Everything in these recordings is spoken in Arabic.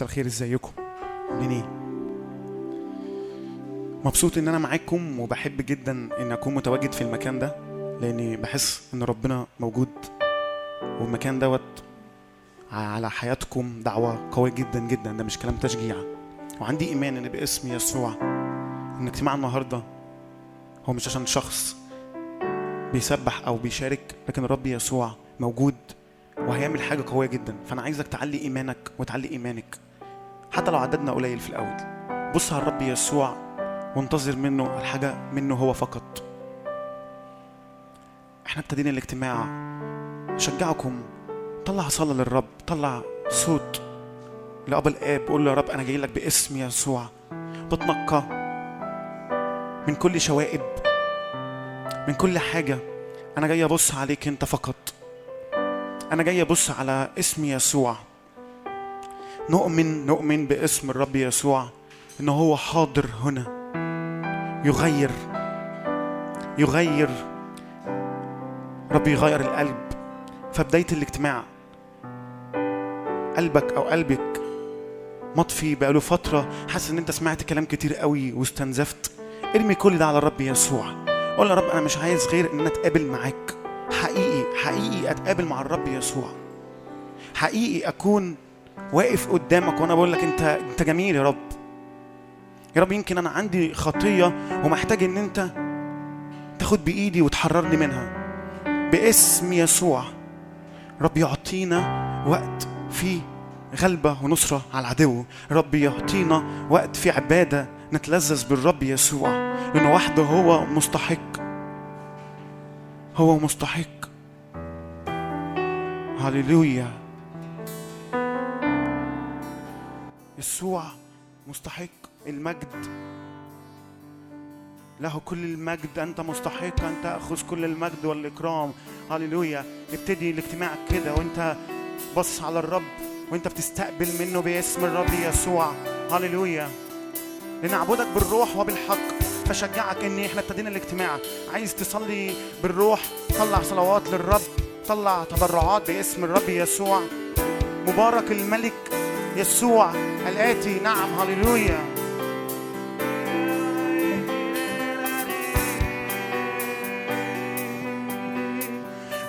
مساء الخير ازيكم؟ عاملين إيه؟ مبسوط إن أنا معاكم وبحب جدا إن أكون متواجد في المكان ده لأني بحس إن ربنا موجود والمكان دوت على حياتكم دعوة قوية جدا جدا ده مش كلام تشجيع. وعندي إيمان إن باسم يسوع إن اجتماع النهارده هو مش عشان شخص بيسبح أو بيشارك لكن الرب يسوع موجود وهيعمل حاجة قوية جدا. فأنا عايزك تعلي إيمانك وتعلي إيمانك. حتى لو عددنا قليل في الأول. بص على الرب يسوع وانتظر منه الحاجة منه هو فقط. إحنا ابتدينا الاجتماع. اشجعكم طلع صلاة للرب طلع صوت لأبا الآب. قول له يا رب أنا جاي لك باسم يسوع. بتنقى من كل شوائب من كل حاجة. أنا جاي أبص عليك أنت فقط. أنا جاي أبص على اسم يسوع. نؤمن نؤمن باسم الرب يسوع إن هو حاضر هنا. يغير يغير. رب يغير القلب. فبداية الاجتماع قلبك أو قلبك مطفي بقاله فترة. حاسس إن أنت سمعت كلام كتير قوي واستنزفت. ارمي كل ده على الرب يسوع. قول يا رب أنا مش عايز غير إن أنا أتقابل معاك. حقيقي حقيقي أتقابل مع الرب يسوع. حقيقي أكون واقف قدامك وأنا بقول لك أنت أنت جميل يا رب. يا رب يمكن أنا عندي خطية ومحتاج إن أنت تاخد بإيدي وتحررني منها. باسم يسوع. رب يعطينا وقت فيه غلبة ونصرة على العدو. رب يعطينا وقت في عبادة نتلذذ بالرب يسوع. لأنه وحده هو مستحق. هو مستحق. هللويا. يسوع مستحق المجد. له كل المجد أنت مستحق أن تأخذ كل المجد والإكرام. هللويا. ابتدي الاجتماع كده وأنت بص على الرب وأنت بتستقبل منه باسم الرب يسوع. هللويا. لنعبدك بالروح وبالحق. فشجعك ان إحنا ابتدينا الاجتماع. عايز تصلي بالروح؟ طلع صلوات للرب. طلع تبرعات باسم الرب يسوع. مبارك الملك. يسوع الآتي. نعم هللويا.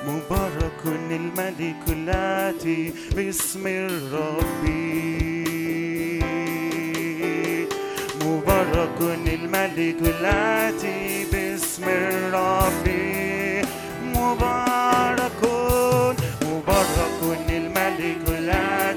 مبارك الملك الآتي باسم الرب. مبارك الملك الآتي باسم الرب. مبارك مبارك الملك الآتي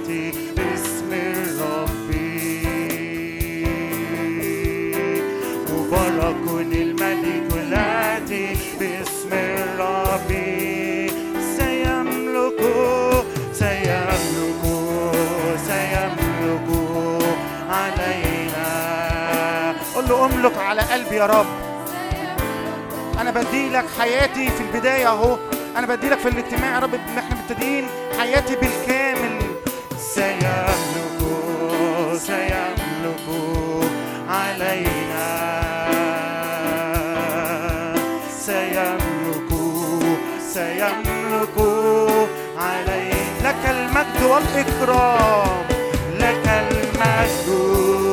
املك على قلبي يا رب. أنا بدي لك حياتي في البداية أهو. أنا بدي لك في الاجتماع يا رب. ان إحنا مبتدئين حياتي بالكامل. سيملك سيملك علينا. سيملك سيملك علينا. لك المجد والإكرام لك المجد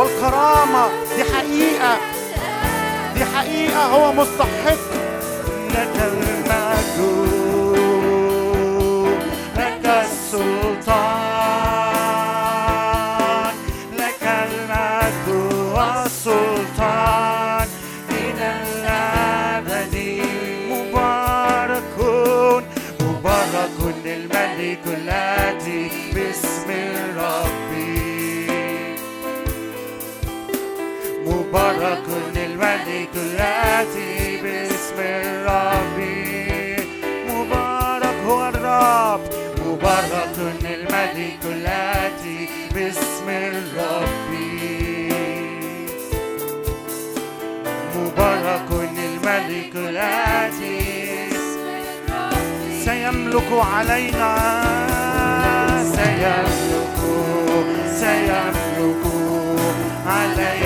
والكرامة دي حقيقة. دي حقيقة هو مستحق. لك المجد لك السلطان. مبارك الملك الآتي باسم الرب مبارك هو الرب. مبارك الملك الآتي باسم الرب مبارك الملك الآتي سيملك علينا. سيملك سيملك علينا.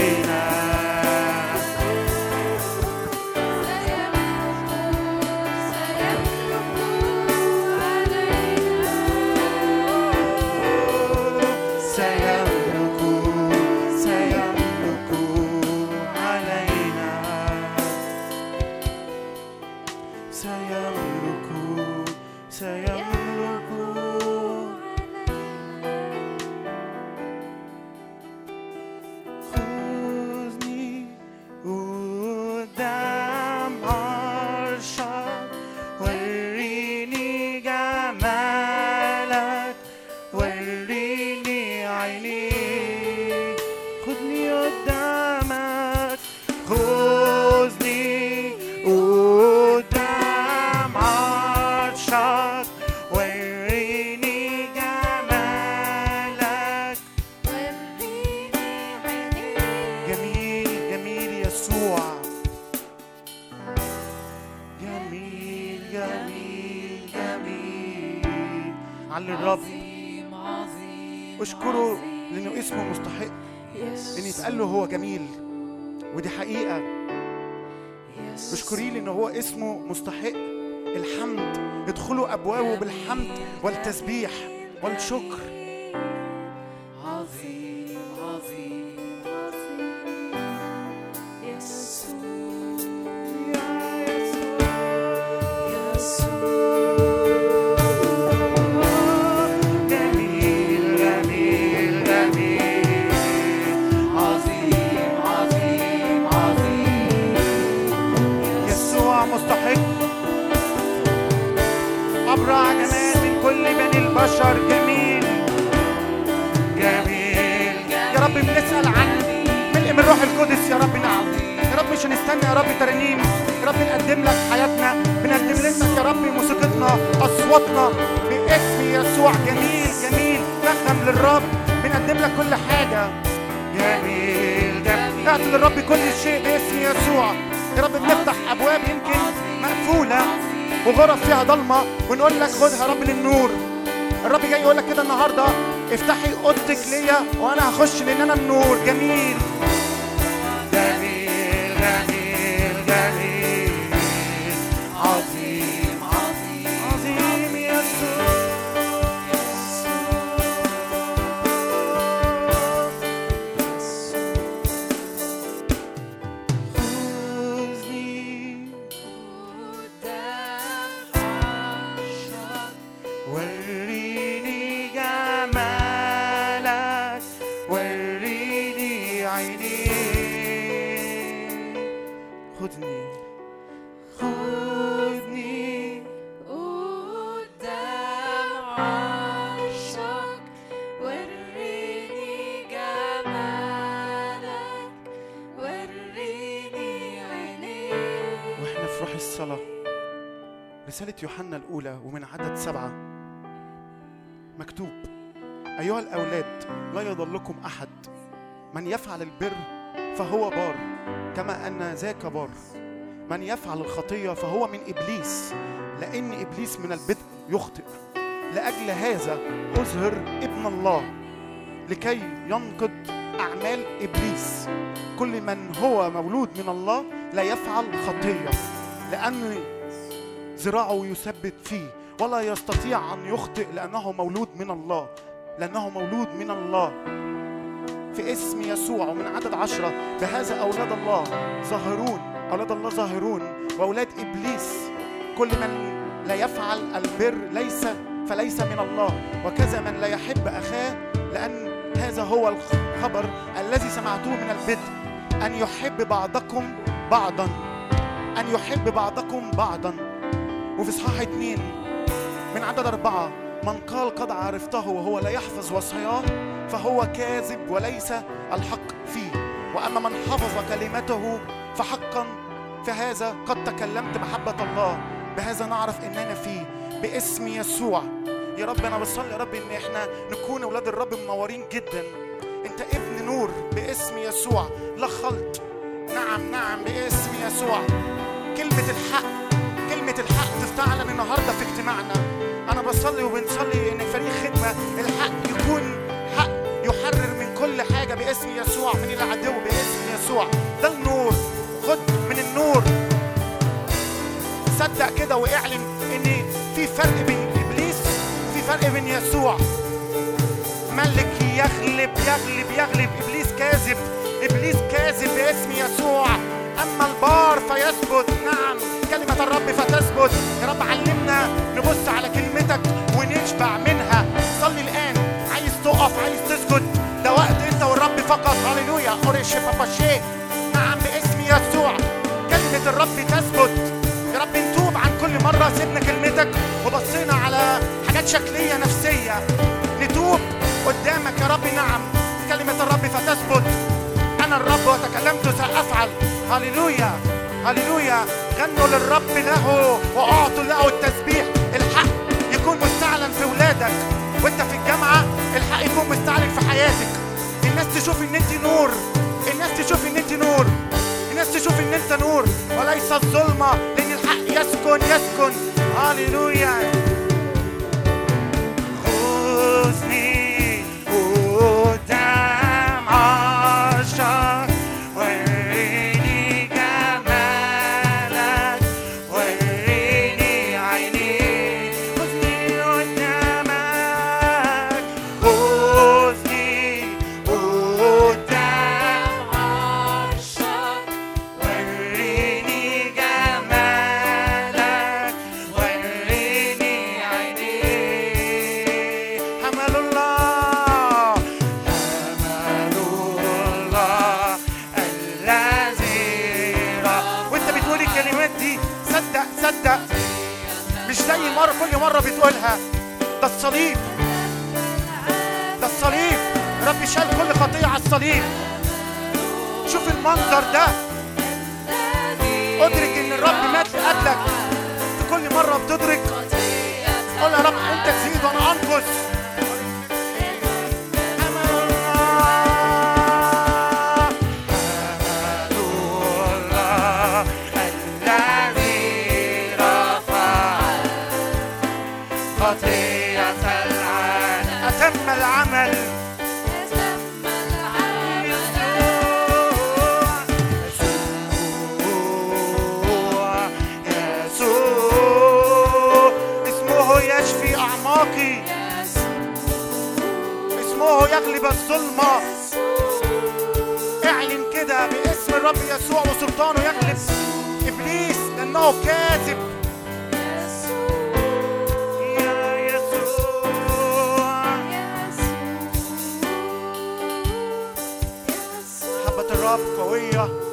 سبعة. مكتوب أيها الأولاد لا يضلكم أحد. من يفعل البر فهو بار كما أن ذاك بار. من يفعل الخطية فهو من إبليس لأن إبليس من البدء يخطئ. لأجل هذا أظهر ابن الله لكي ينقض أعمال إبليس. كل من هو مولود من الله لا يفعل خطية لأن ذراعه يثبت فيه. ولا يستطيع أن يخطئ لأنه مولود من الله. لأنه مولود من الله. في اسم يسوع ومن عدد عشرة بهذا أولاد الله ظاهرون. أولاد الله ظاهرون. وأولاد إبليس. كل من لا يفعل البر ليس فليس من الله. وكذا من لا يحب أخاه لأن هذا هو الخبر الذي سمعتوه من البدء. أن يحب بعضكم بعضا. أن يحب بعضكم بعضا. وفي إصحاح اتنين من عدد أربعة من قال قد عرفته وهو لا يحفظ وصاياه فهو كاذب وليس الحق فيه. وأما من حفظ كلمته فحقا فهذا قد تكلمت محبة الله. بهذا نعرف إننا فيه باسم يسوع. يا رب أنا بصلي يا رب إن إحنا نكون أولاد الرب منورين جدا. أنت ابن نور باسم يسوع. لا خلط نعم نعم باسم يسوع. كلمة الحق. كلمة الحق تستعلن النهاردة في اجتماعنا. أنا بصلي وبنصلي إن فريق خدمة الحق يكون حق يحرر من كل حاجة باسم يسوع من العدو باسم يسوع. ده النور. خد من النور. صدق كده واعلن إن في فرق بين إبليس وفي فرق بين يسوع. ملك يغلب يغلب يغلب. إبليس كاذب إبليس كاذب باسم يسوع. أما البار فيثبت. نعم كلمة الرب فتثبت. يا رب علمنا نبص على كلمتك ونشبع منها. صلي الآن. عايز تقف عايز تسجد. ده وقت أنت والرب فقط. هللويا. اوريشي باباشي نعم باسم يسوع. كلمة الرب تثبت. يا رب نتوب عن كل مرة سيبنا كلمتك وبصينا على حاجات شكلية نفسية. نتوب قدامك يا رب. نعم كلمة الرب فتثبت. أنا الرب وتكلمت سأفعل. هللويا هللويا غنوا للرب له وأعطوا له التسبيح. الحق يكون مستعلن في ولادك. وانت في الجامعة الحق يكون مستعلن في حياتك. الناس تشوف إن أنت نور. الناس تشوف إن أنت نور. الناس تشوف إن أنت نور. وليس الظلمة لأن الحق يسكن يسكن. هاليلويا خذني الصليب. ده الصليب. رب شال كل خطية على الصليب. شوف المنظر ده. ادرك إن الرب مات لاجلك في كل مرة بتدرك. قول يا رب أنت تزيد وأنا انقص يغلب الظلمة؟ اعلن كده باسم الرب يسوع وسلطانه يغلب إبليس لأنه كاذب. محبة الرب قوية.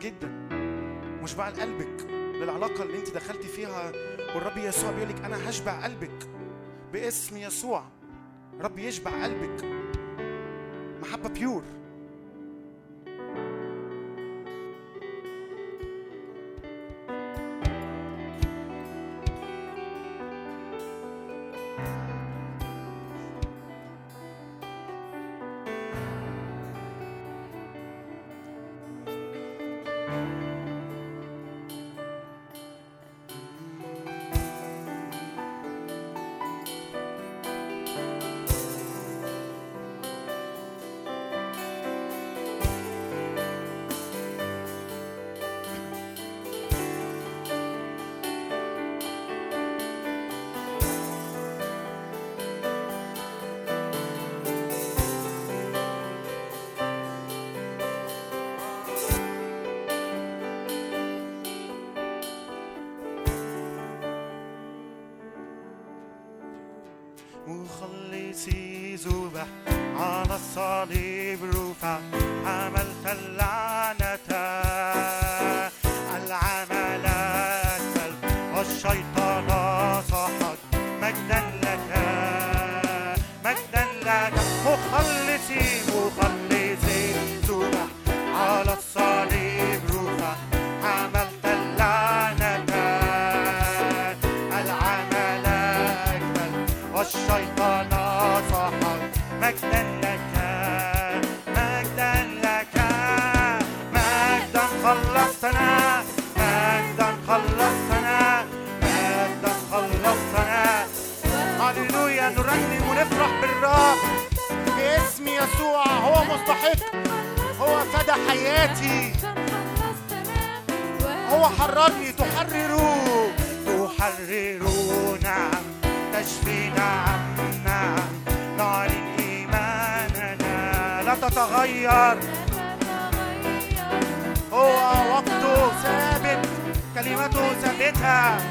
جدا. مشبعه لقلبك للعلاقة اللي انت دخلتي فيها والرب يسوع بيقولك أنا هشبع قلبك باسم يسوع. رب يشبع قلبك. محبة بيور ذبح على الصليب رفع. تحررني تحرروا تحررونا نعم عنا نعم نعلن إيماننا لا تتغير. هو وقته ثابت كلمته ثابتة.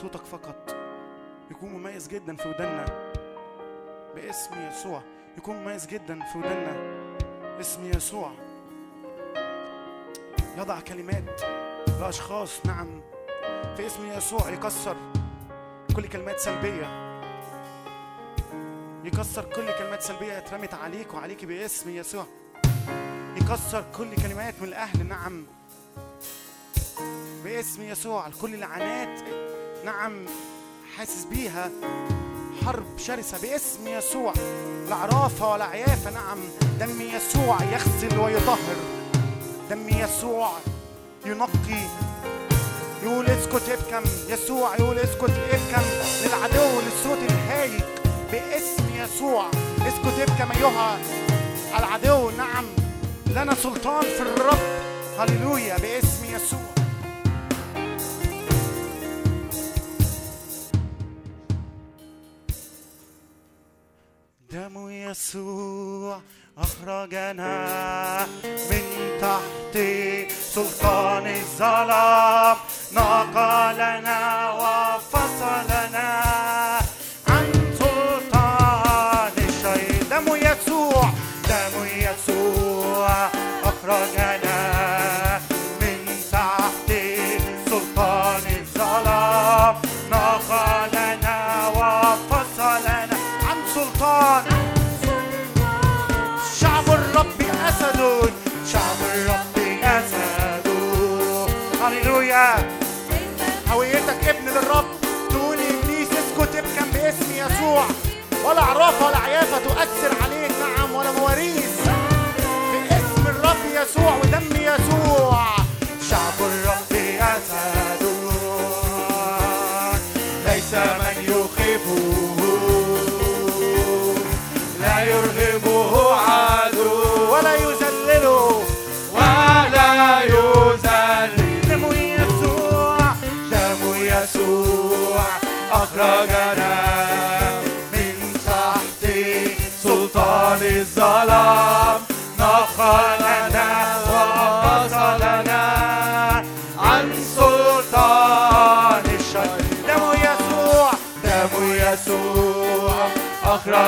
صوتك فقط. يكون مميز جدا في ودنا باسم يسوع. يكون مميز جدا في ودنا اسم يسوع. يضع كلمات لأشخاص. نعم. في اسم يسوع يكسر كل كلمات سلبية. يكسر كل كلمات سلبية اترمت عليك وعليك باسم يسوع. يكسر كل كلمات من الأهل. نعم. باسم يسوع. كل لعنات نعم حاسس بيها. حرب شرسة باسم يسوع. لا عرافة ولا عيافة نعم. دم يسوع يغسل ويطهر. دم يسوع ينقي. يقول اسكت ابكم. يسوع يقول اسكت ابكم. للعدو للصوت الهايج باسم يسوع. اسكت ابكم أيها العدو نعم. لنا سلطان في الرب. هللويا باسم يسوع. دم يسوع أخرجنا من تحت سلطان الظلام. نقلنا وفصلنا ولا عرافه ولا عيافة تؤثر عليك نعم ولا مواريث. باسم الرب يسوع ودم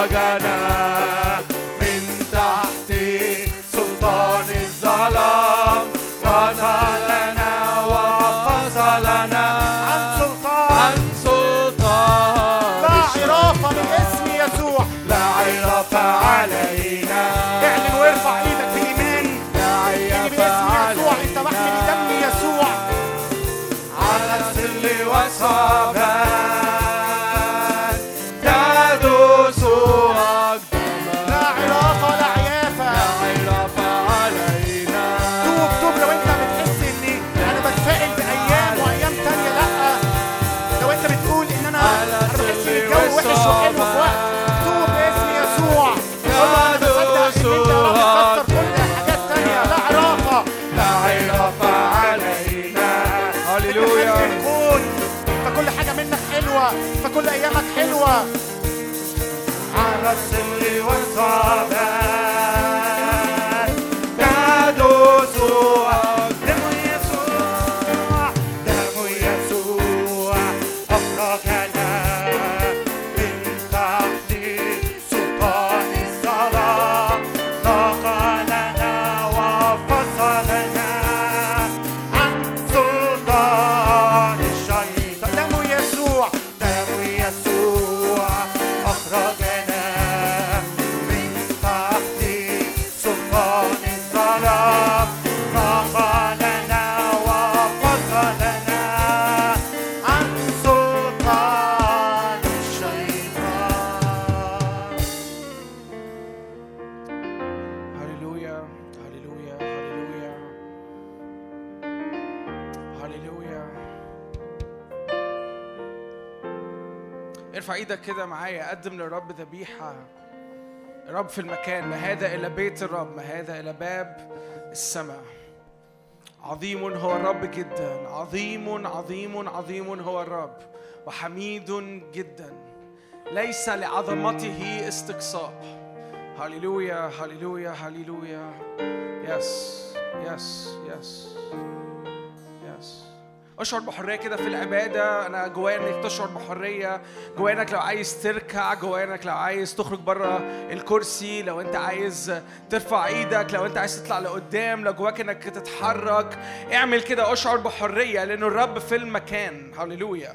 أخرجنا معايا قدم للرب ذبيحة. الرب في المكان ما هذا إلا بيت الرب ما هذا إلا باب السماء. عظيم هو الرب جدا عظيم عظيم عظيم هو الرب وحميد جدا. ليس لعظمته استقصاء. هللويا هللويا هللويا. yes yes yes اشعر بحريه كده في العبادة. أنا جوايا إنك تشعر بحريه جوايا إنك لو عايز تركع جوايا إنك لو عايز تخرج بره الكرسي لو أنت عايز ترفع إيدك لو أنت عايز تطلع لقدام لو جواك إنك تتحرك اعمل كده اشعر بحريه لأنه الرب في المكان. هللويا.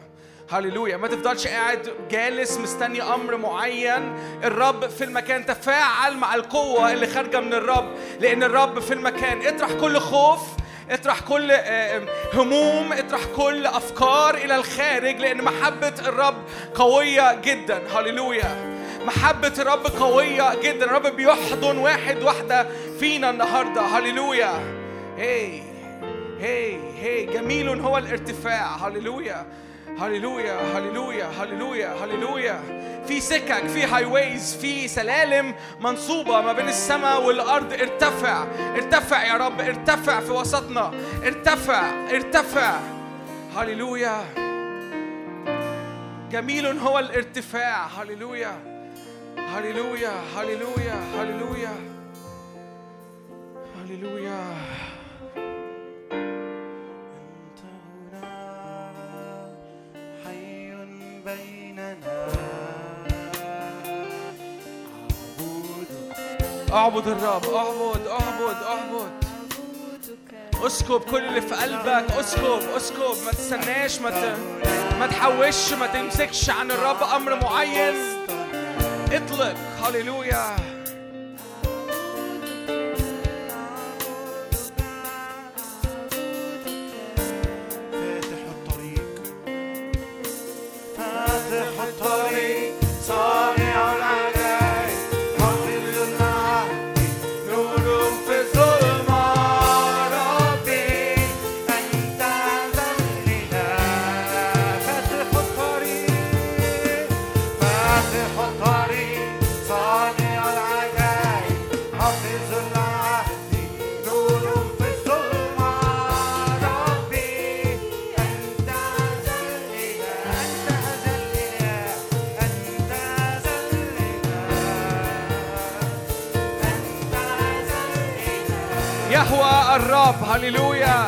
هللويا. ما تفضلش قاعد جالس مستني أمر معين. الرب في المكان. تفاعل مع القوة اللي خارجة من الرب لأن الرب في المكان. اطرح كل خوف. اطرح كل آه، هموم اطرح كل أفكار إلى الخارج لأن محبة الرب قوية جدا. هللويا. محبة الرب قوية جدا. الرب بيحضن واحد واحدة فينا النهارده. هللويا. هي هي هي. جميل هو الارتفاع. هللويا. هللويا هللويا هللويا هللويا في سكك في هاي ويز في سلالم منصوبة ما بين السماء والأرض. ارتفع ارتفع يا رب ارتفع في وسطنا. ارتفع ارتفع. هللويا جميل هو الارتفاع. هللويا هللويا هللويا هللويا هللويا بيننا. أعبد الرب أعبد أعبد أعبد. أسكب كل اللي في قلبك أسكب أسكب. ما تستناش ما. ما تحوش ما تمسكش عن الرب أمر معين. اطلق. هللويا. هللويا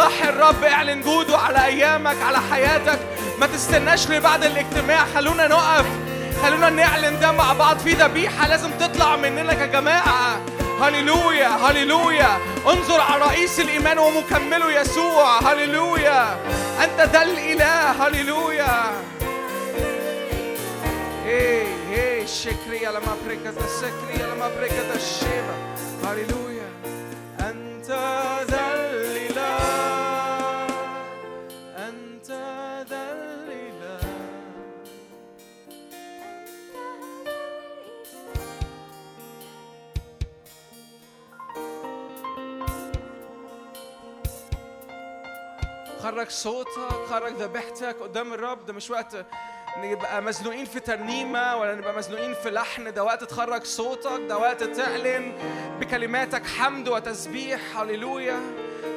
صلاح الرب اعلن جوده على أيامك على حياتك. ما تستناش لبعد الاجتماع. خلونا نقف. خلونا نعلن ده مع بعض. في ذبيحة لازم تطلع مننا كجماعة. هللويا هللويا. انظر على رئيس الإيمان ومكمله يسوع. هللويا. أنت ذا الإله. هللويا. إيه إيه شكريا لما بركة السكريا لما بركة الشيبة. هللويا. خرج صوتك خرج ذبيحتك قدام الرب. ده مش وقت نبقى مزنوقين في ترنيمة ولا نبقى مزنوقين في لحن. ده وقت تخرج صوتك ده وقت تعلن بكلماتك حمد وتسبيح. هللويا.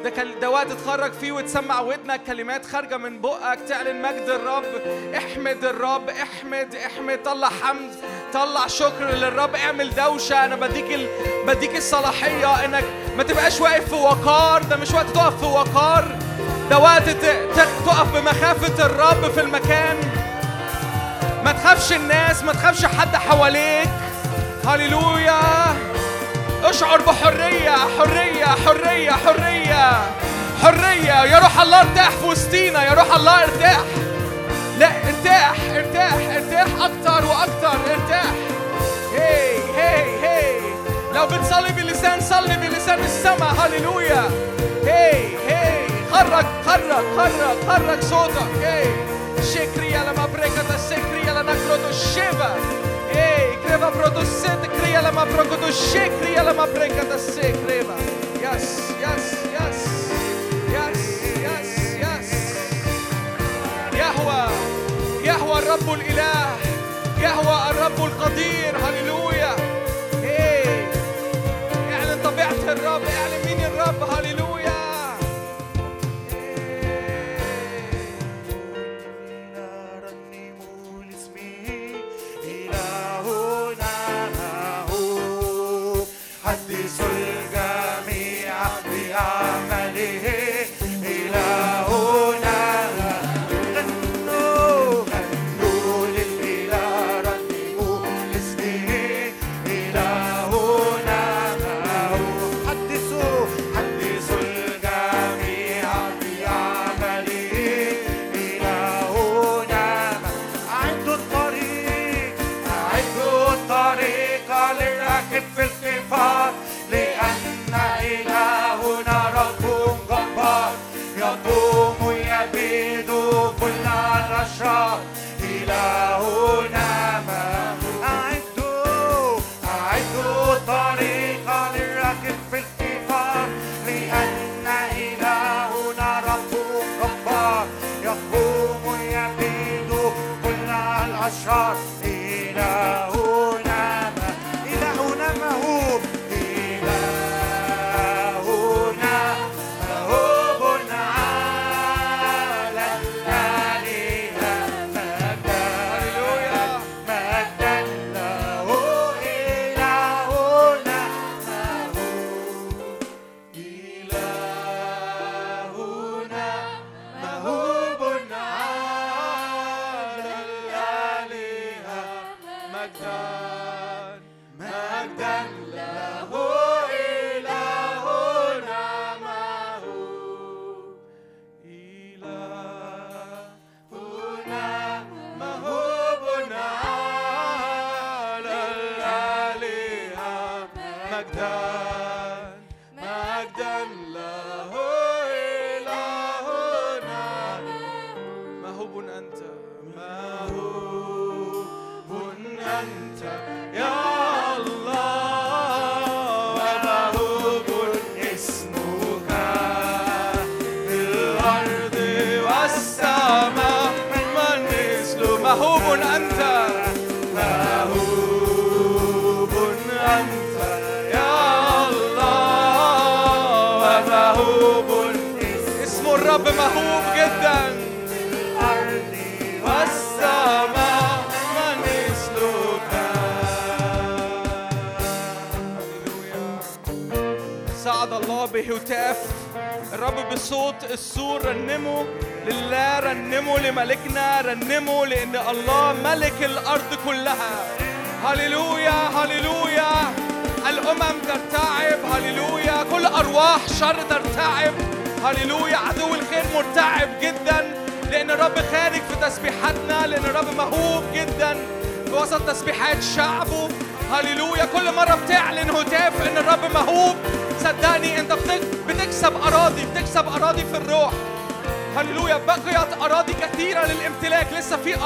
ده كل- ده وقت تخرج فيه وتسمع ودنك. كلمات خارجة من بقك. تعلن مجد الرب. احمد الرب. احمد احمد. طلع حمد. طلع شكر للرب. اعمل دوشة. أنا بديك ال... بديك الصلاحية. إنك ما تبقاش واقف في وقار. ده مش وقت تقف في وقار. ده وقت تقف بمخافة الرب في المكان. ما تخافش الناس ما تخافش حد حواليك. هللويا. اشعر بحرية حرية حرية حرية. حرية. يا روح الله ارتاح في وسطينا يا روح الله ارتاح. لا ارتاح ارتاح ارتاح أكتر وأكتر ارتاح. هي هي هي لو بتصلي بلسان صلي بلسان السماء. هللويا. هي هي خرج خرج خرج خرج صوتك. هي شكريا لما بركة السكريا لنا كروتو الشيبا هي كريفا بروتو السيت كريا لما بروكوتو الشكريا لما بركة السكريبا يس يس يس يس يس يس يهوى يهوى الرب الإله يهوى الرب القدير هللويا إيه اعلن طبيعة الرب اعلن مين الرب. هللويا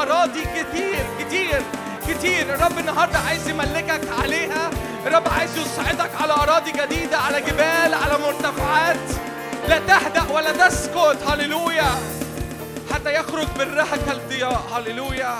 أراضي كتير كتير كتير الرب النهاردة عايز يملكك عليها. الرب عايز يصعدك على أراضي جديدة على جبال على مرتفعات. لا تهدأ ولا تسكت. هللويا. حتى يخرج من رحك الضياء. هللويا.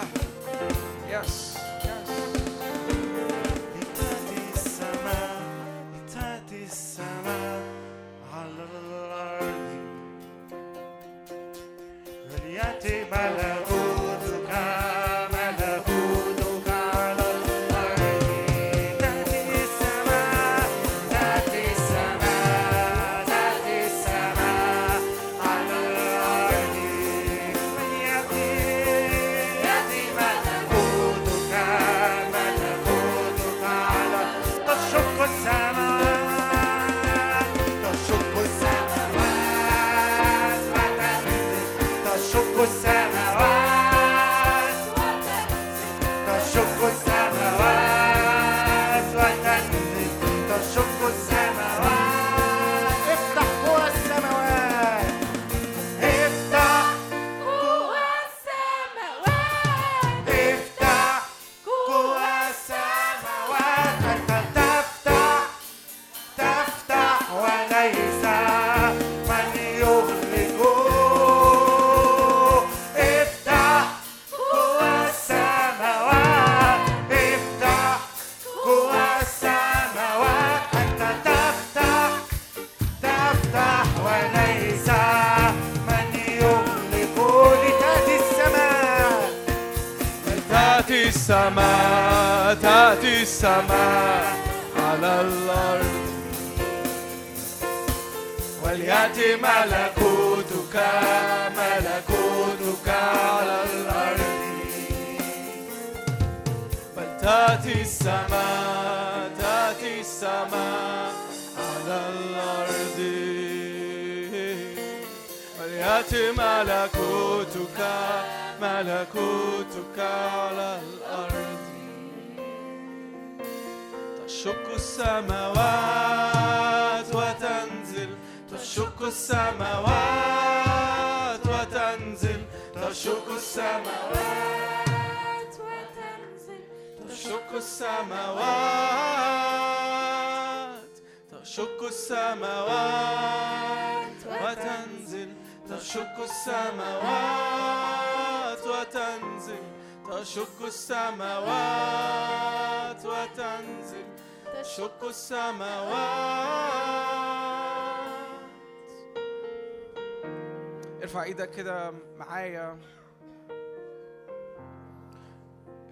إيدك كده معايا.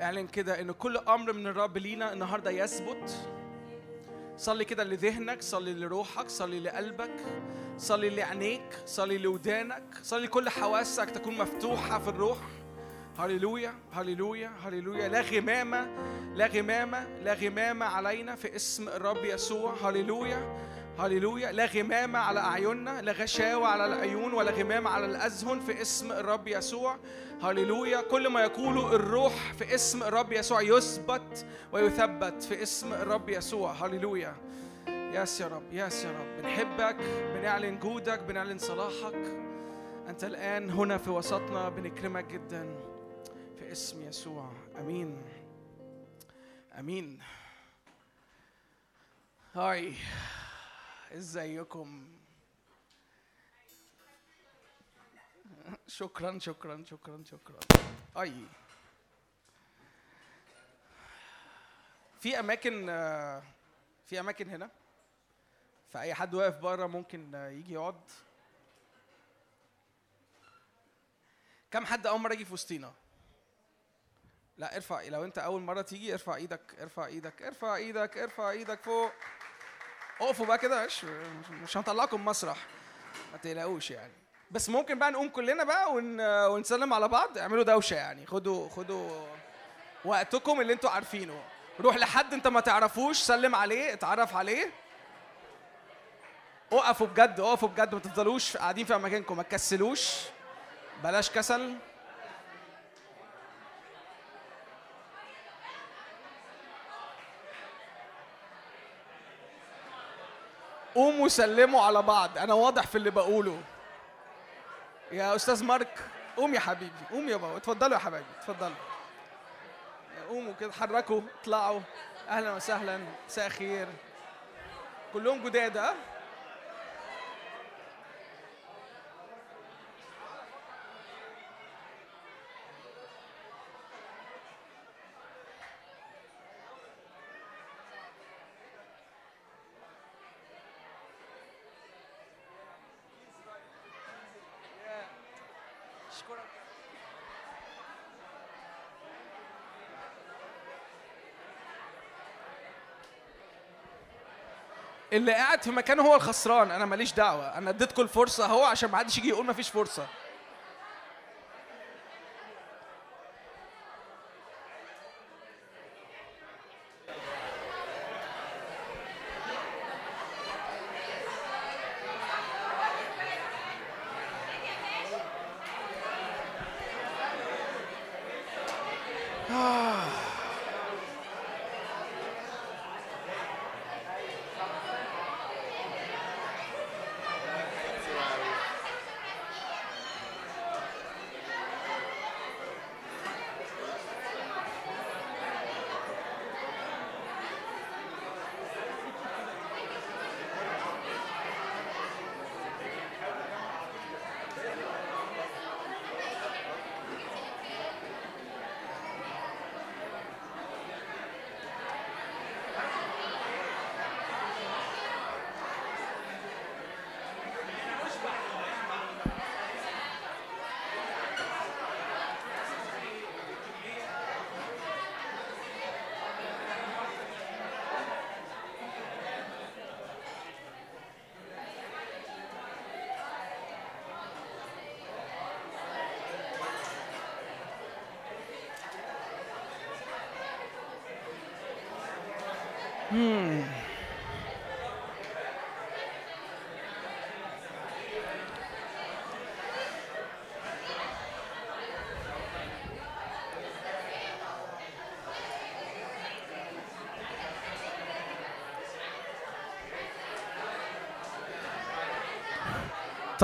اعلن كده إن كل أمر من الرب لينا النهارده يثبت. صلي كده لذهنك صلي لروحك صلي لقلبك صلي لعينيك صلي لودانك صلي كل حواسك تكون مفتوحة في الروح. هللويا هللويا هللويا. لا غمامة لا غمامة لا غمامة علينا في اسم الرب يسوع. هللويا. هللويا. لا غمامة على أعيننا لا غشاوة على العيون ولا غمامة على الأذهن في اسم الرب يسوع. هللويا. كل ما يقوله الروح في اسم الرب يسوع يثبت ويثبت في اسم الرب يسوع. هللويا. ياس يا رب ياس يا رب. بنحبك بنعلن جودك بنعلن صلاحك. أنت الآن هنا في وسطنا بنكرمك جدا في اسم يسوع. أمين. أمين. هاي ازيكم؟ شكرا شكرا شكرا شكرا. أي. في أماكن في أماكن هنا. فأي حد واقف بره ممكن يجي يقعد. كم حد أول مرة يجي في وسطينا؟ لا ارفع لو أنت أول مرة تيجي ارفع إيدك ارفع إيدك ارفع إيدك ارفع إيدك فوق. اقفوا بقى كده مش مش هنطلعكم مسرح ما تقلقوش يعني. بس ممكن بقى نقوم كلنا بقى ون... ونسلم على بعض اعملوا دوشة يعني. خدوا خدوا وقتكم اللي أنتوا عارفينه. روح لحد انت ما تعرفوش سلم عليه اتعرف عليه. اقفوا بجد اقفوا بجد ما تفضلوش قاعدين في اماكنكم ما تكسلوش. بلاش كسل. قوموا سلموا على بعض. أنا واضح في اللي بقوله. يا أستاذ مارك قوم يا حبيبي قوم يا بابا. اتفضلوا يا حبايبي اتفضلوا. قوموا كده اتحركوا اطلعوا. أهلا وسهلا مساء خير كلهم جداد اللي قاعد في مكانه هو الخسران. أنا ماليش دعوة. أنا اديتكم الفرصة أهو عشان ما حدش يجي يقول ما فيش فرصة.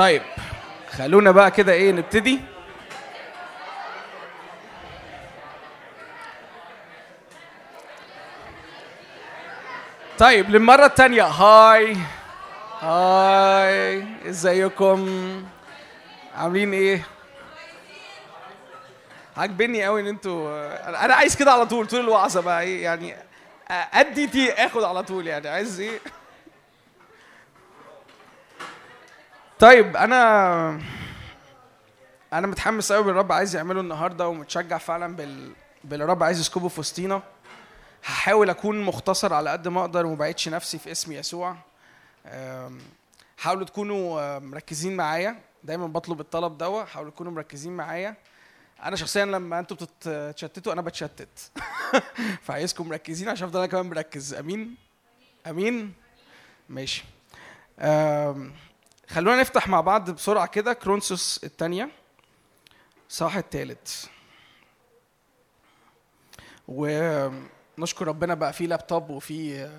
طيب خلونا بقى كده إيه نبتدي. طيب للمرة التانية. هاي هاي إزيكم؟ عاملين إيه؟ عاجبني قوي إن أنتوا أنا عايز كده على طول طول الوعظة بقى إيه يعني أدي تي آخد على طول يعني عايز إيه؟ طيب أنا أنا متحمس قوي بالرب عايز يعمله النهارده ومتشجع فعلا بال باللي الرب عايز يسكبه في وسطينا هحاول أكون مختصر على قد ما أقدر وما نفسي في اسم يسوع. حاولوا تكونوا مركزين معايا. دايما بطلب الطلب دوا حاولوا تكونوا مركزين معايا. أنا شخصيا لما أنتوا بتتشتتوا أنا بتشتت. فعايزكم مركزين عشان أفضل أنا كمان مركز. أمين؟ أمين؟ ماشي. خلونا نفتح مع بعض بسرعة كده كرونسوس الثانية صح الثالث ونشكر ربنا بقى في لابتوب وفي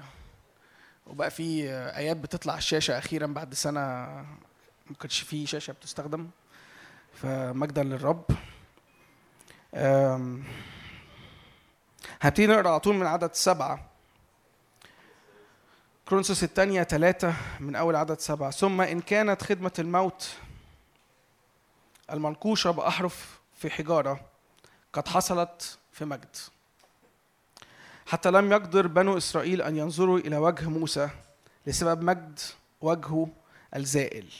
وبقى في آيات بتطلع على الشاشة أخيرا بعد سنة ما كانش في شاشة بتستخدم. فمجدا للرب. هبتدي نقرأ على طول من عدد سبعة. كرونسوس الثانية ثلاثة من أول عدد سبعة. ثم إن كانت خدمة الموت المنقوشة بأحرف في حجارة قد حصلت في مجد. حتى لم يقدر بنو إسرائيل أن ينظروا إلى وجه موسى لسبب مجد وجهه الزائل.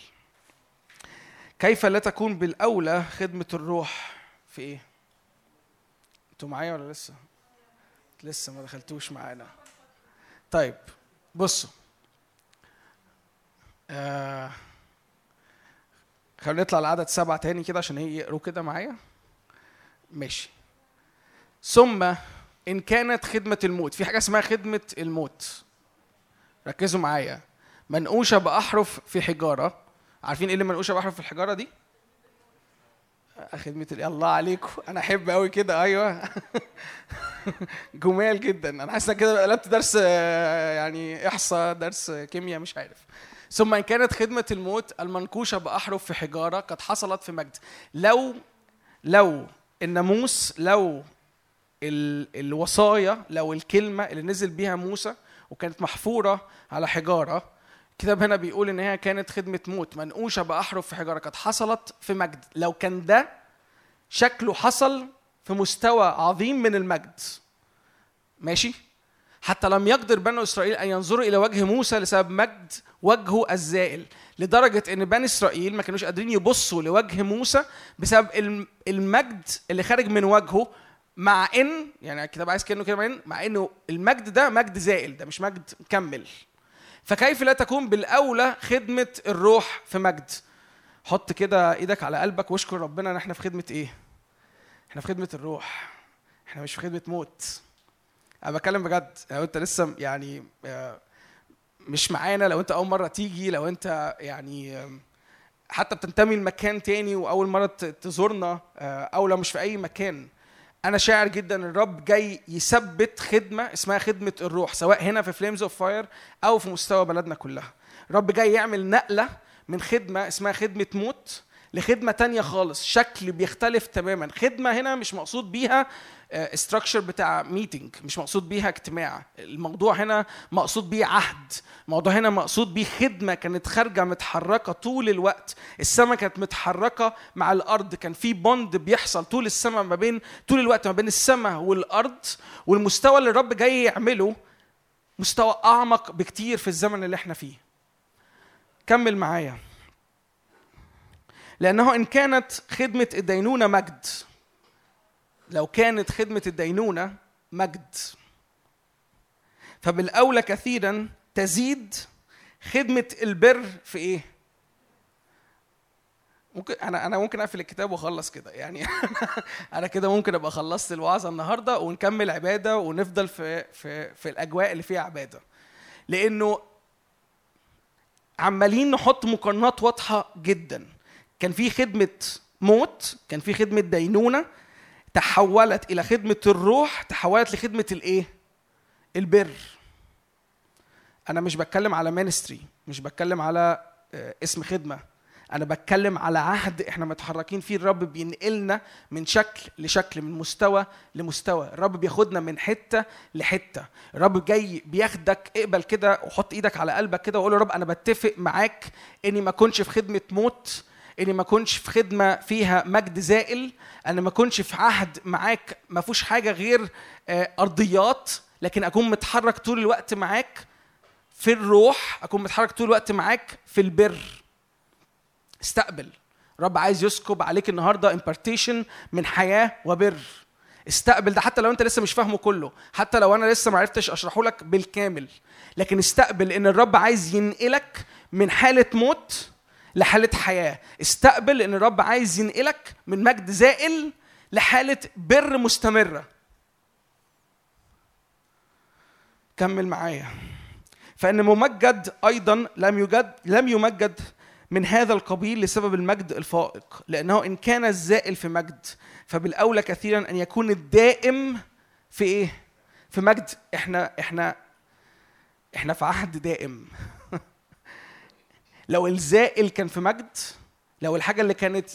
كيف لا تكون بالأولى خدمة الروح في إيه؟ أنتوا معايا ولا لسه؟ لسه ما دخلتوش معانا. طيب. بصوا آه خلينا نطلع لعدد سبعة تاني كده عشان هي يقروا كده معايا. ماشي. ثم إن كانت خدمة الموت في حاجة اسمها خدمة الموت. ركزوا معايا. منقوشة بأحرف في حجارة. عارفين إيه اللي منقوشة بأحرف في الحجارة دي؟ خدمة ال- الله عليكم. أنا أحب أوي كده. أيوه. جمال جدا. أنا حاسس كده قلبت درس آه، يعني إحصاء درس كيمياء مش عارف. ثم إن كانت خدمة الموت المنقوشة بأحرف في حجارة قد حصلت في مجد. لو لو الناموس لو ال- الوصايا لو الكلمة اللي نزل بيها موسى وكانت محفورة على حجارة الكتاب هنا بيقول إن هي كانت خدمة موت. منقوشة بأحرف في حجارة. قد حصلت في مجد. لو كان ده شكله حصل في مستوى عظيم من المجد. ماشي؟ حتى لم يقدر بنو إسرائيل أن ينظروا إلى وجه موسى لسبب مجد وجهه الزائل لدرجة إن بني إسرائيل ما كانوش قادرين يبصوا لوجه موسى بسبب الم- المجد اللي خارج من وجهه مع إن يعني الكتاب عايز كأنه كده مع مع إنه المجد ده مجد زائل ده مش مجد مكمل. فكيف لا تكون بالأولى خدمة الروح في مجد؟ حط كده إيدك على قلبك واشكر ربنا إن إحنا في خدمة إيه؟ إحنا في خدمة الروح. إحنا مش في خدمة موت. أنا بتكلم بجد. لو أنت لسه يعني آه، مش معانا لو أنت أول مرة تيجي لو أنت يعني آم، حتى بتنتمي لمكان تاني وأول مرة تزورنا آه، أو لو مش في أي مكان أنا شاعر جدا الرب جاي يثبت خدمة اسمها خدمة الروح سواء هنا في Flames of Fire أو في مستوى بلدنا كلها. الرب جاي يعمل نقلة من خدمة اسمها خدمة موت لخدمة تانية خالص. شكل بيختلف تماما. خدمة هنا مش مقصود بيها structure بتاع meeting مش مقصود بيها اجتماع. الموضوع هنا مقصود بيه عهد. الموضوع هنا مقصود بيه خدمة كانت خارجة متحركة طول الوقت. السماء كانت متحركة مع الأرض. كان في bond بيحصل طول السماء ما بين طول الوقت ما بين السماء والأرض. والمستوى اللي الرب جاي يعمله مستوى أعمق بكتير في الزمن اللي إحنا فيه. كمل معايا. لأنه إن كانت خدمة الدينونة مجد. لو كانت خدمة الدينونة مجد. فبالأولى كثيرا تزيد خدمة البر في إيه؟ ممكن أنا أنا ممكن أقفل الكتاب وأخلص كده. يعني أنا كده ممكن أبقى خلصت الوعظة النهارده ونكمل عبادة ونفضل في في في الأجواء اللي فيها عبادة. لأنه عمالين نحط مقارنات واضحة جدا. كان في خدمة موت كان في خدمة دينونة تحولت إلى خدمة الروح تحولت لخدمة الإيه؟ البر. أنا مش بتكلم على مينستري مش بتكلم على آه، اسم خدمة. أنا بتكلم على عهد إحنا متحركين فيه. الرب بينقلنا من شكل لشكل من مستوى لمستوى. الرب بياخدنا من حتة لحتة. الرب جاي بياخدك اقبل كده وحط إيدك على قلبك كده وقول يا رب أنا بتفق معاك إني ما أكونش في خدمة موت. إني ما اكونش في خدمة فيها مجد زائل أنا ما اكونش في عهد معاك ما فيهوش حاجة غير آه، أرضيات لكن أكون متحرك طول الوقت معاك في الروح أكون متحرك طول الوقت معاك في البر. استقبل. رب عايز يسكب عليك النهارده امبارتيشن من حياة وبر. استقبل ده حتى لو أنت لسه مش فاهمه كله حتى لو أنا لسه ما عرفتش أشرحه لك بالكامل. لكن استقبل إن الرب عايز ينقلك من حالة موت لحالة حياة. استقبل إن الرب عايز ينقلك من مجد زائل لحالة بر مستمرة. كمل معايا. فإن ممجد أيضا لم يجد لم يمجد من هذا القبيل لسبب المجد الفائق لأنه إن كان الزائل في مجد فبالأولى كثيرا أن يكون الدائم في إيه؟ في مجد إحنا إحنا إحنا في عهد دائم. لو الزائل كان في مجد لو الحاجة اللي كانت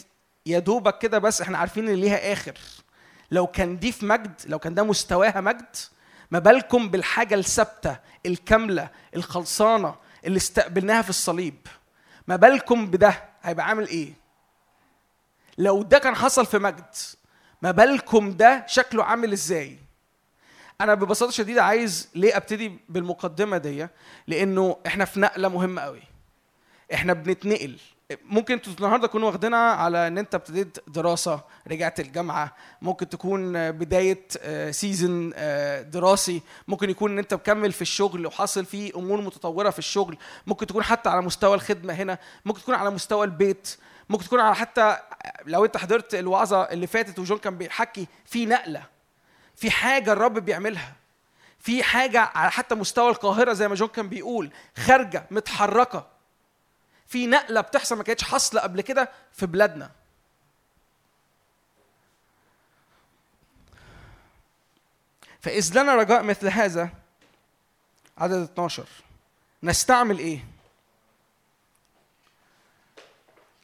يا دوبك كده بس إحنا عارفين إن ليها آخر. لو كان دي في مجد لو كان ده مستواها مجد ما بالكم بالحاجة الثابتة الكاملة الخلصانة اللي استقبلناها في الصليب. ما بالكم بده هيبقى عامل إيه؟ لو ده كان حصل في مجد ما بالكم ده شكله عامل إزاي؟ أنا ببساطة شديدة عايز ليه أبتدي بالمقدمة دي؟ لأنه إحنا في نقلة مهمة قوي إحنا بنتنقل. ممكن النهارده تكونوا واخدينها على ان انت ابتديت دراسة رجعت الجامعة. ممكن تكون بداية سيزون دراسي. ممكن يكون ان انت مكمل في الشغل وحاصل فيه أمور متطورة في الشغل. ممكن تكون حتى على مستوى الخدمة هنا. ممكن تكون على مستوى البيت. ممكن تكون على حتى لو انت حضرت الوعظة اللي فاتت وجون كان بيحكي في نقلة. في حاجة الرب بيعملها. في حاجة على حتى مستوى القاهرة زي ما جون كان بيقول خارجة متحركة. في نقلة بتحصل ما كانتش حاصلة قبل كده في بلادنا فإذ لنا رجاء مثل هذا عدد 12 نستعمل إيه؟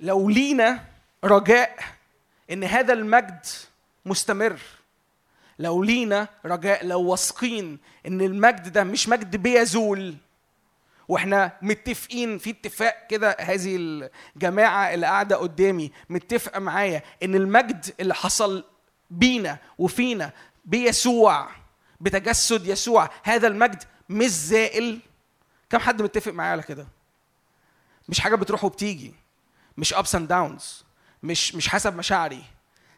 لو لينا رجاء إن هذا المجد مستمر لو لينا رجاء لو واثقين إن المجد ده مش مجد بيزول وإحنا متفقين في اتفاق كده هذه الجماعة اللي قاعدة قدامي متفقه معايا إن المجد اللي حصل بينا وفينا بيسوع بتجسد يسوع هذا المجد مش زائل. كم حد متفق معايا على كده؟ مش حاجة بتروح وبتيجي. مش ups and downs مش مش حسب مشاعري.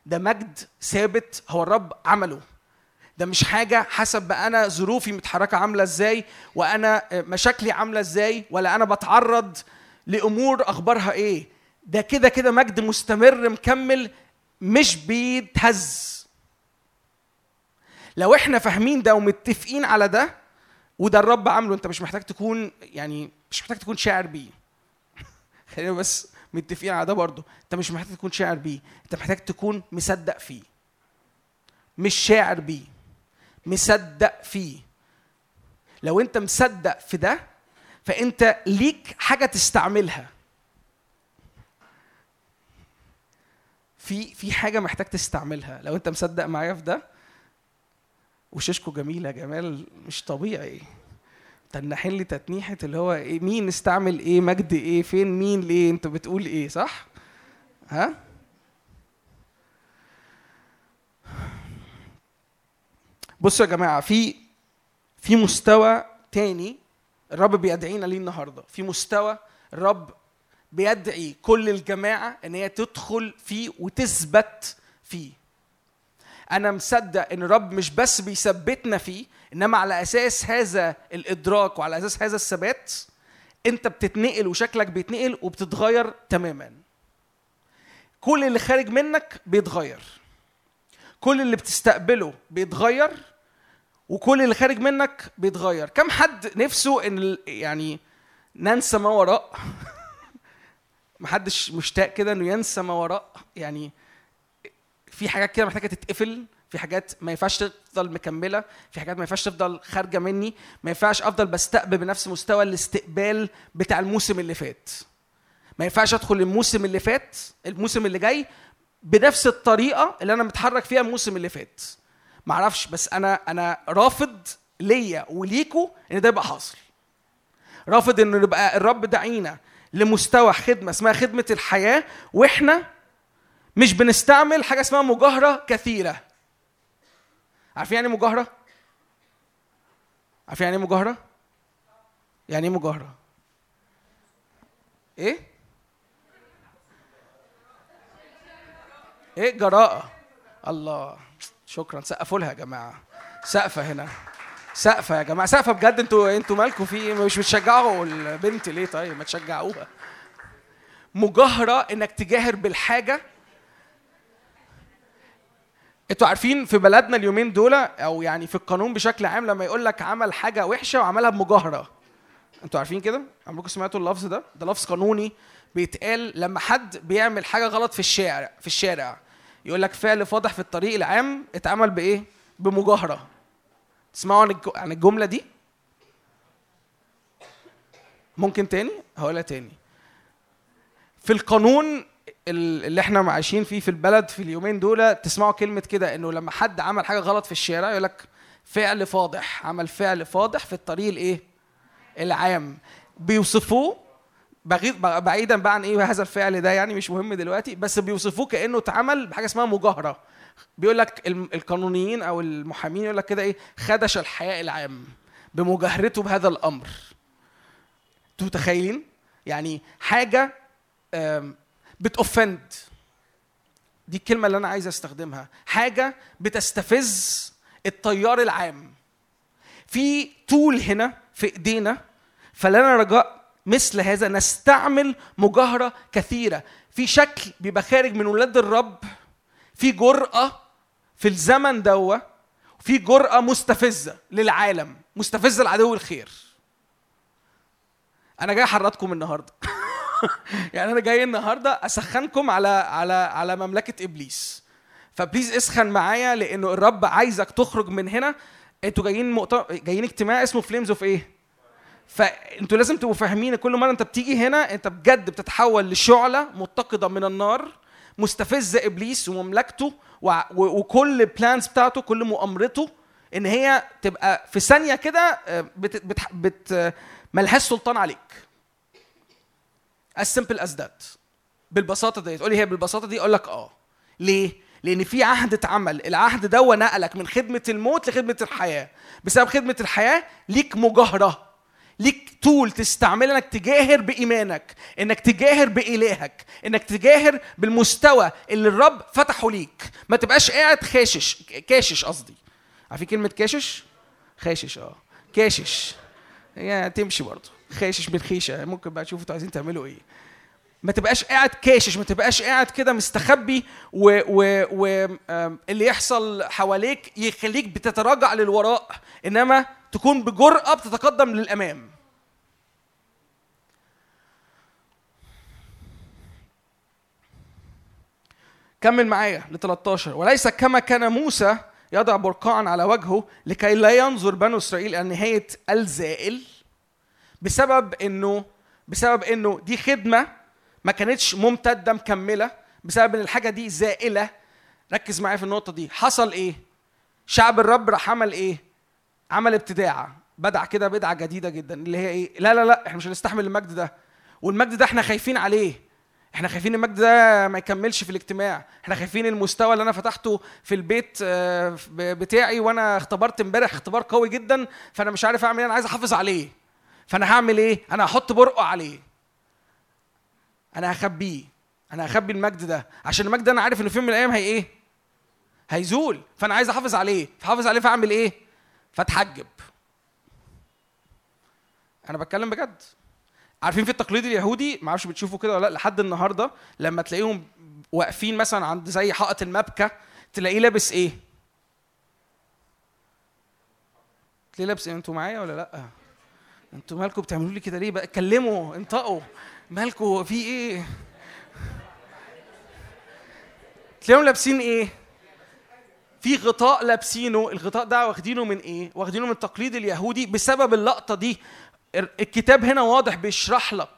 ده مجد ثابت هو الرب عمله. ده مش حاجة حسب بقى أنا ظروفي متحركة عاملة إزاي وأنا مشاكلي عاملة إزاي ولا أنا بتعرض لأمور أخبارها إيه. ده كده كده مجد مستمر مكمل مش بيتهز. لو إحنا فاهمين ده ومتفقين على ده وده الرب عامله أنت مش محتاج تكون يعني مش محتاج تكون شاعر بيه. خلينا بس متفقين على ده برضه. أنت مش محتاج تكون شاعر بيه أنت محتاج تكون مصدق فيه مش شاعر بيه. مصدق فيه. لو انت مصدق في ده فانت ليك حاجة تستعملها. في في حاجة محتاج تستعملها. لو انت مصدق معايا في ده وشاشكو جميله جمال مش طبيعي. تنحين لي تتنيحة اللي هو إيه مين استعمل إيه مجد إيه فين مين ليه انت بتقول إيه صح؟ ها؟ بصوا يا جماعة في في مستوى تاني الرب بيدعينا ليه النهارده. في مستوى الرب بيدعي كل الجماعة إن هي تدخل فيه وتثبت فيه. أنا مصدق إن الرب مش بس بيثبتنا فيه إنما على أساس هذا الإدراك وعلى أساس هذا الثبات أنت بتتنقل وشكلك بيتنقل وبتتغير تماما. كل اللي خارج منك بيتغير. كل اللي بتستقبله بيتغير وكل اللي خارج منك بيتغير. كم حد نفسه إن يعني ننسى ما وراء؟ محدش مشتاق كده إنه ينسى ما وراء. يعني في حاجات كده محتاجة تتقفل في حاجات ما ينفعش تفضل مكملة في حاجات ما ينفعش تفضل خارجة مني ما ينفعش أفضل بستقبل بنفس مستوى الاستقبال بتاع الموسم اللي فات. ما ينفعش أدخل الموسم اللي فات الموسم اللي جاي بنفس الطريقة اللي أنا متحرك فيها الموسم اللي فات. معرفش بس أنا أنا رافض ليا وليكوا إن ده يبقى حاصل. رافض انه نبقى الرب دعينا لمستوى خدمة اسمها خدمة الحياة وإحنا مش بنستعمل حاجة اسمها مجاهرة كثيرة. عارفين يعني إيه مجاهرة؟ عارفين يعني إيه مجاهرة؟ يعني إيه مجاهرة؟ إيه؟ إيه جراءة؟ الله. شكرا. سقفوا لها يا جماعة. سقفة هنا. سقفة يا جماعة. سقفة بجد. أنتوا أنتوا مالكم في إيه؟ مش بتشجعوا البنت ليه طيب؟ ما تشجعوها. مجاهرة إنك تجاهر بالحاجة. أنتوا عارفين في بلدنا اليومين دول أو يعني في القانون بشكل عام لما يقول لك عمل حاجة وحشة وعملها بمجاهرة. أنتوا عارفين كده؟ عمركم سمعتوا اللفظ ده؟ ده لفظ قانوني بيتقال لما حد بيعمل حاجة غلط في الشارع في الشارع. يقول لك فعل فاضح في الطريق العام اتعمل بإيه؟ بمجاهرة. تسمعوا عن الج- عن الجملة دي؟ ممكن تاني؟ هقولها تاني. في القانون ال- اللي إحنا عايشين فيه في البلد في اليومين دول تسمعوا كلمة كده إنه لما حد عمل حاجة غلط في الشارع يقول لك فعل فاضح. عمل فعل فاضح في الطريق الإيه؟ العام. بيوصفوه بعيدا بقى عن إيه هذا الفعل ده يعني مش مهم دلوقتي بس بيوصفوه كأنه اتعمل بحاجة اسمها مجاهرة. بيقول لك القانونيين أو المحامين يقول لك كده إيه خدش الحياء العام بمجاهرته بهذا الأمر. أنتوا متخيلين؟ يعني حاجة بتوفند دي الكلمة اللي أنا عايز أستخدمها. حاجة بتستفز التيار العام. في طول هنا في إيدينا فلنا رجاء مثل هذا نستعمل مجاهرة كثيرة. في شكل بيبقى خارج من ولاد الرب في جرأة في الزمن دوا وفي جرأة مستفزة للعالم مستفزة لعدو الخير. أنا جاي أحرضكم النهاردة. يعني أنا جاي النهاردة أسخنكم على على على مملكة إبليس. ف please اسخن معايا لأنه الرب عايزك تخرج من هنا. أنتوا جايين مؤتمر جايين اجتماع اسمه Flames of إيه؟ فانتوا لازم تبقوا فاهمين كل مرة انت بتيجي هنا انت بجد بتتحول لشعلة متقدة من النار مستفزه إبليس ومملكته وكل بلانز بتاعته كل مؤامرته إن هي تبقى في ثانية كده آه، بت بت بت ملهاش سلطان عليك. As simple as that. بالبساطة دي تقولي هي بالبساطة دي أقول لك آه. ليه؟ لأن في عهد اتعمل. العهد ده نقلك من خدمة الموت لخدمة الحياة. بسبب خدمة الحياة ليك مجاهرة. ليك طول تستعملها إنك تجاهر بإيمانك إنك تجاهر بإلهك إنك تجاهر بالمستوى اللي الرب فتحه ليك. ما تبقاش قاعد خاشش كاشش قصدي. عارفين كلمة كاشش؟ خاشش آه. كاشش. هي تمشي برضه. خاشش من خيشة. ممكن بقى تشوفوا عايزين تعملوا إيه. ما تبقاش قاعد كاشش ما تبقاش قاعد كده مستخبي و, و, و اللي يحصل حواليك يخليك بتتراجع للوراء. إنما تكون بجرأة بتتقدم للإمام. كمل معايا ل 13 وليس كما كان موسى يضع برقعا على وجهه لكي لا ينظر بنو إسرائيل إلى نهاية الزائل بسبب انه بسبب إنه دي خدمة ما كانتش ممتدة مكملة. بسبب إن الحاجة دي زائلة. ركز معايا في النقطة دي. حصل إيه؟ شعب الرب راح عمل إيه؟ عمل ابتداع بدع كده بدعة جديدة جدا اللي هي إيه؟ لا لا لا إحنا مش هنستحمل المجد ده. والمجد ده إحنا خايفين عليه. إحنا خايفين المجد ده ما يكملش في الاجتماع. إحنا خايفين المستوى اللي أنا فتحته في البيت آه، بتاعي وأنا اختبرت إمبارح اختبار قوي جدا فأنا مش عارف أعمل إيه أنا عايز أحافظ عليه. فأنا هعمل إيه؟ أنا هحط برقع عليه. أنا هخبيه. أنا هخبي المجد ده. عشان المجد ده أنا عارف إنه في يوم من الأيام هي إيه؟ هيزول. فأنا عايز أحافظ عليه. فحافظ عليه فأعمل إيه؟ فاتحجب. أنا بتكلم بجد. عارفين في التقليد اليهودي ما أعرفش بتشوفوا كده ولا لأ لحد النهارده لما تلاقيهم واقفين مثلا عند زي حائط المبكى تلاقيه لابس إيه؟ تلاقيه لابس إيه؟ أنتوا معايا ولا لأ؟ أنتوا مالكم بتعملوا لي كده ليه بقى؟ اتكلموا انطقوا. مالكم في إيه؟ تلاقيهم لابسين إيه؟ في غطاء لابسينه. الغطاء ده واخدينه من إيه؟ واخدينه من التقليد اليهودي بسبب اللقطة دي. ال- الكتاب هنا واضح بيشرح لك.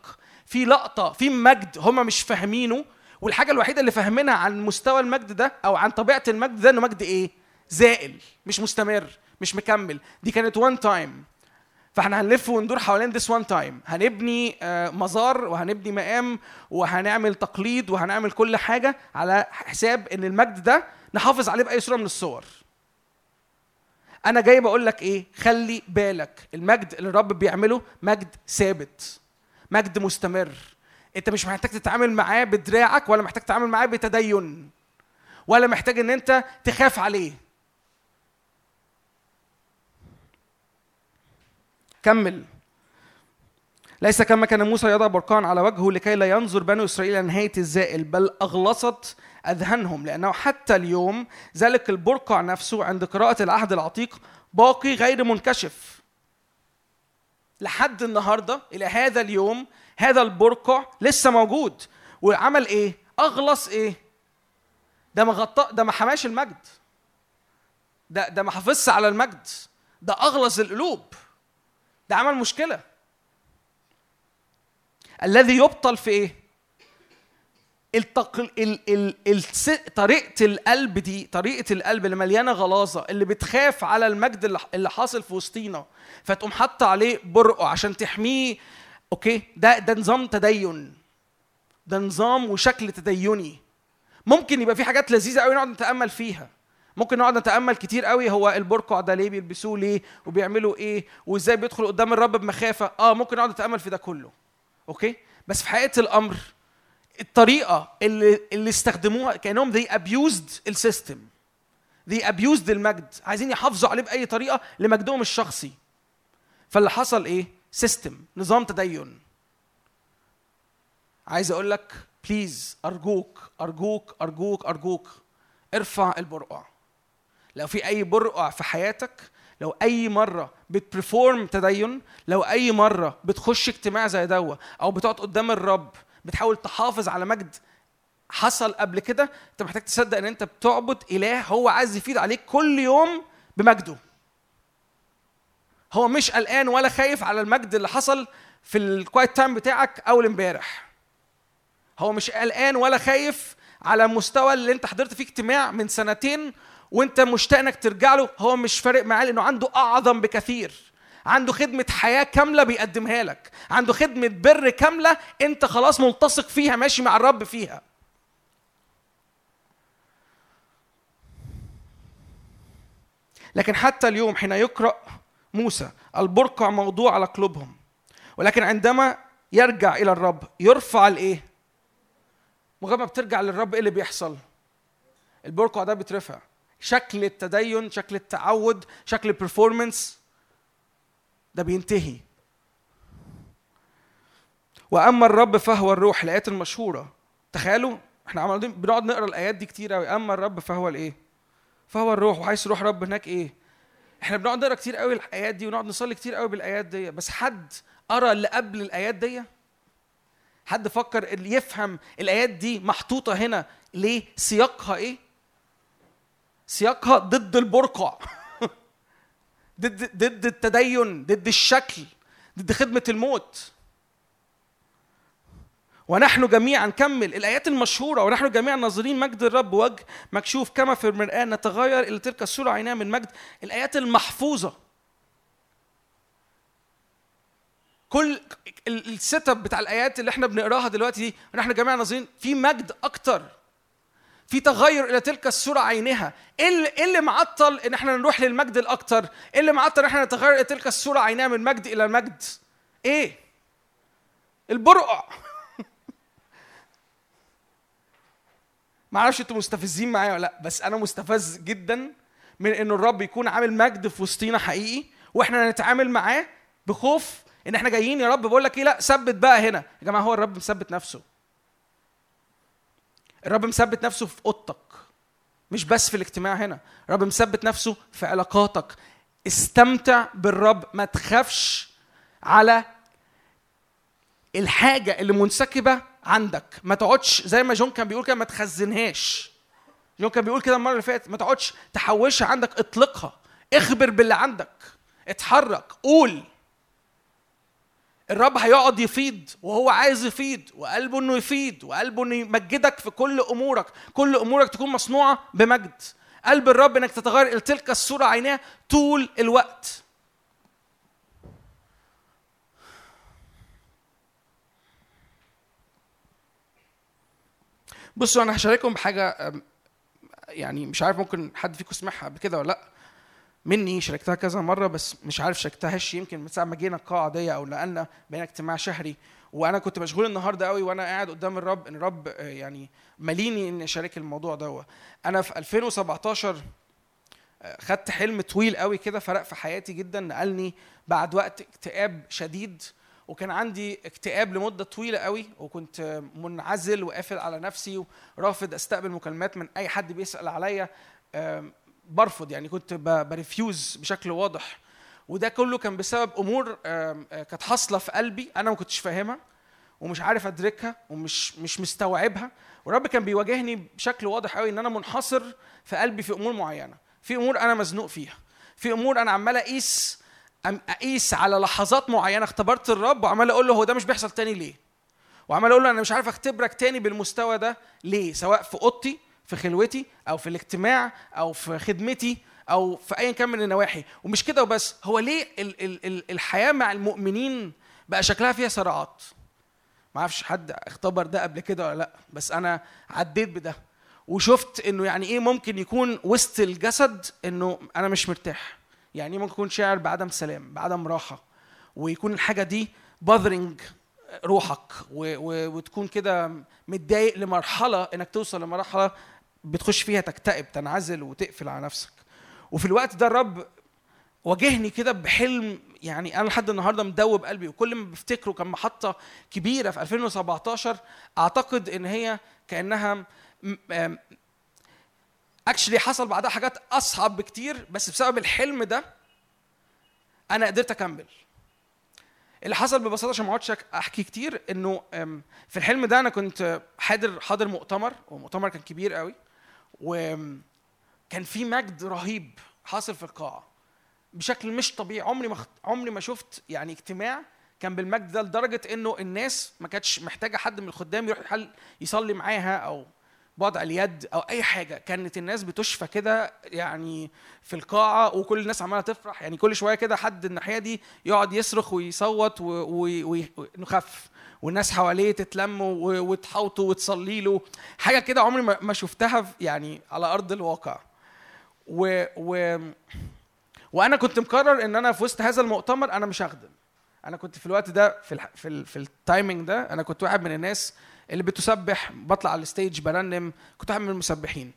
في لقطة في مجد هم مش فاهمينه. والحاجة الوحيدة اللي فاهمينها عن مستوى المجد ده أو عن طبيعة المجد ده إنه مجد إيه؟ زائل مش مستمر مش مكمل. دي كانت وان تايم فإحنا هنلف وندور حوالين this one time. هنبني آه، مزار وهنبني مقام وهنعمل تقليد وهنعمل كل حاجة على حساب إن المجد ده نحافظ عليه بأي صورة من الصور. أنا جاي بقول لك إيه؟ خلي بالك. المجد اللي الرب بيعمله مجد ثابت مجد مستمر. أنت مش محتاج تتعامل معاه بدراعك ولا محتاج تتعامل معاه بتدين ولا محتاج إن أنت تخاف عليه. كمل. ليس كما كان موسى يضع برقان على وجهه لكي لا ينظر بنو إسرائيل نهاية الزائل بل أغلصت اذهانهم لأنه حتى اليوم ذلك البرقع نفسه عند قراءة العهد العتيق باقي غير منكشف. لحد النهارده إلى هذا اليوم هذا البرقع لسه موجود. وعمل إيه؟ أغلص إيه؟ ده ما غطى ده ما حماش المجد. ده ده ما حافظش على المجد. ده اغلظ القلوب. ده عمل مشكلة. الذي يبطل في إيه؟ التق... ال... ال... ال... طريقة القلب دي طريقة القلب اللي مليانة غلاظه اللي بتخاف على المجد اللي حاصل في وسطينا فتقوم حاطة عليه برقه عشان تحميه. okay؟ ده ده نظام تدين. ده نظام وشكل تديني. ممكن يبقى في حاجات لذيذة قوي نقعد نتأمل فيها. ممكن نقعد نتأمل كتير قوي هو البرقع ده ليه بيلبسوه ليه وبيعملوا إيه وإزاي بيدخلوا قدام الرب بمخافة. آه ممكن نقعد نتأمل في ده كله. okay؟ بس في حقيقة الأمر الطريقة اللي اللي استخدموها كأنهم they abused ال system they abused المجد عايزين يحافظوا عليه بأي طريقة لمجدهم الشخصي. فاللي حصل إيه؟ system نظام تدين. عايز أقول لك please أرجوك أرجوك أرجوك أرجوك. ارفع البرقع. لو في أي برقع في حياتك لو أي مرة بت perform تدين لو أي مرة بتخش اجتماع زي دوا أو بتقعد قدام الرب بتحاول تحافظ على مجد حصل قبل كده انت محتاج تصدق ان انت بتعبد إله هو عايز يفيض عليك كل يوم بمجده. هو مش قلقان ولا خايف على المجد اللي حصل في ال quiet time بتاعك أول امبارح. هو مش قلقان ولا خايف على مستوى اللي انت حضرت فيه اجتماع من سنتين وانت مشتاق انك ترجع له هو مش فارق معاه لأنه عنده أعظم بكثير. عنده خدمة حياة كاملة بيقدمها لك. عنده خدمة بر كاملة انت خلاص ملتصق فيها ماشي مع الرب فيها. لكن حتى اليوم حين يقرأ موسى البرقع موضوع على قلوبهم. ولكن عندما يرجع إلى الرب يرفع الإيه؟ مجرد ما بترجع للرب إيه اللي بيحصل؟ البرقع ده بيترفع. شكل التدين شكل التعود شكل البرفورمانس ده بينتهي. وأما الرب فهو الروح الآيات المشهورة. تخيلوا إحنا عمالين بنقعد نقرأ الآيات دي كتير قوي أما الرب فهو الإيه؟ فهو الروح. وحيث روح رب هناك إيه؟ إحنا بنقعد نقرأ كتير قوي الآيات دي ونقعد نصلي كتير قوي بالآيات دي. بس حد قرأ اللي قبل الآيات دي؟ حد فكر اللي يفهم الآيات دي محطوطة هنا؟ ليه؟ سياقها إيه؟ سياقها ضد البرقع. ضد ضد التدين ضد الشكل ضد خدمة الموت. ونحن جميعا كمل الآيات المشهورة ونحن جميعا ناظرين مجد الرب وجه مكشوف كما في المرآة نتغير إلى تلك الصورة عينها من مجد. الآيات المحفوظة. كل السيت أب بتاع الآيات اللي إحنا بنقراها دلوقتي دي ونحن جميعا ناظرين في مجد أكتر. في تغير إلى تلك الصورة عينها. إيه اللي, إيه معطل إن إحنا نروح للمجد الأكتر؟ إيه اللي معطل إن إحنا نتغير إلى تلك الصورة عينها من مجد إلى مجد إيه؟ البرقع. ما أعرفش أنتوا مستفزين معايا ولا لأ بس أنا مستفز جدا من ان الرب يكون عامل مجد في وسطينا حقيقي وإحنا نتعامل معاه بخوف إن إحنا جايين يا رب بقول لك إيه لأ ثبت بقى هنا. يا جماعة هو الرب مثبت نفسه. الرب مثبت نفسه في أوضتك مش بس في الاجتماع هنا الرب مثبت نفسه في علاقاتك. استمتع بالرب ما تخافش على الحاجة اللي منسكبة عندك. ما تقعدش زي ما جون كان بيقول كده ما تخزنهاش. جون كان بيقول كده المرة اللي فاتت ما تقعدش تحوشها عندك اطلقها اخبر باللي عندك اتحرك قول. الرب هيقعد يفيض وهو عايز يفيض وقلبه إنه يفيض وقلبه إنه يمجدك في كل أمورك كل أمورك تكون مصنوعة بمجد. قلب الرب إنك تتغير إلى تلك الصورة عيناه طول الوقت. بصوا أنا هشارككم بحاجة يعني مش عارف ممكن حد فيكم سمعها قبل كده ولا لأ. مني شاركتها كذا مرة بس مش عارف شاركتهاش يمكن من ساعة ما جينا القاعه دي أو لأن بقينا اجتماع شهري. وأنا كنت مشغول النهارده قوي وأنا قاعد قدام الرب إن الرب يعني ماليني إني أشارك الموضوع ده. أنا في 2017 خدت حلم طويل قوي كده فرق في حياتي جدا نقلني بعد وقت اكتئاب شديد. وكان عندي اكتئاب لمدة طويلة قوي وكنت منعزل وقافل على نفسي ورافض أستقبل مكالمات من أي حد بيسأل عليا. برفض يعني كنت ب- بريفيوز بشكل واضح. وده كله كان بسبب أمور آه، كانت حاصلة في قلبي أنا ما كنتش فاهمها ومش عارف أدركها ومش مش مستوعبها. والرب كان بيواجهني بشكل واضح قوي إن أنا منحصر في قلبي في أمور معينة في أمور أنا مزنوق فيها في أمور أنا عمال أقيس أقيس على لحظات معينة. اختبرت الرب وعمال أقول له هو ده مش بيحصل تاني ليه؟ وعمال أقول له أنا مش عارف أختبرك تاني بالمستوى ده ليه سواء في أوضتي في خلوتي أو في الاجتماع أو في خدمتي أو في ايا كان من النواحي. ومش كده وبس هو ليه ال ال ال الحياة مع المؤمنين بقى شكلها فيها صراعات؟ ما أعرفش حد اختبر ده قبل كده ولا لأ بس أنا عديت بده. وشفت إنه يعني إيه ممكن يكون وسط الجسد إنه أنا مش مرتاح. يعني إيه ممكن يكون شاعر بعدم سلام بعدم راحة. ويكون الحاجة دي باذرنج روحك. و و وتكون كده متضايق لمرحلة إنك توصل لمرحلة بتخش فيها تكتئب تنعزل وتقفل على نفسك. وفي الوقت ده الرب واجهني كده بحلم يعني أنا لحد النهارده مدوب قلبي وكل ما بفتكره كان محطة كبيرة في 2017 أعتقد إن هي كأنها اكشلي حصل بعدها حاجات أصعب بكتير بس بسبب الحلم ده أنا قدرت أكمل. اللي حصل ببساطة عشان ما أقعدش أحكي كتير إنه في الحلم ده أنا كنت حاضر حاضر مؤتمر ومؤتمر كان كبير قوي. وكان في مجد رهيب حاصل في القاعه بشكل مش طبيعي. عمري ما عمري ما شفت يعني اجتماع كان بالمجد ده لدرجة إنه الناس ما كانتش محتاجة حد من الخدام يروح يصلي معاها أو وضع اليد أو أي حاجة. كانت الناس بتشفى كده يعني في القاعه وكل الناس عمالة تفرح. يعني كل شوية كده حد الناحية دي يقعد يصرخ ويصوت ونخف والناس حواليه تتلم وتحوطه وتصلي له. حاجة كده عمري ما شفتها يعني على أرض الواقع. و, و وأنا كنت مقرر إن أنا في وسط هذا المؤتمر أنا مش هخدم. أنا كنت في الوقت ده في الح... في, ال... في ال timing ده أنا كنت واحد من الناس اللي بتسبح بطلع على ال stage برنم كنت واحد من المسبحين.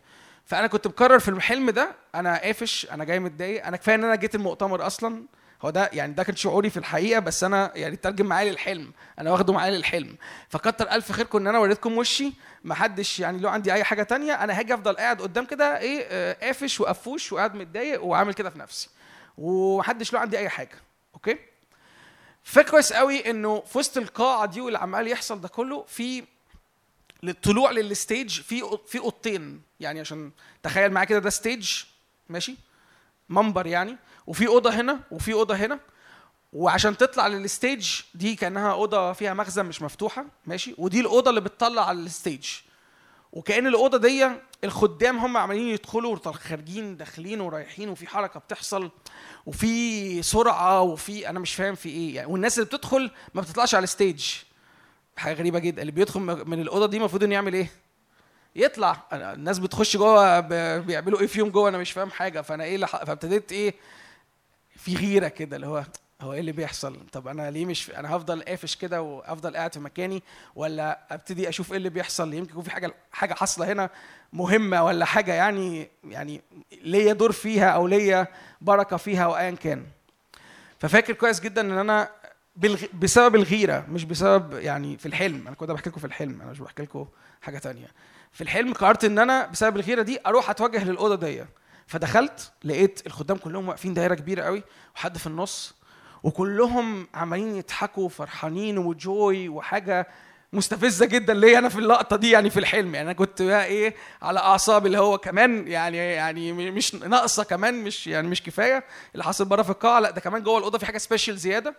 فأنا كنت مقرر في الحلم ده أنا قافش أنا جاي متضايق أنا كفاية إن أنا جيت المؤتمر أصلا. هو ده يعني ده كان شعوري في الحقيقة بس أنا يعني ترجم معايا للحلم أنا واخده معايا للحلم. فكتر ألف خيركم ان أنا وريتكم وشي ما حدش يعني لو عندي أي حاجة تانية أنا هاجي أفضل قاعد قدام كده إيه آه، قافش وقفوش وقاعد متضايق وعامل كده في نفسي. ومحدش له عندي أي حاجة okay؟ فكرة كويس قوي إنه في وسط القاعة دي واللي عمال يحصل ده كله في للطلوع لل stage في في أوضتين. يعني عشان تخيل معايا كده ده stage ماشي؟ منبر يعني. وفي أوضة هنا وفي أوضة هنا وعشان تطلع لل stage دي كأنها أوضة فيها مخزن مش مفتوحة ماشي؟ ودي الأوضة اللي بتطلع على ال stage وكأن الأوضة دي الخدام هم عمالين يدخلوا خارجين داخلين ورايحين وفي حركة بتحصل وفي سرعة وفي أنا مش فاهم في إيه يعني. والناس اللي بتدخل ما بتطلعش على ال stage حاجة غريبة جدا. اللي بيدخل من الأوضة دي المفروض إنه يعمل إيه؟ يطلع. الناس بتخش جوه بيعملوا إيه فيهم جوه؟ أنا مش فاهم حاجة. فأنا إيه اللي ح- فابتديت إيه؟ في غيرة كده اللي هو هو إيه اللي بيحصل؟ طب أنا ليه مش أنا هفضل قافش كده وأفضل قاعد في مكاني ولا أبتدي أشوف إيه اللي بيحصل يمكن يكون في حاجة حاجة حاصلة هنا مهمة ولا حاجة يعني يعني ليا دور فيها أو ليا بركة فيها أو ايا كان. ففاكر كويس جدا إن أنا بالغ... بسبب الغيرة مش بسبب يعني في الحلم أنا كنت بحكي لكم في الحلم أنا مش بحكي لكم حاجة تانية في الحلم قررت إن أنا بسبب الغيرة دي أروح أتوجه للأوضة دي فدخلت لقيت الخدام كلهم واقفين دايرة كبيرة قوي وحد في النص وكلهم عمالين يضحكوا وفرحانين وجوي وحاجة مستفزة جدا ليا أنا في اللقطة دي يعني في الحلم. يعني أنا كنت بقى إيه على أعصابي اللي هو كمان يعني يعني مش ناقصة كمان مش يعني مش كفاية اللي حصل بره في القاعة لأ ده كمان جوه الأوضة في حاجة سبيشال زيادة.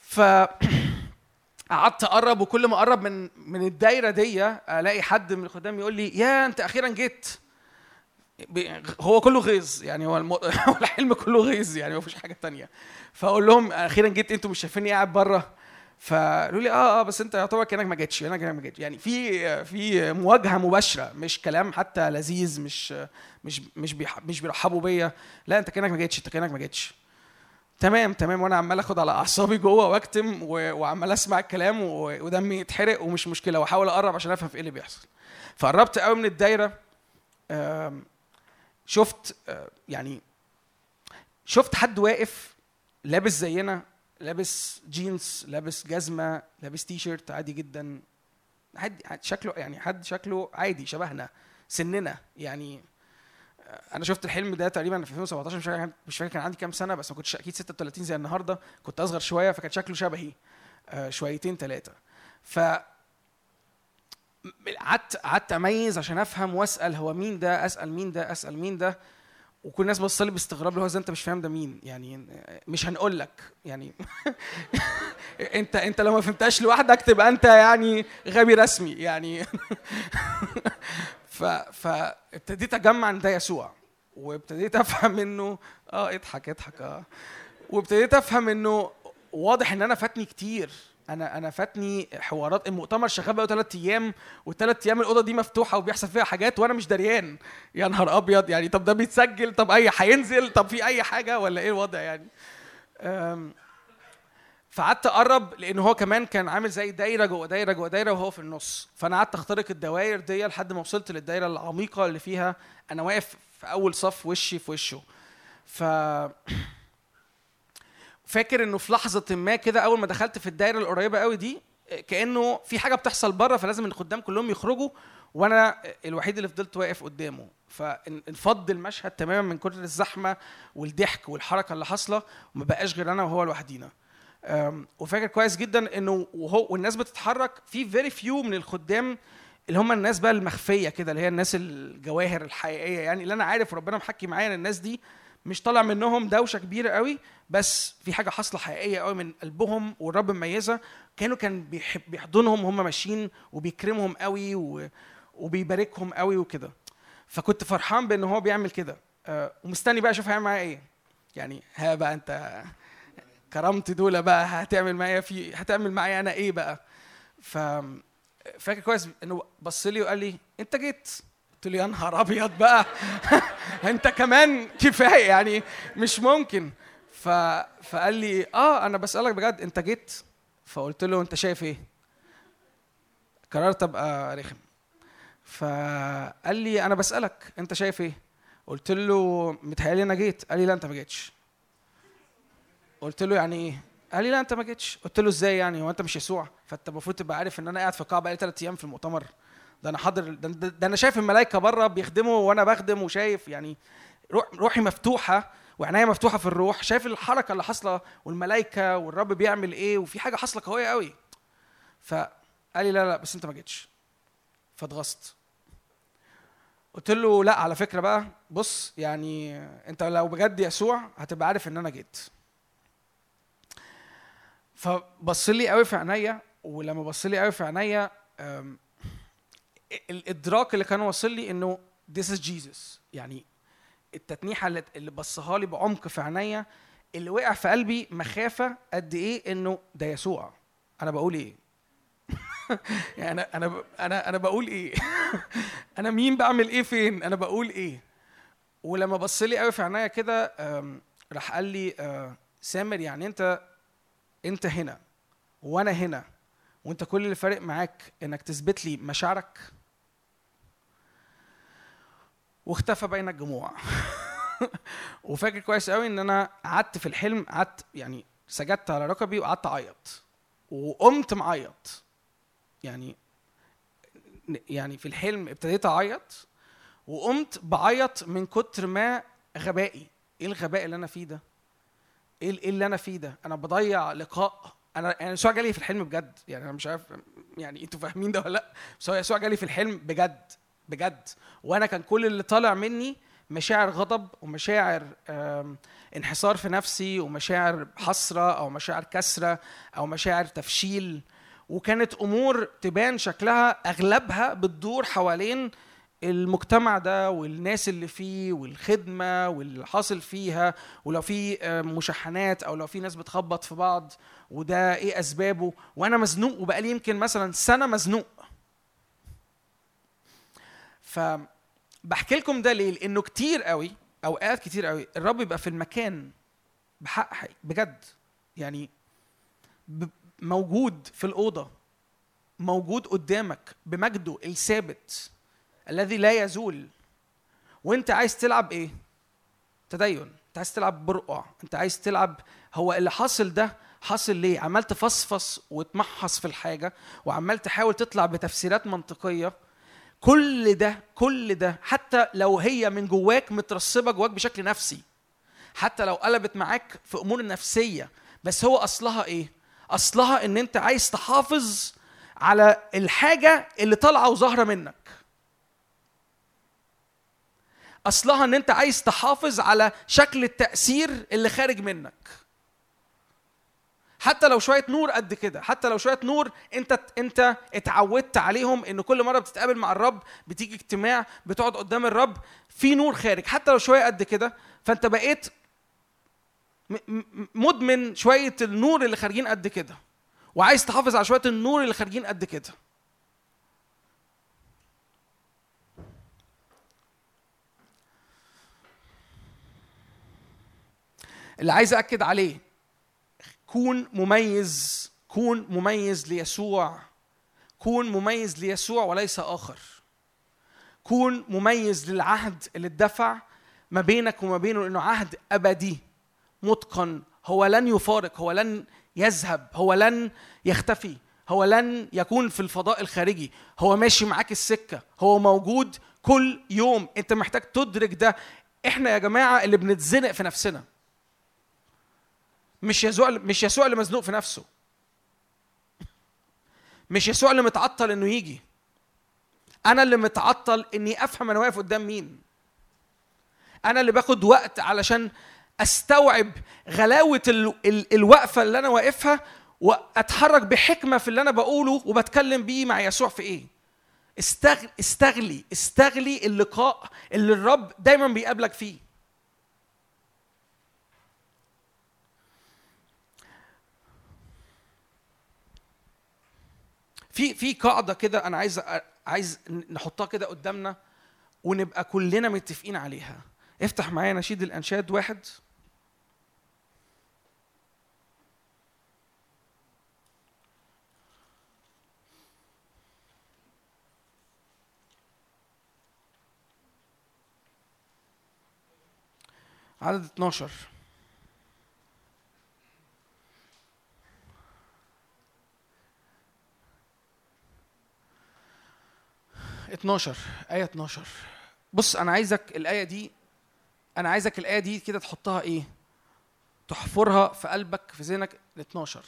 ف قعدت أقرب وكل ما أقرب من من الدايرة دي ألاقي حد من الخدام يقول لي يا أنت أخيرا جيت. هو كله غيظ يعني هو الم... الحلم كله غيظ يعني ما فيش حاجة تانية فأقول لهم أخيرا جيت أنتوا مش شايفيني قاعد بره فقالوا لي آه آه بس أنت يعتبر كأنك ما جيتش أنا كأنك ما جيتش يعني في في مواجهة مباشرة مش كلام حتى لذيذ مش مش مش. مش بيرحبوا بيا لا أنت كأنك ما جيتش أنت كأنك ما جيتش تمام تمام وأنا عمال آخد على أعصابي جوه وأكتم. وعمال أسمع الكلام. ودمي يتحرق ومش مشكلة وأحاول أقرب عشان أفهم إيه اللي بيحصل فقربت قوي من الدايرة شفت آه، يعني شفت حد واقف لابس زينا لابس جينز لابس جزمة لابس تي شيرت عادي جدا. حد شكله يعني حد شكله عادي شبهنا سننا يعني آه، أنا شفت الحلم ده تقريبا في 2017 مش فاكر مش فاكر كان عندي كام سنة بس ما كنتش أكيد 36 زي النهارده. كنت أصغر شوية فكان شكله شبهي آه، شويتين ثلاثة ف قعدت قعدت أميز عشان أفهم وأسأل هو مين ده؟ أسأل مين ده؟ أسأل مين ده؟ وكل الناس بص لي باستغراب اللي هو إزاي أنت مش فاهم ده مين؟ يعني مش هنقول لك يعني انت أنت لو ما فهمتهاش لوحدك تبقى أنت يعني غبي رسمي يعني ف فابتديت أجمع ان ده يسوع وابتديت أفهم إنه آه اضحك اضحك آه. وابتديت أفهم إنه واضح إن أنا فاتني كتير. أنا أنا فاتني حوارات المؤتمر شغال بقى ثلاث أيام والثلاث أيام الأوضة دي مفتوحة وبيحصل فيها حاجات وأنا مش دريان. يا نهار أبيض يعني طب ده بيتسجل؟ طب أي هينزل؟ طب في أي حاجة ولا إيه الوضع يعني؟ فقعدت أقرب لأن هو كمان كان عامل زي دايرة جوه دايرة جوه دايرة وهو في النص. فأنا قعدت أخترق الدوائر دي لحد ما وصلت للدايرة العميقة اللي فيها. أنا واقف في أول صف وشي في وشه. ف فاكر إنه في لحظة ما كده أول ما دخلت في الدايرة القريبة قوي دي كأنه في حاجة بتحصل بره فلازم الخدام كلهم يخرجوا وأنا الوحيد اللي فضلت واقف قدامه. فانفض المشهد تماما من كتر الزحمة والضحك والحركة اللي حاصلة وما بقاش غير أنا وهو لوحدينا. وفاكر كويس جدا إنه وهو والناس بتتحرك في very few من الخدام اللي هم الناس بقى المخفية كده اللي هي الناس الجواهر الحقيقية يعني اللي أنا عارف ربنا محكي معايا إن الناس دي مش طالع منهم دوشة كبيرة قوي بس في حاجة حاصلة حقيقية قوي من قلبهم والرب مميزه كانوا كان بيحب بيحضنهم وهم ماشيين وبيكرمهم قوي. وبيباركهم قوي وكده. فكنت فرحان بأن هو بيعمل كده. آه، ومستني بقى أشوف هيعمل معايا إيه. يعني ها بقى أنت كرمت دول بقى هتعمل معايا في هتعمل معايا أنا إيه بقى؟ ف فاكر كويس إنه بص لي وقال لي أنت جيت. قلت له يا نهار أبيض بقى. أنت كمان كفاية يعني مش ممكن. ف... فقال لي آه أنا بسألك بجد أنت جيت؟ فقلت له أنت شايف إيه؟ قررت أبقى رخم. فقال لي أنا بسألك أنت شايف إيه؟ قلت له متهيألي أنا جيت. قال لي لا أنت ما جيتش. قلت له يعني إيه؟ قال لي لا أنت ما جيتش. قلت له إزاي يعني؟ هو أنت مش يسوع؟ فأنت المفروض تبقى عارف إن أنا قاعد في القاعة بقالي ثلاث أيام في المؤتمر. ده أنا حاضر ده, أنا شايف الملائكة بره بيخدموا وأنا بخدم وشايف يعني روح روحي مفتوحة وعناية مفتوحة في الروح شايف الحركة اللي حاصلة والملائكة والرب بيعمل إيه وفي حاجة حاصلة قوية قوي. فقال لي لا لا بس انت ما جيتش. فاتغصت. قلت له لا على فكرة بقى بص يعني انت لو بجد يسوع هتبقى عارف ان أنا جيت. فبص لي قوي في عينيا ولما بص لي قوي في عينيا الإدراك اللي كان واصل لي إنه this is Jesus. يعني التتنيحة اللي بصها لي بعمق في عينيا اللي وقع في قلبي مخافة قد إيه إنه ده يسوع. أنا بقول إيه؟ يعني أنا أنا أنا أنا بقول إيه؟ أنا مين بعمل إيه فين؟ أنا بقول إيه؟ ولما بص لي قوي في عينيا كده راح قال لي آه، سامر يعني أنت أنت هنا وأنا هنا. وانت كل اللي فارق معاك انك تثبت لي مشاعرك. واختفى بين الجموع. وفاكر كويس قوي ان أنا قعدت في الحلم قعدت يعني سجدت على ركبي وقعدت اعيط. وقمت معيط. يعني يعني في الحلم ابتديت اعيط. وقمت بعيط من كتر ما غبائي. إيه الغباء اللي أنا فيه ده؟ إيه إيه اللي أنا فيه ده؟ أنا بضيع لقاء أنا يعني يسوع جالي في الحلم بجد. يعني أنا مش عارف يعني أنتوا فاهمين ده ولا لأ. بس هو يسوع جالي في الحلم بجد بجد. وأنا كان كل اللي طالع مني مشاعر غضب ومشاعر آم، انحصار في نفسي ومشاعر حسرة أو مشاعر كسرة أو مشاعر تفشيل. وكانت أمور تبان شكلها أغلبها بتدور حوالين المجتمع ده والناس اللي فيه والخدمة واللي حاصل فيها ولو في آه، مشاحنات أو لو في ناس بتخبط في بعض وده إيه أسبابه؟ وأنا مزنوق وبقالي يمكن مثلا سنة مزنوق. فبحكي لكم ده ليه؟ لأنه كتير قوي أوقات كتير قوي الرب يبقى في المكان بحق حقيقي بجد. يعني موجود في الأوضة موجود قدامك بمجده الثابت. الذي لا يزول. وانت عايز تلعب إيه؟ تدين. انت عايز تلعب برقع. انت عايز تلعب هو اللي حاصل ده حاصل ليه؟ عمال تفصفص وتمحص في الحاجة وعمال تحاول تطلع بتفسيرات منطقية. كل ده كل ده حتى لو هي من جواك مترسبه جواك بشكل نفسي حتى لو قلبت معاك في أمور نفسية بس هو أصلها إيه؟ أصلها إن انت عايز تحافظ على الحاجة اللي طالعة وظاهرة منك. أصلها إن أنت عايز تحافظ على شكل التأثير اللي خارج منك. حتى لو شوية نور قد كده حتى لو شوية نور أنت أنت اتعودت عليهم إن كل مرة بتتقابل مع الرب بتيجي اجتماع بتقعد قدام الرب في نور خارج. حتى لو شوية قد كده فأنت بقيت مدمن شوية النور اللي خارجين قد كده وعايز تحافظ على شوية النور اللي خارجين قد كده. اللي عايز اكد عليه. كون مميز كون مميز ليسوع. كون مميز ليسوع وليس آخر. كون مميز للعهد اللي اتدفع ما بينك وما بينه انه عهد أبدي متقن. هو لن يفارق هو لن يذهب هو لن يختفي هو لن يكون في الفضاء الخارجي. هو ماشي معاك السكة هو موجود كل يوم. أنت محتاج تدرك ده. إحنا يا جماعة اللي بنتزنق في نفسنا. مش يسوع مش يسوع اللي مزنوق في نفسه. مش يسوع اللي متعطل إنه يجي. أنا اللي متعطل إني أفهم أنا واقف قدام مين. أنا اللي باخد وقت علشان أستوعب غلاوة ال... ال... الوقفة اللي أنا واقفها وأتحرك بحكمة في اللي أنا بقوله وبتكلم بيه مع يسوع في إيه. استغل... استغلي استغلي اللقاء اللي الرب دايما بيقابلك فيه. في في قاعدة كده أنا عايز عايز نحطها كده قدامنا ونبقى كلنا متفقين عليها. افتح معايا نشيد الأنشاد واحد. عدد 12 12 آية 12 بص أنا عايزك الآية دي أنا عايزك الآية دي كده تحطها إيه؟ تحفرها في قلبك في ذهنك ال 12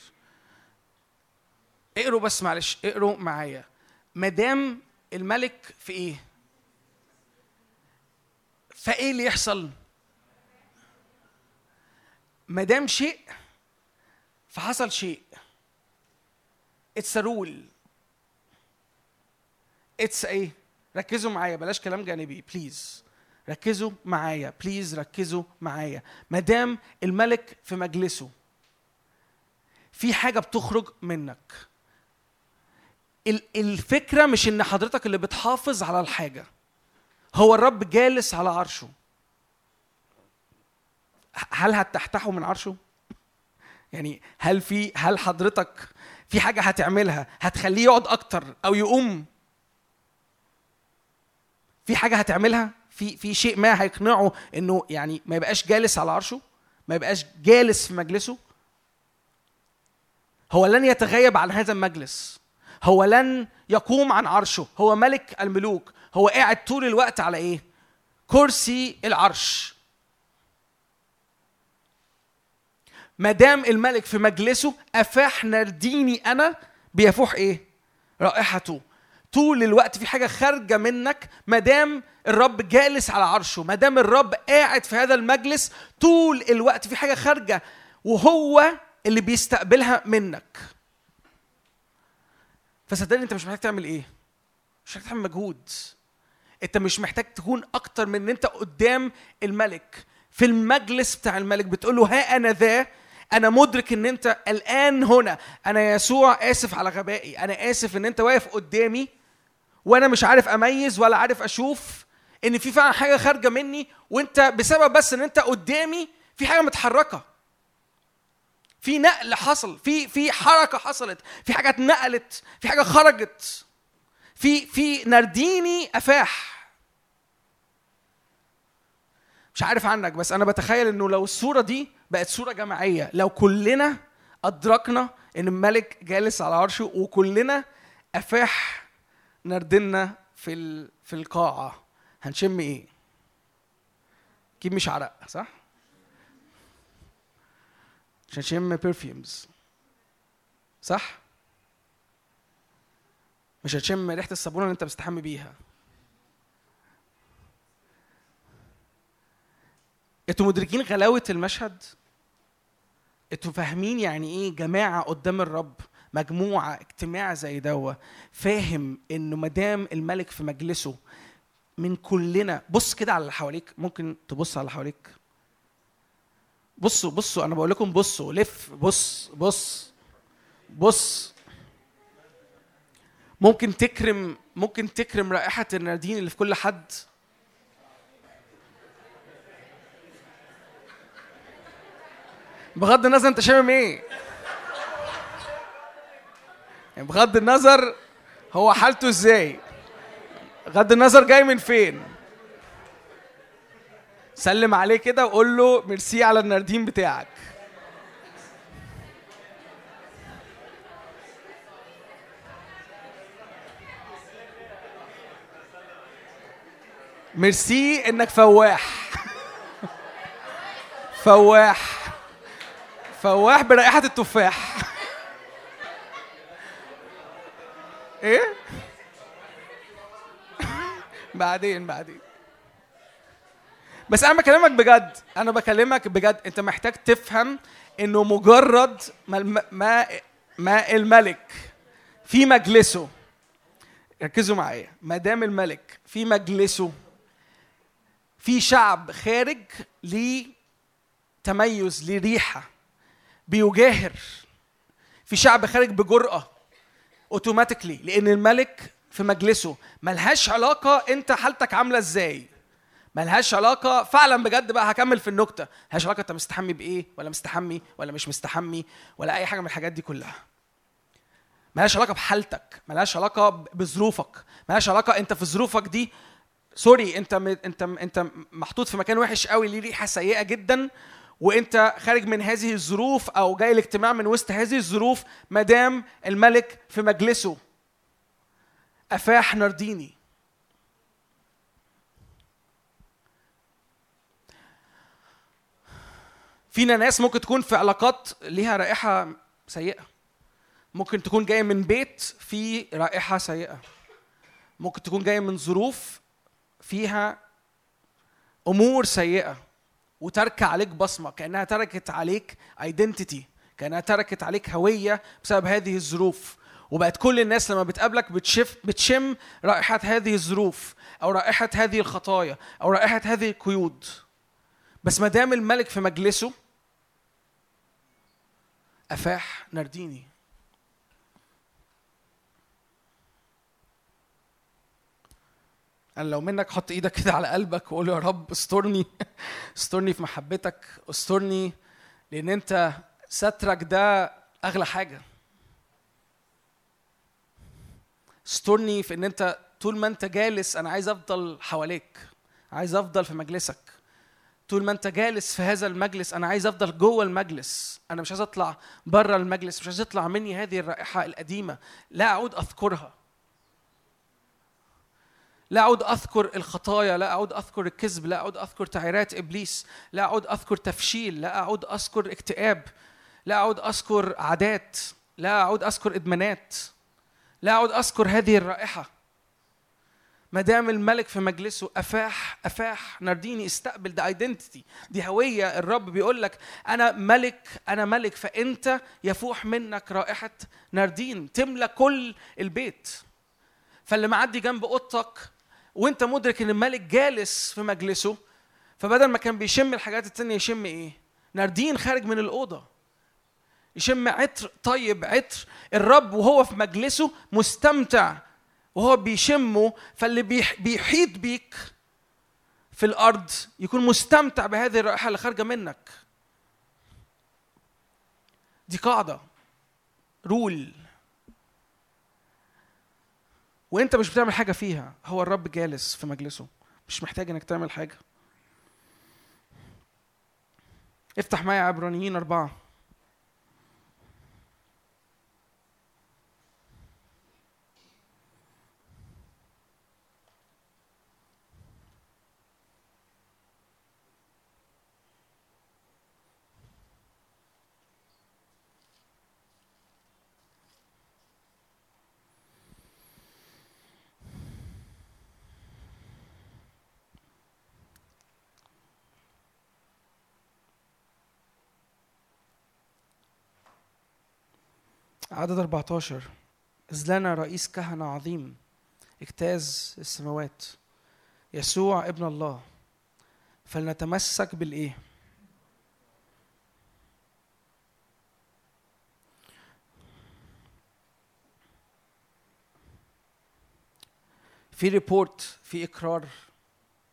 اقروا بس معلش اقروا معايا مدام الملك في إيه؟ فإيه اللي يحصل؟ مدام شيء فحصل شيء it's rule it's إيه ركزوا معايا. بلاش كلام جانبي. please ركزوا معايا. please ركزوا معايا. ما دام الملك في مجلسه. في حاجة بتخرج منك. ال- الفكرة مش إن حضرتك اللي بتحافظ على الحاجة. هو الرب جالس على عرشه. هل هتحتحه من عرشه؟ يعني هل في هل حضرتك في حاجة هتعملها؟ هتخليه يقعد أكتر أو يقوم؟ في حاجة هتعملها؟ في في شيء ما هيقنعه إنه يعني ما يبقاش جالس على عرشه؟ ما يبقاش جالس في مجلسه؟ هو لن يتغيب عن هذا المجلس. هو لن يقوم عن عرشه. هو ملك الملوك. هو قاعد طول الوقت على إيه؟ كرسي العرش. ما دام الملك في مجلسه افاح نرديني أنا؟ بيفوح إيه؟ رائحته. طول الوقت في حاجة خارجة منك ما دام الرب جالس على عرشه ما دام الرب قاعد في هذا المجلس طول الوقت في حاجة خارجة وهو اللي بيستقبلها منك. فصدقني انت مش محتاج تعمل إيه؟ مش محتاج تعمل مجهود. انت مش محتاج تكون أكتر من ان انت قدام الملك. في المجلس بتاع الملك بتقول له ها أنا ذا أنا مدرك إن أنت الآن هنا. أنا يسوع آسف على غبائي. أنا آسف إن أنت واقف قدامي. وأنا مش عارف اميز ولا عارف أشوف ان في فعلا حاجة خارجة مني وانت بسبب بس ان انت قدامي في حاجة متحركة. في نقل حصل في في حركة حصلت في حاجة اتنقلت في حاجة خرجت في في نرديني أفاح. مش عارف عنك بس أنا بتخيل إنه لو الصورة دي بقت صورة جماعية لو كلنا أدركنا إن الملك جالس على عرشه وكلنا أفاح نردنا في ال... في القاعة. هنشم إيه؟ أكيد مش عرق صح؟ مش هنشم برفيومز صح؟ مش هتشم ريحة الصابونة اللي أنت بتستحمي بيها. أنتوا مدركين غلاوة المشهد؟ أنتوا فاهمين يعني إيه جماعة قدام الرب؟ مجموعة اجتماع زي دوا فاهم إنه مدام الملك في مجلسه من كلنا بص كده على اللي حواليك ممكن تبص على اللي حواليك. بصوا بصوا أنا بقول لكم بصوا لف بص بص بص. ممكن تكرم ممكن تكرم رائحة الناردين اللي في كل حد. بغض النظر أنت شامم إيه. يعني بغض النظر هو حالته إزاي. بغض النظر جاي من فين. سلم عليه كده وقول له ميرسي على الناردين بتاعك. ميرسي إنك فواح. فواح. فواح برائحة التفاح. إيه؟ بعدين بعدين. بس أنا بكلمك بجد أنا بكلمك بجد أنت محتاج تفهم إنه مجرد ما ما ما الملك في مجلسه ركزوا معايا ما دام الملك في مجلسه في شعب خارج ليه تميز ليه ريحه بيجاهر. في شعب خارج بجرأة. اوتوماتيكلي لأن الملك في مجلسه ملهاش علاقة أنت حالتك عاملة إزاي. ملهاش علاقة فعلا بجد بقى هكمل في النكتة. ملهاش علاقة أنت مستحمي بإيه ولا مستحمي ولا مش مستحمي ولا أي حاجة من الحاجات دي كلها. ملهاش علاقة بحالتك ملهاش علاقة بظروفك. ملهاش علاقة أنت في ظروفك دي سوري أنت م... أنت أنت محطوط في مكان وحش قوي ليه ريحة سيئة جدا وانت خارج من هذه الظروف أو جاي الاجتماع من وسط هذه الظروف مدام الملك في مجلسه أفاح نرديني. فينا ناس ممكن تكون في علاقات ليها رائحة سيئة. ممكن تكون جاية من بيت فيه رائحة سيئة. ممكن تكون جاية من ظروف فيها أمور سيئة. وترك عليك بصمة كأنها تركت عليك ايدنتيتي كأنها تركت عليك هوية بسبب هذه الظروف. وبقت كل الناس لما بتقابلك بتشف بتشم رائحة هذه الظروف أو رائحة هذه الخطايا أو رائحة هذه القيود. بس ما دام الملك في مجلسه أفاح نرديني. أنا لو منك حط إيدك كده على قلبك وقول يا رب استرني استرني في محبتك استرني لأن أنت سترك ده أغلى حاجة. استرني في إن أنت طول ما أنت جالس أنا عايز أفضل حواليك عايز أفضل في مجلسك. طول ما أنت جالس في هذا المجلس أنا عايز أفضل جوه المجلس. أنا مش عايز أطلع بره المجلس مش عايز يطلع مني هذه الرائحة القديمة. لا أعود أذكرها. لا أعود أذكر الخطايا لا أعود أذكر الكذب لا أعود أذكر تعيرات إبليس لا أعود أذكر تفشيل لا أعود أذكر اكتئاب لا أعود أذكر عادات لا أعود أذكر إدمانات لا أعود أذكر هذه الرائحة. ما دام الملك في مجلسه أفاح أفاح نرديني استقبل ده ايدنتيتي دي هوية الرب بيقول لك أنا ملك أنا ملك فأنت يفوح منك رائحة نردين تملى كل البيت. فاللي معدي جنب أوضتك وانت مدرك ان الملك جالس في مجلسه فبدل ما كان بيشم الحاجات التانية يشم إيه؟ ناردين خارج من الأوضة. يشم عطر طيب عطر. الرب وهو في مجلسه مستمتع وهو بيشمه فاللي بيح- بيحيط بيك في الأرض يكون مستمتع بهذه الرائحة اللي خارجة منك. دي قاعدة. رول. وانت مش بتعمل حاجة فيها. هو الرب جالس في مجلسه. مش محتاج انك تعمل حاجة. افتح معايا عبرانيين أربعة. عدد 14 إذ لنا رئيس كهنة عظيم اجتاز السماوات يسوع ابن الله. فلنتمسك بالإيه؟ في ريبورت في إقرار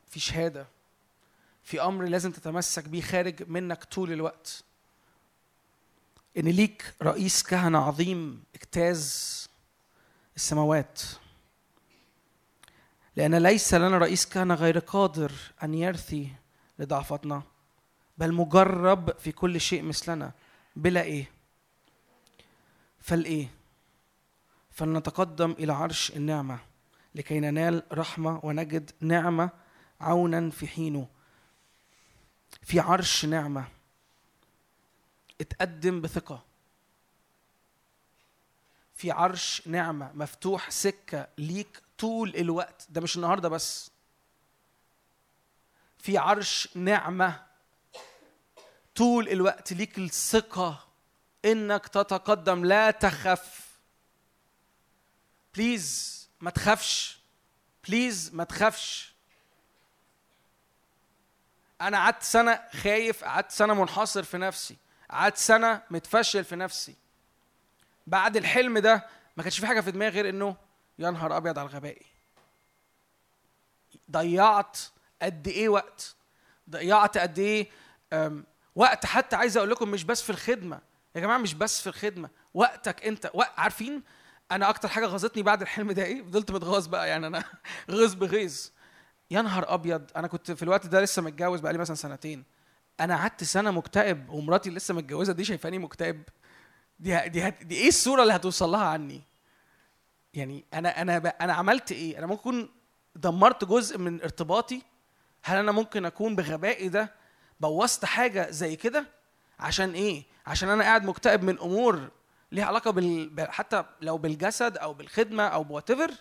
في شهادة في أمر لازم تتمسك بيه خارج منك طول الوقت. إن ليك رئيس كهنة عظيم اجتاز السماوات. لأن ليس لنا رئيس كهنة غير قادر أن يرثي لضعفتنا بل مجرب في كل شيء مثلنا. بلا إيه؟ فالإيه؟ فلنتقدم إلى عرش النعمة لكي ننال رحمة ونجد نعمة عونا في حينه في عرش نعمة. اتقدم بثقة. في عرش نعمة مفتوح سكة ليك طول الوقت. ده مش النهاردة بس. في عرش نعمة طول الوقت ليك الثقة إنك تتقدم. لا تخف. بليز ما تخافش. بليز ما تخافش. أنا قعدت سنة خايف قعدت سنة منحصر في نفسي. قعدت سنة متفشل في نفسي. بعد الحلم ده ما كانش في حاجة في دماغي غير إنه يا نهار أبيض على غبائي ضيعت قد إيه وقت؟ ضيعت قد إيه؟ وقت حتى عايز أقول لكم مش بس في الخدمة. يا جماعة مش بس في الخدمة. وقتك أنت وق... عارفين أنا أكتر حاجة غاظتني بعد الحلم ده إيه؟ فضلت متغاظ بقى يعني أنا غيظ بغيظ. يا نهار أبيض أنا كنت في الوقت ده لسه متجوز بقالي مثلا سنتين. أنا قعدت سنة مكتئب ومراتي لسه متجوزة دي شايفاني مكتئب. دي ه- دي, هت- دي إيه الصورة اللي هتوصل لها عني؟ يعني أنا أنا ب- أنا عملت إيه؟ أنا ممكن دمرت جزء من ارتباطي؟ هل أنا ممكن اكون بغبائي ده بوظت حاجة زي كده؟ عشان إيه؟ عشان أنا قاعد مكتئب من امور ليها علاقة بال... حتى لو بالجسد أو بالخدمة أو بواتيفر.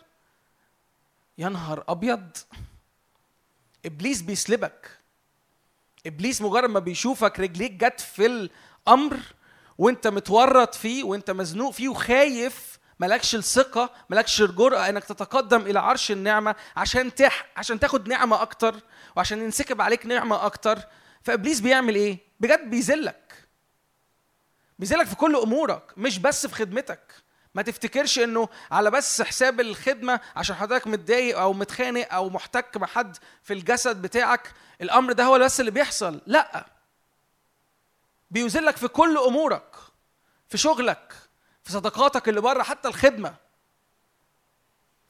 يا نهار ابيض! إبليس بيسلبك. إبليس مجرد ما بيشوفك رجليك جت في الأمر وأنت متورط فيه وأنت مزنوق فيه وخايف مالكش الثقة مالكش الجرأة إنك تتقدم إلى عرش النعمة عشان تح عشان تاخد نعمة أكتر وعشان ينسكب عليك نعمة أكتر. فإبليس بيعمل إيه؟ بجد بيذلك. بيذلك في كل أمورك مش بس في خدمتك. ما تفتكرش انه على بس حساب الخدمة عشان حضرتك متضايق أو متخانق أو محتك مع حد في الجسد بتاعك الامر ده هو بس اللي بيحصل. لا. بيذلك في كل امورك في شغلك في صداقاتك اللي بره حتى الخدمة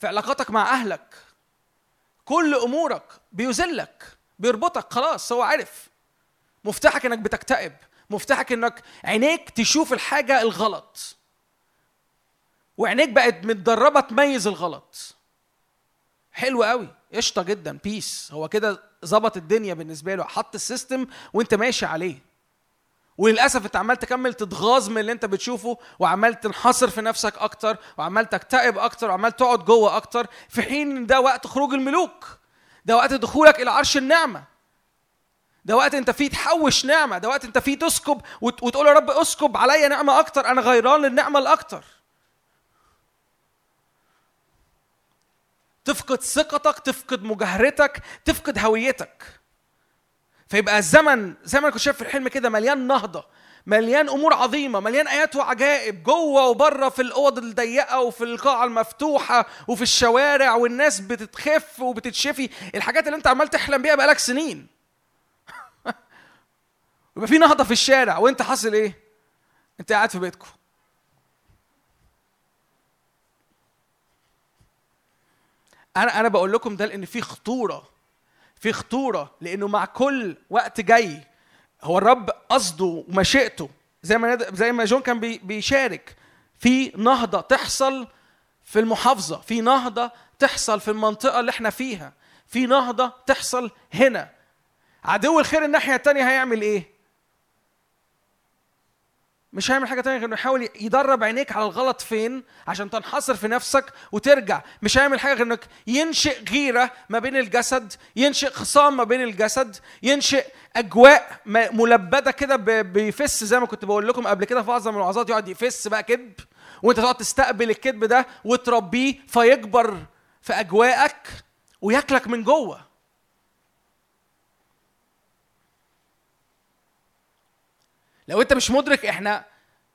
في علاقاتك مع اهلك. كل امورك بيذلك بيربطك خلاص هو عارف. مفتاحك انك بتكتئب مفتاحك انك عينيك تشوف الحاجة الغلط. وعينيك بقت متدربة تميز الغلط. حلو قوي. قشطة جدا. بس هو كده ظبط الدنيا بالنسبة له. حط ال system وانت ماشي عليه. وللأسف انت عمال تكمل تتغاظ من اللي انت بتشوفه وعمال تنحصر في نفسك أكتر وعمال تكتئب أكتر وعمال تقعد جوه أكتر في حين إن ده وقت خروج الملوك. ده وقت دخولك إلى عرش النعمة. ده وقت انت فيه تحوش نعمة. ده وقت انت فيه تسكب وت- وتقول يا رب اسكب عليا نعمة أكتر. أنا غيران للنعمة الأكتر. تفقد ثقتك تفقد مجاهرتك تفقد هويتك. فيبقى الزمن زي ما أنا كنت شايف في الحلم كده مليان نهضة مليان أمور عظيمة مليان آيات وعجائب جوه وبرة في الأوض الضيقة وفي القاعة المفتوحة وفي الشوارع والناس بتتخف وبتتشفي. الحاجات اللي أنت عمال تحلم بيها بقالك سنين. يبقى في نهضة في الشارع وأنت حاصل إيه؟ أنت قاعد في بيتكم. أنا أنا بقول لكم ده لأن في خطورة. في خطورة. لأنه مع كل وقت جاي هو الرب قصده ومشيئته. زي ما زي ما جون كان بي- بيشارك. في نهضة تحصل في المحافظة. في نهضة تحصل في المنطقة اللي إحنا فيها. في نهضة تحصل هنا. عدو الخير الناحية التانية هيعمل إيه؟ مش هيعمل حاجة تانية غير إنه يحاول يدرب عينيك على الغلط فين عشان تنحصر في نفسك وترجع. مش هيعمل حاجة غير إنك ينشئ غيرة ما بين الجسد ينشئ خصام ما بين الجسد ينشئ أجواء ملبدة كده بيفس زي ما كنت بقول لكم قبل كده في معظم الوعظات يقعد يفس بقى كذب وأنت تقعد تستقبل الكذب ده وتربيه فيكبر في أجواءك وياكلك من جوه. لو انت مش مدرك إحنا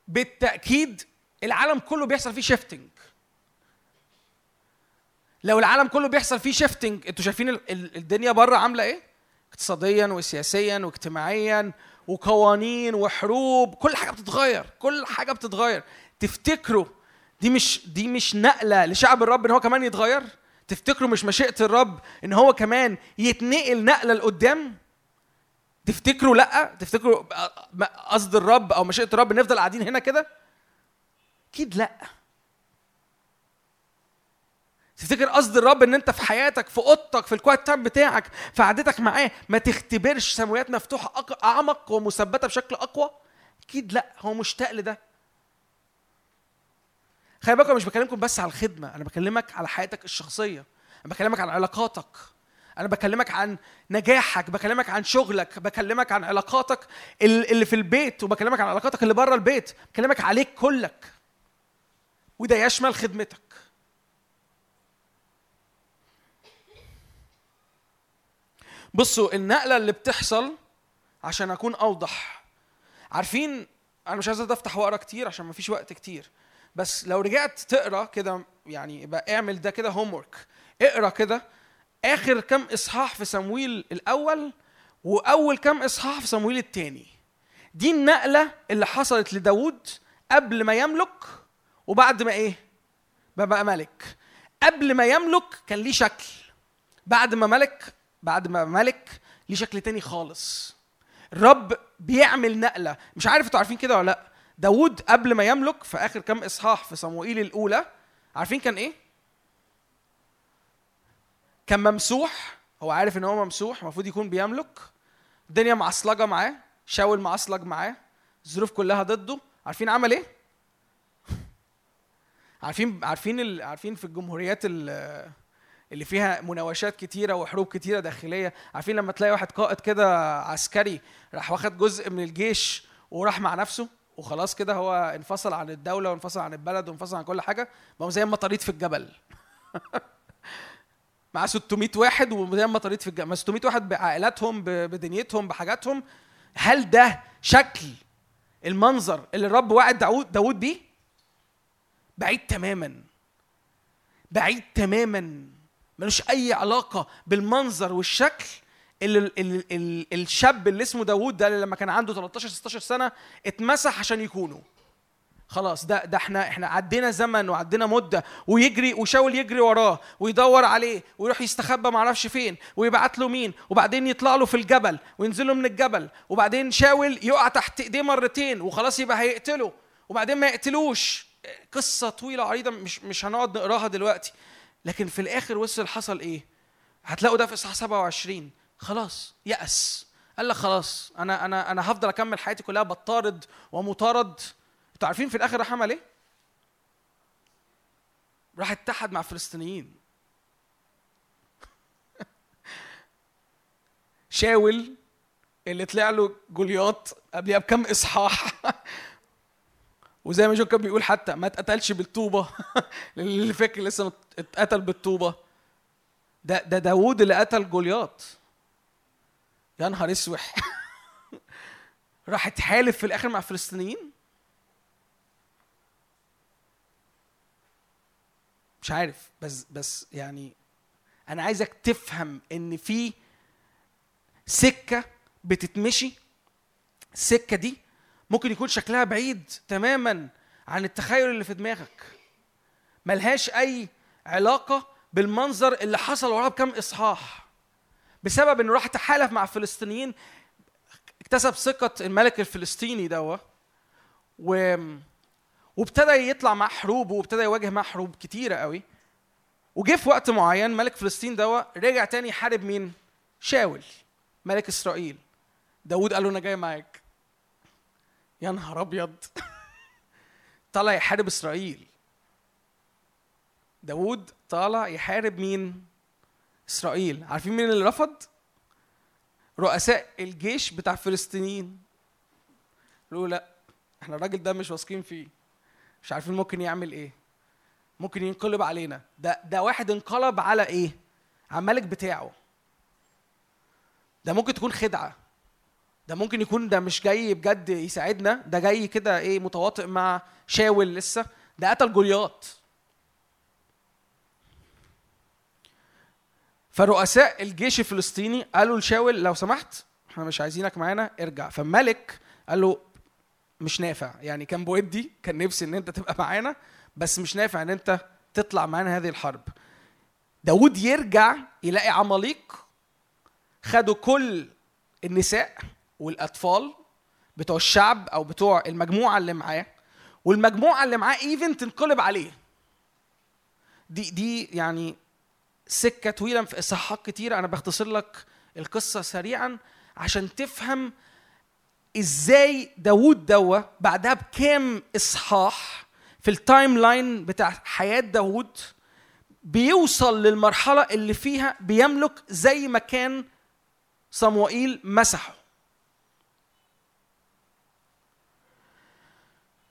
بالتأكيد العالم كله بيحصل فيه shifting لو العالم كله بيحصل فيه shifting أنتوا شايفين ال- ال- الدنيا بره عاملة إيه؟ اقتصاديا وسياسيا واجتماعيا وقوانين وحروب كل حاجة بتتغير كل حاجة بتتغير. تفتكروا دي مش دي مش نقلة لشعب الرب إن هو كمان يتغير؟ تفتكروا مش مشيئة الرب إن هو كمان يتنقل نقلة لقدام؟ تفتكروا لأ؟ تفتكروا قصد الرب أو مشيئة الرب نفضل قاعدين هنا كده؟ أكيد لأ. تفتكر قصد الرب إن أنت في حياتك في أوضتك في ال quiet time بتاعك في قعدتك معاه ما تختبرش سماويات مفتوحة أعمق ومثبتة بشكل أقوى؟ أكيد لأ. هو مشتاق لده. خلي بالكم مش بكلمكم بس على الخدمة أنا بكلمك على حياتك الشخصية أنا بكلمك عن علاقاتك. أنا بكلمك عن نجاحك بكلمك عن شغلك بكلمك عن علاقاتك ال- اللي في البيت وبكلمك عن علاقاتك اللي بره البيت. بكلمك عليك كلك. وده يشمل خدمتك. بصوا النقلة اللي بتحصل عشان أكون أوضح. عارفين أنا مش عايز أفتح وأقرأ كتير عشان ما فيش وقت كتير. بس لو رجعت تقرأ كده يعني يبقى اعمل ده كده هوم ورك اقرأ كده آخر كام إصحاح في صمويل الأول وأول كام إصحاح في صمويل الثاني دي النقلة اللي حصلت لداود قبل ما يملك وبعد ما إيه؟ ما بقى ملك. قبل ما يملك كان ليه شكل. بعد ما ملك بعد ما ملك ليه شكل تاني خالص. الرب بيعمل نقلة. مش عارف أنتوا عارفين كده ولا لأ. داود قبل ما يملك في آخر كام إصحاح في صموئيل الأولى عارفين كان إيه؟ كان ممسوح هو عارف إن هو ممسوح المفروض يكون بيملك. الدنيا معصلجة معاه شاول معصلج معاه الظروف كلها ضده. عارفين عمل إيه؟ عارفين عارفين ال... عارفين في الجمهوريات ال... اللي فيها مناوشات كتيرة وحروب كتيرة داخلية. عارفين لما تلاقي واحد قائد كده عسكري راح واخد جزء من الجيش وراح مع نفسه وخلاص كده هو انفصل عن الدولة وانفصل عن البلد وانفصل عن كل حاجة بقى زي المطاريد في الجبل. معاه 600 واحد وزي المطاريد في الجبل 600 واحد بعائلاتهم بدنيتهم بحاجاتهم. هل ده شكل المنظر اللي الرب وعد داود داود بيه؟ بعيد تماما. بعيد تماما. ملوش أي علاقة بالمنظر والشكل اللي ال ال ال الشاب اللي اسمه داوود ده اللي لما كان عنده 13 16 سنة اتمسح عشان يكونوا خلاص ده ده إحنا إحنا عدينا زمن وعدينا مدة ويجري وشاول يجري وراه ويدور عليه ويروح يستخبى معرفش فين ويبعت له مين وبعدين يطلع له في الجبل وينزل له من الجبل وبعدين شاول يقع تحت إيديه مرتين وخلاص يبقى هيقتله. وبعدين ما يقتلوش. قصة طويلة عريضة مش مش هنقعد نقراها دلوقتي. لكن في الآخر وصل حصل إيه؟ هتلاقوا ده في إصحاح 27 خلاص يأس. قال لك خلاص أنا أنا أنا هفضل أكمل حياتي كلها بطارد ومطارد. أنتوا عارفين في الآخر راح عمل إيه؟ راح اتحد مع الفلسطينيين. شاول اللي طلع له جولياط قبلها بكم إصحاح. وزي ما جو كان بيقول حتى ما اتقتلش بالطوبة. اللي فاكر لسه اتقتل بالطوبة. ده ده داوود اللي قتل جولياط يا نهار أسوح. راح اتحالف في الآخر مع الفلسطينيين. مش عارف بس بس يعني أنا عايزك تفهم إن في سكة بتتمشي. السكة دي ممكن يكون شكلها بعيد تماما عن التخيل اللي في دماغك. ملهاش أي علاقة بالمنظر اللي حصل وراها بكم إصحاح. بسبب انه راح تحالف مع الفلسطينيين اكتسب ثقة الملك الفلسطيني دوا و وابتدى يطلع مع حروب وابتدى يواجه مع حروب كتيرة قوي. وجه في وقت معين ملك فلسطين دوا رجع تاني يحارب مين؟ شاول ملك إسرائيل. داود قال له أنا جاي معاك. يا نهار أبيض. طلع يحارب إسرائيل. داود طالع يحارب مين؟ إسرائيل. عارفين مين اللي رفض؟ رؤساء الجيش بتاع الفلسطينيين قالوا لا إحنا الراجل ده مش واثقين فيه. مش عارفين ممكن يعمل إيه. ممكن ينقلب علينا. ده ده واحد انقلب على إيه؟ على الملك بتاعه. ده ممكن تكون خدعة. ده ممكن يكون ده مش جاي بجد يساعدنا. ده جاي كده إيه متواطئ مع شاول لسه. ده قتل جولياط. فرؤساء الجيش الفلسطيني قالوا لشاول لو سمحت إحنا مش عايزينك معانا ارجع. فالملك قال له مش نافع. يعني كان بودي كان نفسي إن أنت تبقى معانا بس مش نافع إن أنت تطلع معانا هذه الحرب. داود يرجع يلاقي عماليق خدوا كل النساء والأطفال بتوع الشعب أو بتوع المجموعة اللي معاه والمجموعة اللي معاه ايفن تنقلب عليه. دي دي يعني سكة طويلة في اصحاحات كتير. أنا بختصر لك القصة سريعا عشان تفهم إزاي داوود دوا بعدها بكام إصحاح في ال timeline بتاع حياة داوود بيوصل للمرحلة اللي فيها بيملك زي ما كان صموئيل مسحه.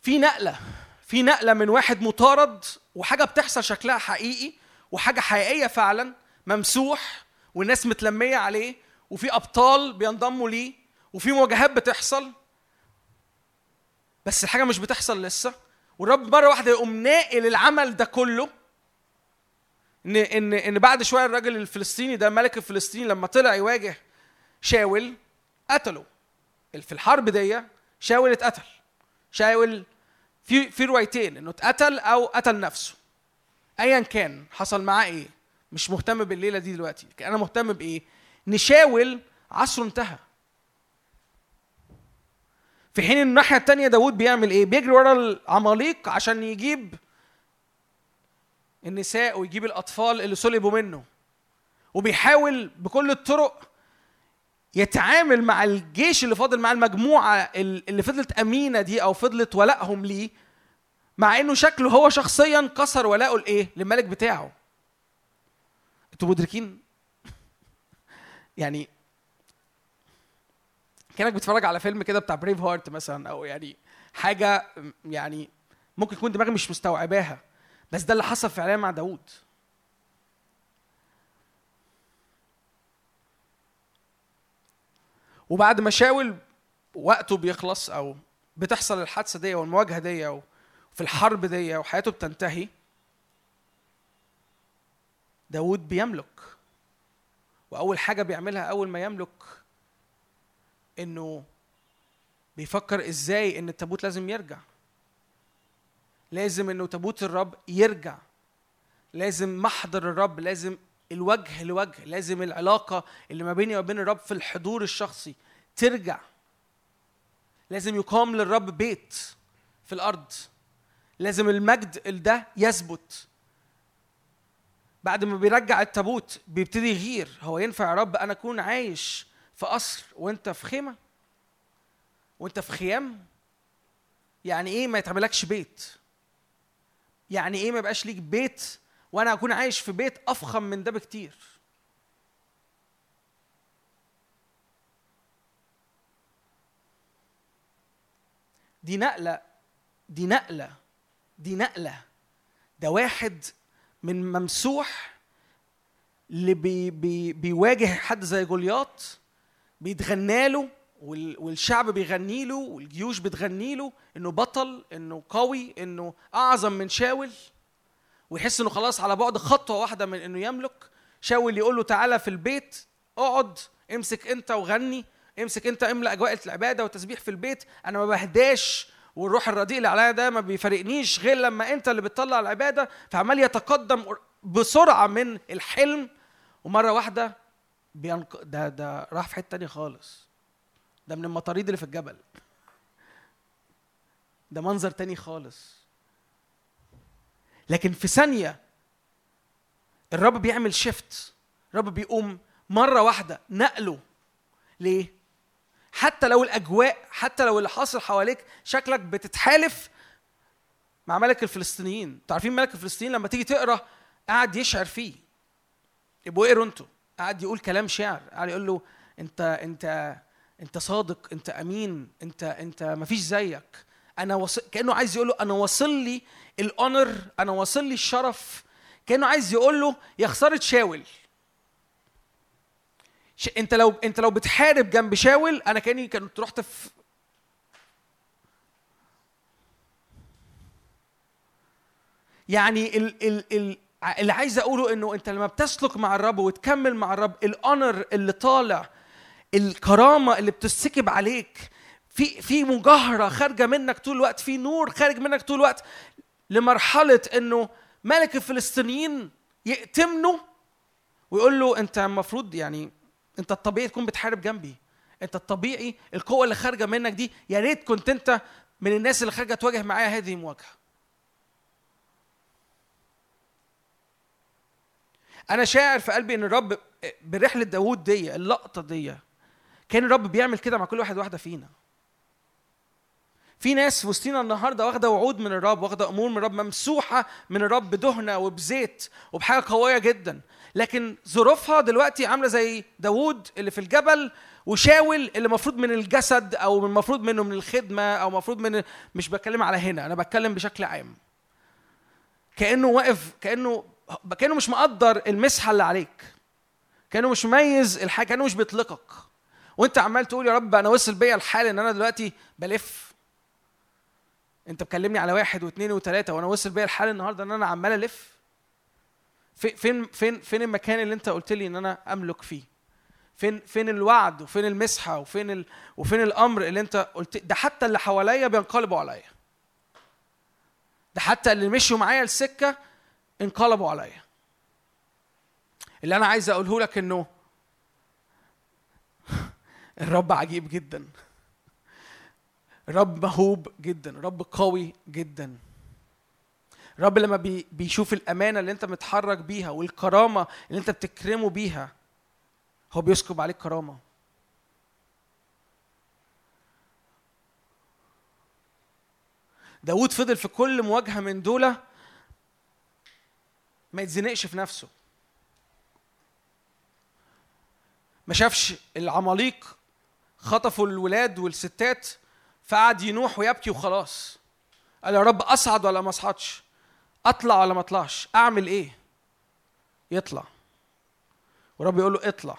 في نقلة في نقلة من واحد مطارد وحاجة بتحصل شكلها حقيقي وحاجة حقيقية فعلا ممسوح والناس متلمية عليه وفي أبطال بينضموا ليه. وفي مواجهات بتحصل بس الحاجة مش بتحصل لسه. والرب مرة واحدة يقوم ناقل العمل ده كله إن إن إن بعد شوية الراجل الفلسطيني ده الملك الفلسطيني لما طلع يواجه شاول قتله. في الحرب دي شاول اتقتل. شاول في في روايتين إنه اتقتل أو قتل نفسه. ايا كان حصل معاه إيه؟ مش مهتم بالليلة دي دلوقتي. أنا مهتم بإيه؟ إن شاول عصره انتهى. في حين ان الناحية التانية داود بيعمل إيه؟ بيجري ورا العماليق عشان يجيب النساء ويجيب الأطفال اللي سلبوا منه. وبيحاول بكل الطرق يتعامل مع الجيش اللي فاضل مع المجموعة اللي فضلت أمينة دي أو فضلت ولائهم ليه مع إنه شكله هو شخصيا كسر ولاءه لإيه؟ للملك بتاعه. أنتوا مدركين؟ يعني كأنك بتتفرج على فيلم كده بتاع بريف هارت مثلا أو يعني حاجة يعني ممكن يكون دماغي مش مستوعباها. بس ده اللي حصل فعليا مع داوود. وبعد ما شاول وقته بيخلص أو بتحصل الحادثة دي والمواجهه دي وفي الحرب دي وحياته بتنتهي داود بيملك. وأول حاجة بيعملها أول ما يملك إنه بيفكر إزاي إن التابوت لازم يرجع. لازم إنه تابوت الرب يرجع. لازم محضر الرب لازم الوجه لوجه لازم العلاقة اللي ما بيني وبين الرب في الحضور الشخصي ترجع. لازم يقام للرب بيت في الأرض. لازم المجد ده يثبت. بعد ما بيرجع التابوت بيبتدي يغير. هو ينفع يا رب أنا أكون عايش في قصر وانت في خيمة وانت في خيام يعني إيه ما يتعملكش بيت؟ يعني إيه ما يبقاش ليك بيت وأنا اكون عايش في بيت أفخم من ده بكتير؟ دي نقلة دي نقلة دي نقلة. ده واحد من ممسوح اللي بي بي بيواجه حد زي جولياط بيتغنى له والشعب بيغني له والجيوش بتغني له إنه بطل إنه قوي إنه أعظم من شاول. ويحس إنه خلاص على بعد خطوة واحدة من إنه يملك. شاول يقول له تعالى في البيت اقعد امسك أنت وغني امسك أنت املأ أجواء العبادة والتسبيح في البيت. أنا ما بهداش والروح الرديء اللي عليا ده ما بيفارقنيش غير لما أنت اللي بتطلع العبادة. فعمال يتقدم بسرعة من الحلم. ومرة واحدة بينق... ده ده راح في حتة تانية خالص. ده من المطاريد اللي في الجبل. ده منظر تاني خالص. لكن في ثانية الرب بيعمل شيفت الرب بيقوم مرة واحدة نقله. ليه؟ حتى لو الأجواء حتى لو اللي حاصل حواليك شكلك بتتحالف مع ملك الفلسطينيين. أنتوا عارفين ملك الفلسطينيين لما تيجي تقرأ قاعد يشعر فيه. يبقوا اقروا أنتوا قاعد يقول كلام شعر قاعد يقول له أنت أنت أنت صادق أنت أمين أنت أنت مفيش زيك. أنا وصل كأنه عايز يقول له أنا واصل لي ال honor أنا واصل لي الشرف. كأنه عايز يقول له يا خسارة شاول. ش... أنت لو أنت لو بتحارب جنب شاول أنا كأني كنت رحت في يعني ال ال ال اللي عايز أقوله إنه أنت لما بتسلك مع الرب وتكمل مع الرب ال honor اللي طالع الكرامة اللي بتسكب عليك في في مجاهرة خارجة منك طول الوقت في نور خارج منك طول الوقت لمرحلة إنه ملك الفلسطينيين يأتمنه ويقول له أنت المفروض يعني أنت الطبيعي تكون بتحارب جنبي. أنت الطبيعي القوة اللي خارجة منك دي يا ريت كنت أنت من الناس اللي خارجة تواجه معايا هذه المواجهة. أنا شاعر في قلبي إن الرب برحلة داوود دي اللقطة دي كان الرب بيعمل كده مع كل واحد واحدة فينا. في ناس في وسطينا النهارده واخدة وعود من الرب واخدة أمور من الرب ممسوحة من الرب بدهنة وبزيت وبحاجة قوية جدا. لكن ظروفها دلوقتي عاملة زي داوود اللي في الجبل وشاول اللي المفروض من الجسد أو المفروض منه من الخدمة أو المفروض من مش بتكلم على هنا أنا بتكلم بشكل عام. كأنه واقف كأنه كانه مش مقدر المسحة اللي عليك. كانه مش مميز الحاجة كانه مش بيطلقك. وانت عمال تقول يا رب أنا وصل بيا الحال إن أنا دلوقتي بلف. أنت بكلمني على واحد واثنين وثلاثة وأنا وصل بيا الحال النهارده إن أنا عمال ألف. في- فين فين فين المكان اللي أنت قلت لي إن أنا أملك فيه؟ فين فين الوعد وفين المسحة وفين ال... وفين الأمر اللي أنت قلت ده حتى اللي حواليا بينقلبوا عليا. ده حتى اللي مشوا معايا السكه انقلبوا عليا. اللي أنا عايز أقوله لك إنه الرب عجيب جدا. الرب مهوب جدا. الرب قوي جدا. الرب لما بي بيشوف الأمانة اللي أنت متحرك بيها والكرامة اللي أنت بتكرمه بيها هو بيسكب عليك كرامة. داود فضل في كل مواجهة من دول ما يتزنقش في نفسه. ما شافش العماليق خطفوا الولاد والستات فقعد ينوح ويبكي وخلاص. قال يا رب أصعد ولا ما أصعدش؟ أطلع ولا ما أطلعش؟ أعمل إيه؟ يطلع. ورب يقول له اطلع.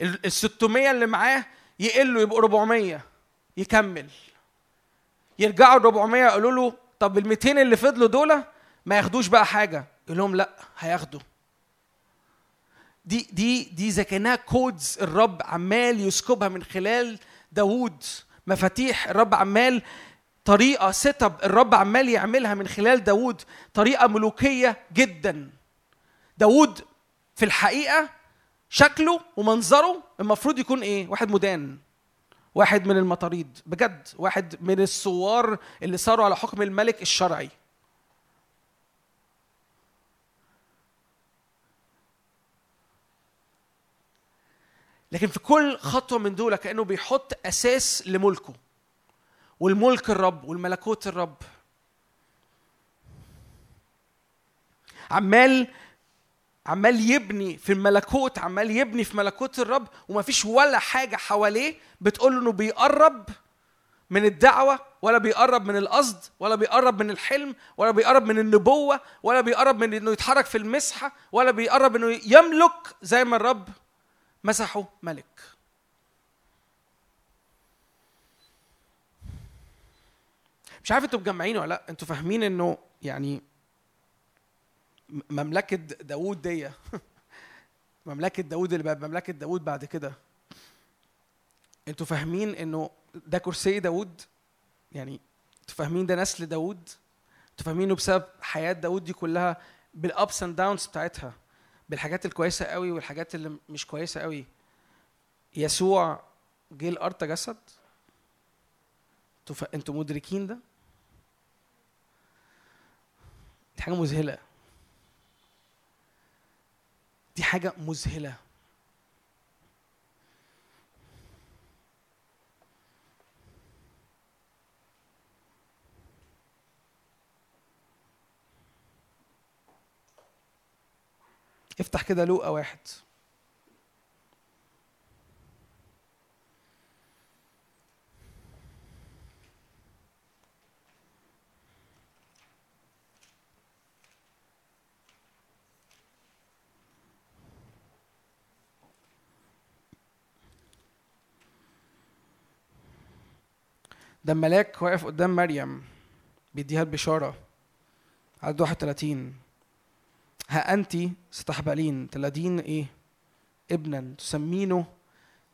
ال ال 600 اللي معاه يقلوا يبقوا 400 يكمل. يرجعوا ال 400 يقولوا له طب ال 200 اللي فضلوا دول ما ياخدوش بقى حاجة. يقول لهم لا هياخدوا. دي دي دي اذا كانها codes الرب عمال يسكبها من خلال داوود. مفاتيح الرب عمال طريقة setup الرب عمال يعملها من خلال داوود. طريقة ملوكية جدا. داوود في الحقيقة شكله ومنظره المفروض يكون إيه؟ واحد مدان واحد من المطاريد. بجد واحد من الثوار اللي صاروا على حكم الملك الشرعي. لكن في كل خطوة من دول كأنه بيحط أساس لملكه. والملك الرب والملكوت الرب. عمال عمال يبني في الملكوت عمال يبني في ملكوت الرب ومفيش ولا حاجة حواليه بتقول له إنه بيقرب من الدعوة ولا بيقرب من القصد ولا بيقرب من الحلم ولا بيقرب من النبوة ولا بيقرب من إنه يتحرك في المسحة ولا بيقرب إنه يملك زي ما الرب مسحه ملك. مش عارف أنتوا مجمعين ولا لأ أنتوا فاهمين انه يعني مملكة داوود دي مملكة داوود اللي بقت مملكة داوود بعد كده. أنتوا فاهمين انه ده كرسي داوود؟ يعني أنتوا فاهمين ده نسل داوود؟ أنتوا فاهمين انه بسبب حياة داوود دي كلها بال ups and downs بتاعتها؟ بالحاجات الكويسة قوي والحاجات اللي مش كويسة قوي. يسوع جه الأرض تجسد أنتوا مدركين ده؟ دي حاجة مذهلة. دي حاجة مذهلة. افتح كده لوقا واحد. ده الملاك واقف قدام مريم بيديها البشارة. عدد 31 ها أنت ستحبلين. تلدين إيه؟ ابنا. تسمينه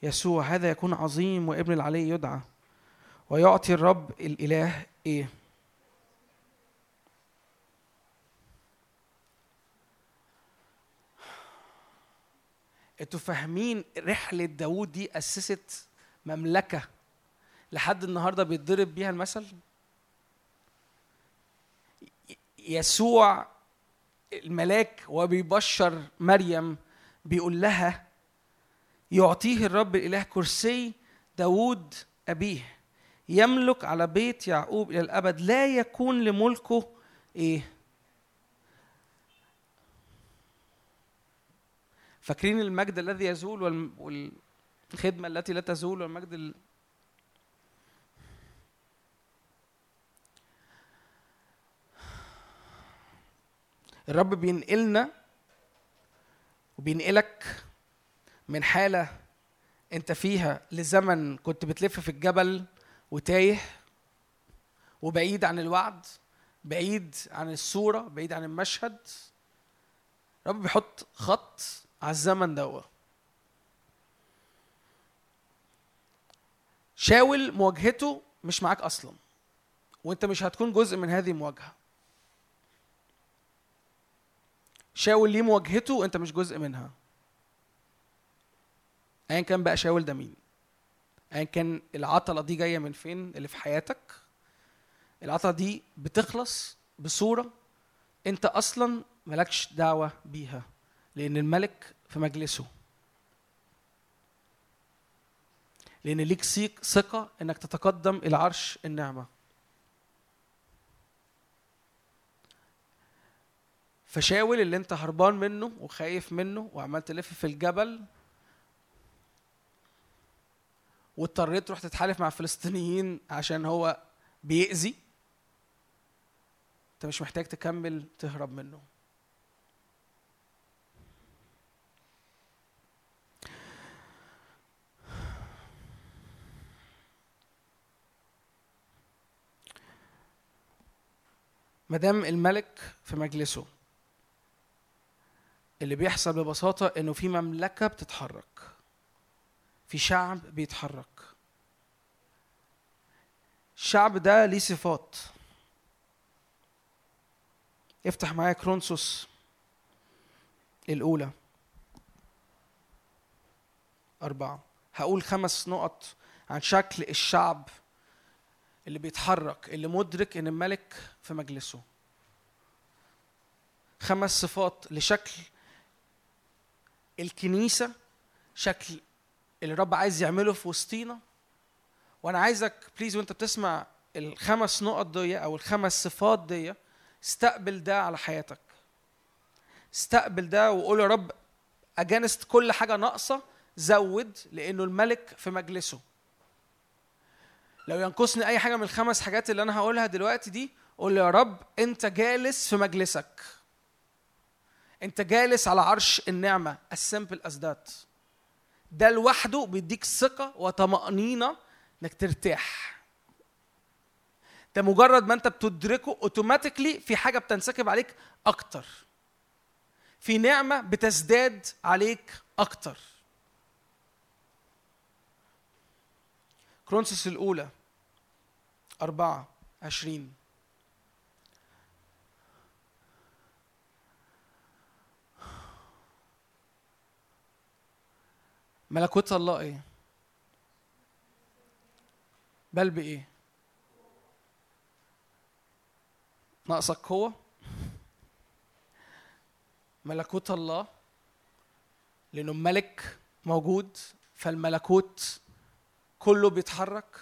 يسوع. هذا يكون عظيم وابن العلي يدعى. ويعطي الرب الإله إيه؟ أنتوا فاهمين رحلة داوود دي أسست مملكة لحد النهارده بيتضرب بيها المثل؟ يسوع الملاك وبيبشر مريم بيقول لها يعطيه الرب الإله كرسي داوود أبيه يملك على بيت يعقوب إلى الأبد لا يكون لملكه إيه؟ فاكرين المجد الذي يزول والخدمة التي لا تزول والمجد الرب بينقلنا وبينقلك من حالة انت فيها لزمن كنت بتلف في الجبل وتايه وبعيد عن الوعد بعيد عن الصورة بعيد عن المشهد. الرب بيحط خط على الزمن دوت شاول مواجهته مش معاك أصلا وانت مش هتكون جزء من هذه المواجهة. شاول ليه مواجهته وانت مش جزء منها. ايا كان بقى شاول ده مين؟ ايا كان العطلة دي جاية من فين؟ اللي في حياتك. العطلة دي بتخلص بصورة انت أصلا مالكش دعوة بيها لأن الملك في مجلسه. لأن ليك ثقة إنك تتقدم إلى عرش النعمة. فشاول اللي انت هربان منه وخايف منه وعمال تلف في الجبل واضطريت تروح تتحالف مع الفلسطينيين عشان هو بيأذي انت مش محتاج تكمل تهرب منه. مدام الملك في مجلسه. اللي بيحصل ببساطة إنه في مملكة بتتحرك. في شعب بيتحرك. الشعب ده ليه صفات. افتح معايا كرونسوس الأولى. أربعة. هقول خمس نقط عن شكل الشعب اللي بيتحرك اللي مدرك إن الملك في مجلسه. خمس صفات لشكل الكنيسة شكل اللي الرب عايز يعمله في وسطينا. وأنا عايزك بليز وأنت بتسمع الخمس نقط دي أو الخمس صفات دي استقبل ده على حياتك. استقبل ده وقول يا رب اجانست كل حاجة ناقصة زود لأنه الملك في مجلسه. لو ينقصني أي حاجة من الخمس حاجات اللي أنا هقولها دلوقتي دي قول يا رب أنت جالس في مجلسك. انت جالس على عرش النعمة as that. ده لوحده بيديك ثقة وطمأنينة إنك ترتاح. ده مجرد ما انت بتدركه اوتوماتيكلي في حاجة بتنسكب عليك أكتر. في نعمة بتزداد عليك أكتر. كرونسوس الأولى أربعة عشرين. ملكوت الله إيه؟ بل بإيه؟ ناقصك قوة؟ ملكوت الله لأنه الملك موجود فالملكوت كله بيتحرك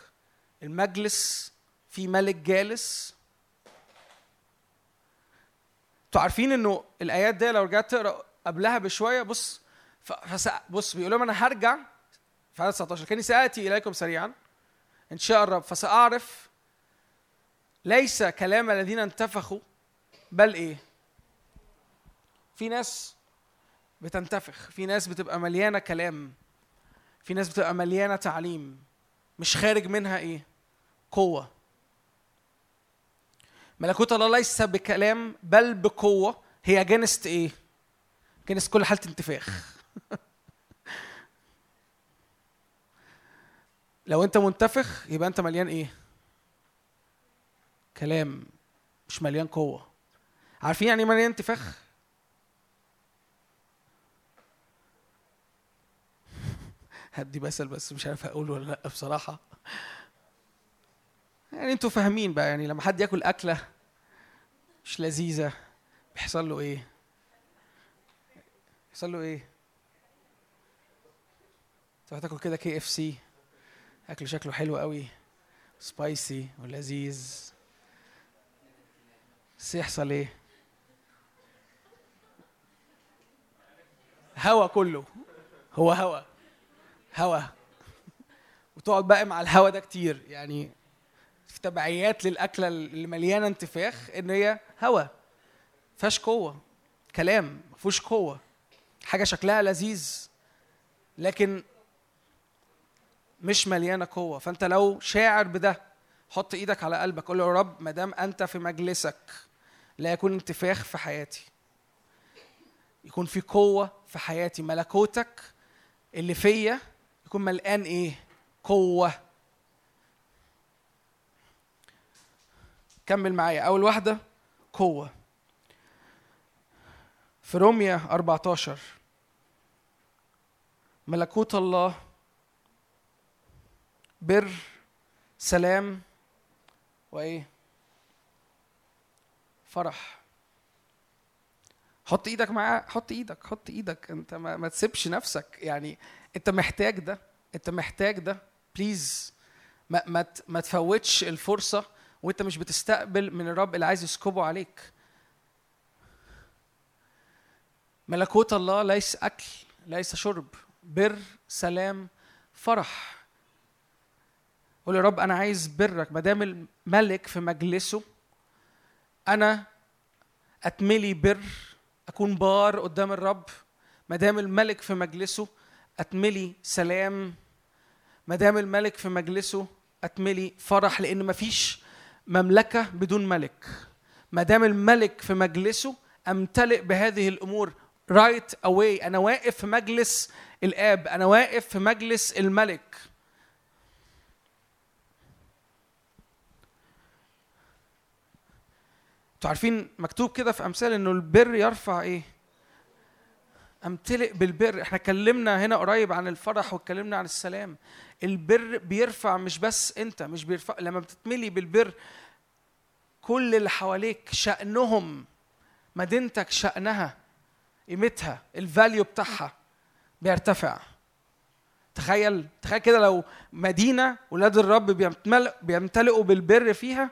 المجلس في ملك جالس أنتوا عارفين إنه الآيات دي لو رجعت تقرأ قبلها بشوية بص فس... بص بيقول لهم أنا هرجع في عدد 19 كأني ساتي إليكم سريعا. إن شاء الرب فسأعرف ليس كلام الذين انتفخوا بل إيه؟ في ناس بتنتفخ في ناس بتبقى مليانة كلام في ناس بتبقى مليانة تعليم مش خارج منها إيه؟ قوة. ملكوت الله ليس بكلام بل بقوة. هي جنست إيه؟ جنست كل حالة انتفاخ. لو انت منتفخ يبقى انت مليان إيه؟ كلام مش مليان قوة عارفين يعني إيه مليان انتفاخ؟ هدي مثل بس مش عارف اقوله ولا لأ بصراحة يعني أنتوا فاهمين بقى يعني لما حد ياكل أكلة مش لذيذة بيحصل له إيه؟ بيحصل له إيه؟ تروح تاكل كده KFC أكل شكله حلو قوي. سبايسي ولذيذ. بس يحصل إيه؟ هوا كله. هو هوا. هوا. وتقعد بقى مع الهوا ده كتير. يعني في تبعيات للأكلة اللي مليانة انتفاخ إن هي هوا. فيهاش قوة. كلام. مفيهوش قوة. حاجة شكلها لذيذ. لكن مش مليانة قوة. فأنت لو شاعر بده حط إيدك على قلبك. قول له يا رب ما دام أنت في مجلسك لا يكون انتفاخ في حياتي يكون في قوة في حياتي ملكوتك اللي فيا يكون ملقان إيه؟ قوة. كمل معايا. أول واحدة قوة. في روميا 14 ملكوت الله بر سلام وإيه؟ فرح. حط إيدك معاه حط إيدك حط إيدك. أنت ما, ما تسيبش نفسك. يعني أنت محتاج ده أنت محتاج ده. بليز ما ما ما تفوتش الفرصة وأنت مش بتستقبل من الرب اللي عايز يسكبه عليك. ملكوت الله ليس أكل ليس شرب. بر سلام فرح. قول يا رب أنا عايز برك ما دام الملك في مجلسه أنا أتملي بر أكون بار قدام الرب. ما دام الملك في مجلسه أتملي سلام. ما دام الملك في مجلسه أتملي فرح لأن مفيش مملكة بدون ملك. ما دام الملك في مجلسه أمتلئ بهذه الأمور. right away أنا واقف في مجلس الآب أنا واقف في مجلس الملك. أنتوا عارفين مكتوب كده في أمثال إنه البر يرفع إيه؟ أمتلئ بالبر. إحنا اتكلمنا هنا قريب عن الفرح واتكلمنا عن السلام. البر بيرفع مش بس أنت مش بيرفع لما بتتملي بالبر كل اللي حواليك شأنهم مدينتك شأنها قيمتها ال value بتاعها بيرتفع. تخيل تخيل كده لو مدينة ولاد الرب بيمتلئوا بالبر فيها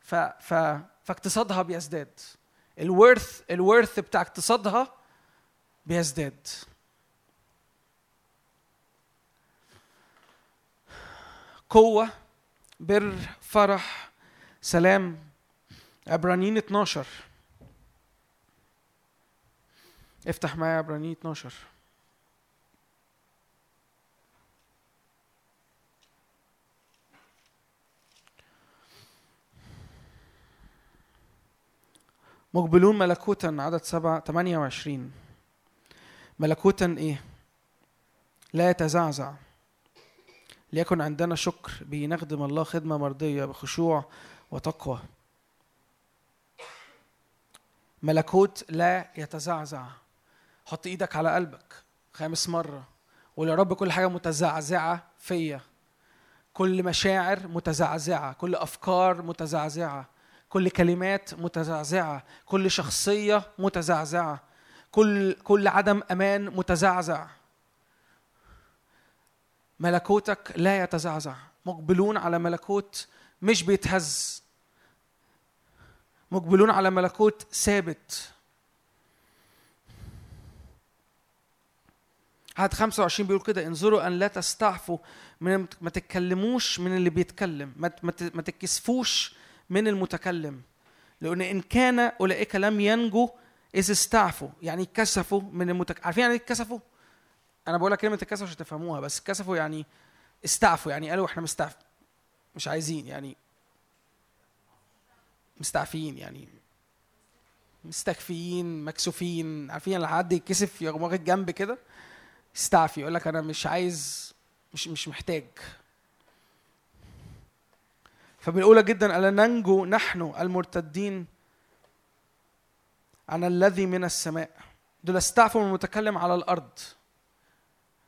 ف ف فاقتصادها بيزداد. ال worth ال worth بتاع اقتصادها بيزداد. قوة بر فرح سلام. عبرانيين 12 افتح معايا عبرانيين 12 مقبلون ملكوتا عدد سبعة 28 ملكوتا إيه؟ لا يتزعزع. ليكن عندنا شكر به نخدم الله خدمة مرضية بخشوع وتقوى. ملكوت لا يتزعزع. حط إيدك على قلبك خامس مرة. قول يا رب كل حاجة متزعزعة فيا. كل مشاعر متزعزعة. كل أفكار متزعزعة. كل كلمات متزعزعة كل شخصية متزعزعة كل كل عدم أمان متزعزع. ملكوتك لا يتزعزع. مقبلون على ملكوت مش بيتهز. مقبلون على ملكوت ثابت. عدد 25 بيقول كده انظروا أن لا تستعفوا من ما تتكلموش من اللي بيتكلم ما تتكسفوش من المتكلم. لأن إن كان أولئك لم ينجوا إذ استعفوا يعني اتكسفوا من المتك... عارفين يعني إيه اتكسفوا؟ أنا بقول لك كلمة اتكسفوا عشان تفهموها بس اتكسفوا يعني استعفوا يعني قالوا إحنا مستعف مش عايزين يعني مستعفيين يعني مستكفيين مكسوفين عارفين لما حد يتكسف يقوم جنب كده؟ يستعفي يقول لك أنا مش عايز مش مش محتاج. فبالأولى جدا ألا ننجو نحن المرتدين عن الذي من السماء. دول استعفوا من المتكلم على الأرض.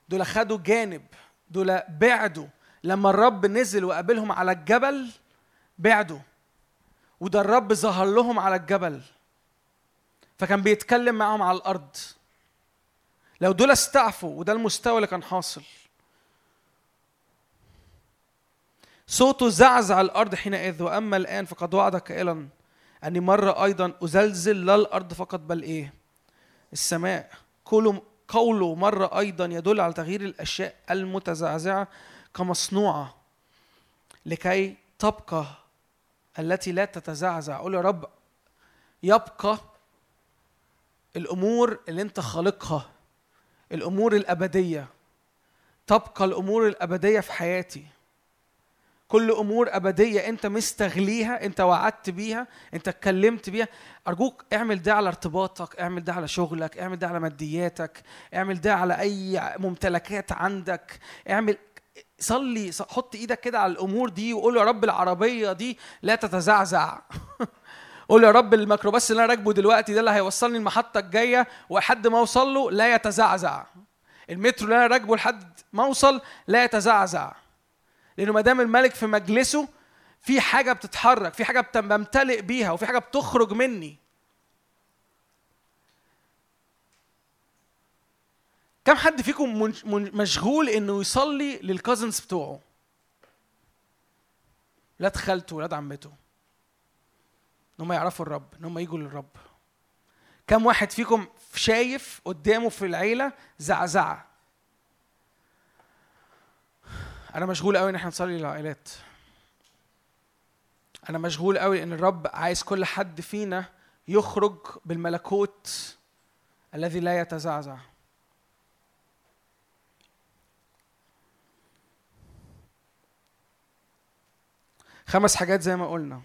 دول خدوا جانب. دول بعدوا. لما الرب نزل وقابلهم على الجبل بعدوا. وده الرب ظهر لهم على الجبل. فكان بيتكلم معاهم على الأرض. لو دول استعفوا وده المستوى اللي كان حاصل. صوته زعزع الأرض حينئذ وأما الآن فقد وعد قائلا أني مرة أيضا أزلزل لا الأرض فقط بل إيه؟ السماء. قوله قوله مرة أيضا يدل على تغيير الأشياء المتزعزعة كمصنوعة لكي تبقى التي لا تتزعزع. قول يا رب يبقى الأمور اللي أنت خالقها الأمور الأبدية. تبقى الأمور الأبدية في حياتي. كل أمور أبدية أنت مستغليها أنت وعدت بيها أنت اتكلمت بيها. أرجوك اعمل ده على ارتباطك اعمل ده على شغلك اعمل ده على مادياتك اعمل ده على أي ممتلكات عندك. اعمل صلي حط إيدك كده على الأمور دي وقول يا رب العربية دي لا تتزعزع. قول يا رب الميكروباص اللي أنا راكبه دلوقتي ده اللي هيوصلني المحطة الجاية وحد ما أوصل له لا يتزعزع. المترو اللي أنا راكبه لحد ما أوصل لا يتزعزع. لأنه ما دام الملك في مجلسه في حاجة بتتحرك في حاجة بمتلئ بيها وفي حاجة بتخرج مني. كم حد فيكم مشغول إنه يصلي للكازنز بتوعه؟ ولاد خالته ولاد عمته إن هم يعرفوا الرب إن هم يجوا للرب. كم واحد فيكم شايف قدامه في العيلة زعزعة؟ أنا مشغول قوي إن إحنا نصلي للعائلات أنا مشغول قوي إن الرب عايز كل حد فينا يخرج بالملكوت الذي لا يتزعزع. خمس حاجات زي ما قلنا.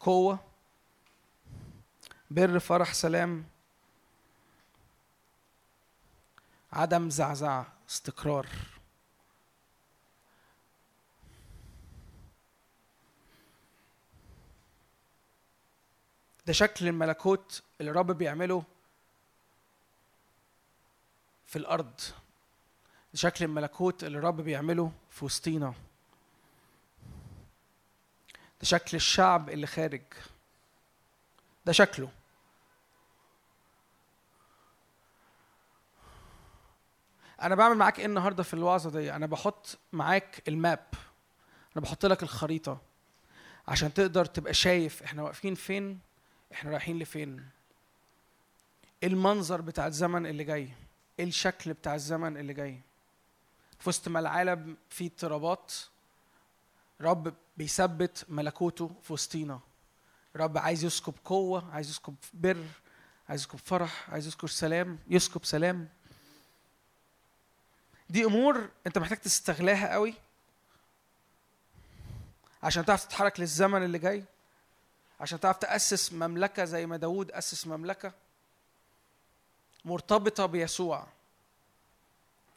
قوة بر فرح سلام. عدم زعزعة استقرار. ده شكل الملكوت اللي الرب بيعمله في الأرض. ده شكل الملكوت اللي الرب بيعمله في وسطينا. ده شكل الشعب اللي خارج. ده شكله. أنا بعمل معاك إيه النهارده في الوعظه دي؟ أنا بحط معاك الماب. أنا بحط لك الخريطة عشان تقدر تبقى شايف إحنا واقفين فين إحنا رايحين لفين؟ المنظر بتاع الزمن اللي جاي إيه الشكل بتاع الزمن اللي جاي. في وسط ما العالم فيه اضطرابات رب بيثبت ملكوته في وسطينا. رب عايز يسكب قوة عايز يسكب بر عايز يسكب فرح عايز يسكب سلام يسكب سلام. دي أمور أنت محتاج تستغلاها قوي عشان تعرف تتحرك للزمن اللي جاي. عشان تعرف تأسس مملكة زي ما داود أسس مملكة مرتبطة بيسوع.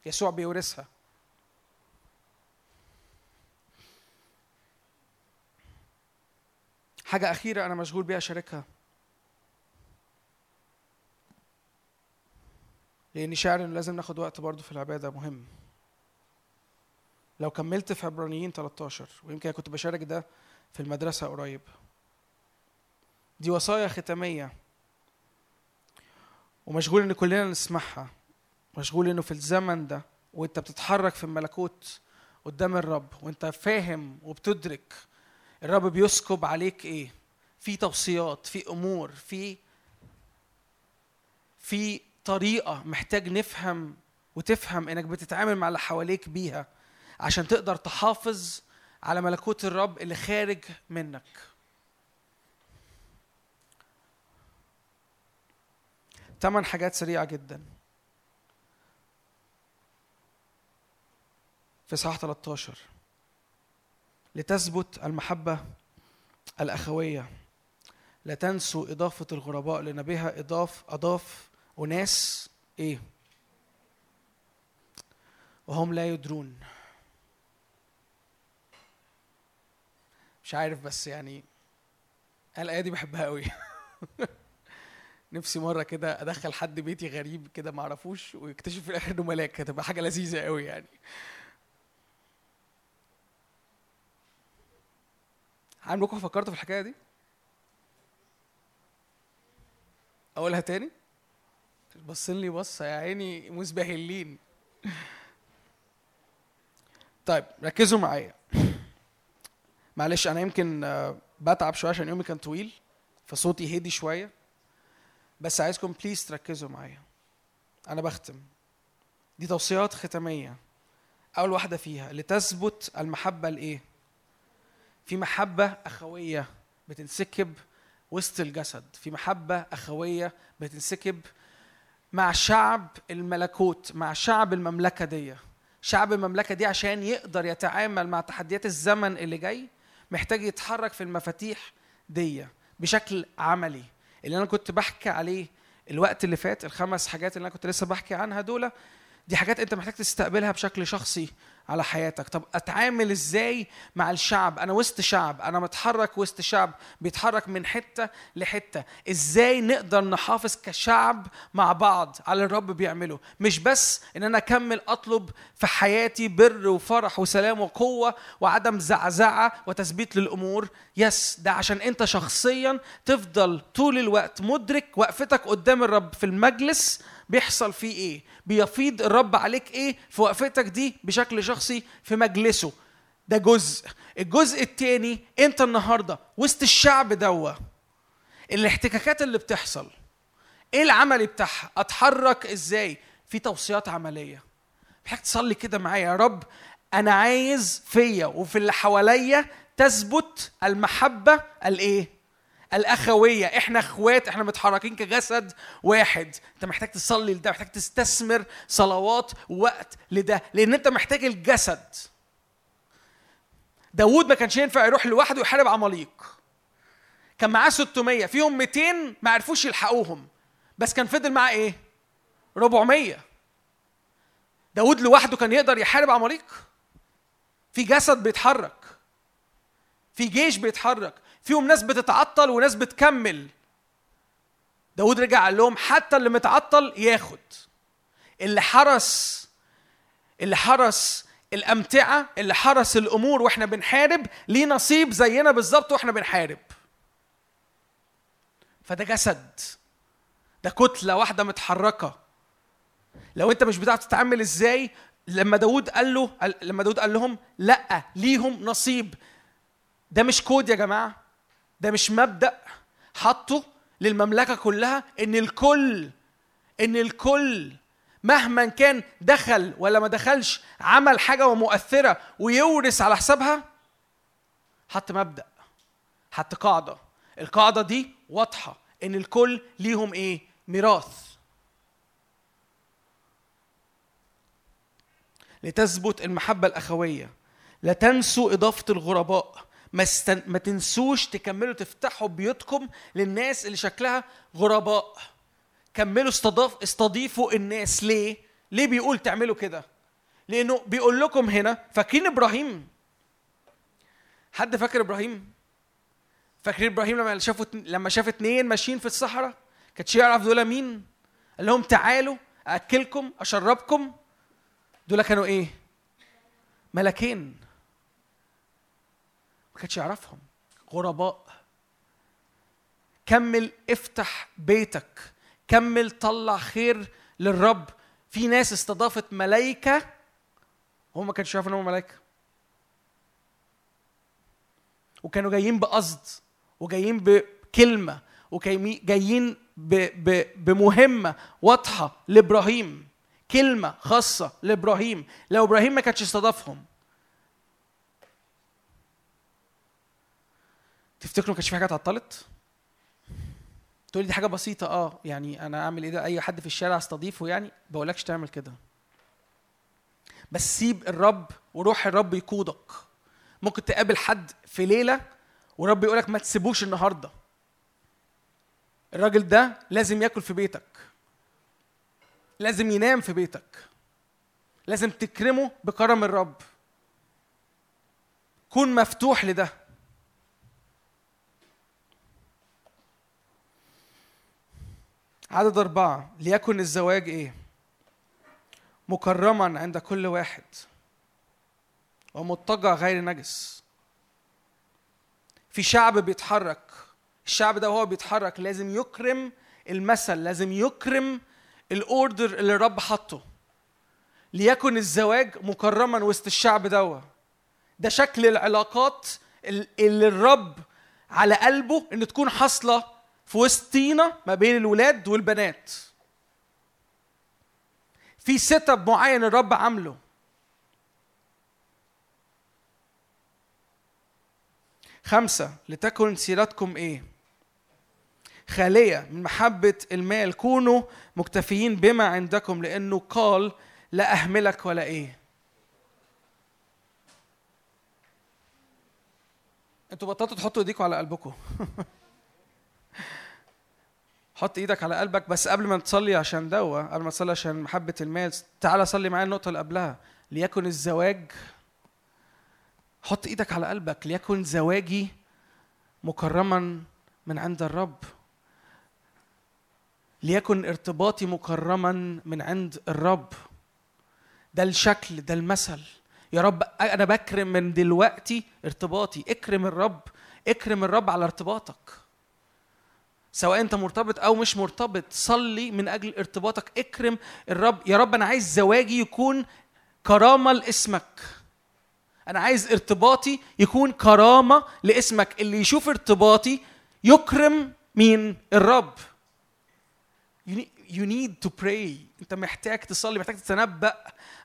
يسوع بيورثها. حاجة أخيرة أنا مشغول بيها أشاركها. لأني شاعر إنه لازم ناخد وقت برضه في العبادة مهم. لو كملت في عبرانيين 13 ويمكن كنت بشارك ده في المدرسة قريب. دي وصايا ختامية. ومشغول إن كلنا نسمعها. مشغول إنه في الزمن ده وأنت بتتحرك في الملكوت قدام الرب وأنت فاهم وبتدرك الرب بيسكب عليك إيه. في توصيات في أمور في في طريقة محتاج نفهم وتفهم إنك بتتعامل مع اللي حواليك بيها عشان تقدر تحافظ على ملكوت الرب اللي خارج منك. ثمان حاجات سريعة جدا. في اصحاح 13 لتثبت المحبة الأخوية. لا تنسوا إضافة الغرباء لأن بها. إضاف أضاف أناس إيه؟ وهم لا يدرون. مش عارف بس يعني الآية دي بحبها قوي نفسي مرة كده أدخل حد بيتي غريب كده معرفوش ويكتشف في الآخر إنه ملاك. هتبقى حاجة لذيذة قوي يعني. عمركم فكرتوا في الحكاية دي؟ أقولها تاني؟ بصين لي بصة يا عيني مسبهلين. طيب ركزوا معايا. معلش أنا يمكن آه، بتعب شوية عشان يومي كان طويل فصوتي هدي شوية. بس عايزكم بليز تركزوا معايا. أنا بختم. دي توصيات ختامية. أول واحدة فيها لتثبت المحبة الايه في محبة أخوية بتنسكب وسط الجسد. في محبة أخوية بتنسكب مع شعب الملكوت مع شعب المملكة دي. شعب المملكة دي عشان يقدر يتعامل مع تحديات الزمن اللي جاي محتاج يتحرك في المفاتيح دي بشكل عملي. اللي أنا كنت بحكي عليه الوقت اللي فات الخمس حاجات اللي أنا كنت لسه بحكي عنها دول دي حاجات انت محتاج تستقبلها بشكل شخصي على حياتك. طب أتعامل إزاي مع الشعب؟ أنا وسط شعب أنا متحرك وسط شعب بيتحرك من حتة لحتة. إزاي نقدر نحافظ كشعب مع بعض على الرب بيعمله؟ مش بس إن أنا أكمل أطلب في حياتي بر وفرح وسلام وقوة وعدم زعزعة وتثبيت للأمور. يس ده عشان أنت شخصيا تفضل طول الوقت مدرك وقفتك قدام الرب في المجلس بيحصل فيه إيه؟ بيفيض الرب عليك إيه؟ في وقفتك دي بشكل شخصي في مجلسه. ده جزء. الجزء التاني أنت النهارده وسط الشعب دوا الاحتكاكات اللي بتحصل إيه العملي بتاعها؟ أتحرك إزاي؟ في توصيات عملية. محتاج تصلي كده معايا. يا رب أنا عايز فيا وفي اللي حواليا تثبت المحبة الإيه؟ الأخوية. إحنا إخوات إحنا متحركين كجسد واحد. أنت محتاج تصلي لده محتاج تستثمر صلوات ووقت لده لأن أنت محتاج الجسد. داوود ما كانش ينفع يروح لوحده يحارب عماليق. كان معاه 600 فيهم 200 ما عرفوش يلحقوهم. بس كان فضل معاه إيه؟ 400 داود لوحده كان يقدر يحارب عماليق؟ في جسد بيتحرك. في جيش بيتحرك. فيهم ناس بتتعطل وناس بتكمل. داود رجع قال لهم حتى اللي متعطل ياخد. اللي حرس اللي حرس الأمتعة اللي حرس الأمور وإحنا بنحارب ليه نصيب زينا بالظبط وإحنا بنحارب. فده جسد ده كتلة واحدة متحركة. لو أنت مش بتعرف تتعامل إزاي لما داود قال له لما داود قال لهم لأ ليهم نصيب. ده مش كود يا جماعة. ده مش مبدأ حطه للمملكة كلها إن الكل إن الكل مهما كان دخل ولا ما دخلش عمل حاجة ومؤثرة ويورث على حسابها حط مبدأ حط قاعدة. القاعدة دي واضحة إن الكل ليهم إيه؟ ميراث. لتثبت المحبة الأخوية لا تنسوا إضافة الغرباء. ما, استن... ما تنسوش تكملوا تفتحوا بيوتكم للناس اللي شكلها غرباء كملوا استضاف استضيفوا الناس ليه؟ ليه بيقول تعملوا كده؟ لأنه بيقول لكم هنا فاكرين إبراهيم؟ حد فاكر إبراهيم؟ فاكرين إبراهيم لما شافوا لما شاف اتنين ماشيين في الصحراء؟ كانش يعرف دول مين؟ قال لهم تعالوا أكلكم أشربكم دول كانوا إيه؟ ملكين كانش يعرفهم. غرباء. كمل افتح بيتك. كمل طلع خير للرب. في ناس استضافت ملايكة. هم ما كانش يعرفوا إن هم ملايكة. وكانوا جايين بقصد وجايين بكلمة وجايين بمهمة واضحة لإبراهيم. كلمة خاصة لإبراهيم. لو إبراهيم ما كانش استضافهم تفتكروا ما كانش في حاجة اتعطلت؟ تقول لي دي حاجة بسيطة آه يعني أنا أعمل إيه ده؟ أي حد في الشارع أستضيفه يعني؟ بقولكش تعمل كده. بس سيب الرب وروح الرب يقودك. ممكن تقابل حد في ليلة ورب يقولك ما تسيبوش النهارده. الراجل ده لازم ياكل في بيتك. لازم ينام في بيتك. لازم تكرمه بكرم الرب. كون مفتوح لده. عدد أربعة ليكن الزواج إيه؟ مكرما عند كل واحد ومضطجع غير نجس. في شعب بيتحرك الشعب ده وهو بيتحرك لازم يكرم المثل لازم يكرم الأوردر اللي الرب حطه. ليكن الزواج مكرما وسط الشعب دوت ده شكل العلاقات ال- اللي الرب على قلبه إن تكون حاصلة في وسطينا ما بين الولاد والبنات. في setup معين الرب عامله. خمسة لتكن سيرتكم إيه؟ خالية من محبة المال. كونوا مكتفيين بما عندكم لأنه قال لا أهملك ولا إيه. أنتوا بطلتوا تحطوا ايديكم على قلبكم حط إيدك على قلبك بس قبل ما تصلي عشان دوا قبل ما تصلي عشان محبة المال تعالى صلي معايا النقطة اللي قبلها. ليكن الزواج حط إيدك على قلبك. ليكن زواجي مكرما من عند الرب. ليكن ارتباطي مكرما من عند الرب. ده الشكل ده المثل. يا رب أنا بكرم من دلوقتي ارتباطي. اكرم الرب اكرم الرب على ارتباطك. سواء انت مرتبط أو مش مرتبط صلي من أجل ارتباطك. اكرم الرب. يا رب أنا عايز زواجي يكون كرامة لاسمك. أنا عايز ارتباطي يكون كرامة لاسمك. اللي يشوف ارتباطي يكرم مين؟ الرب. You need, to pray. انت محتاج تصلي محتاج تتنبأ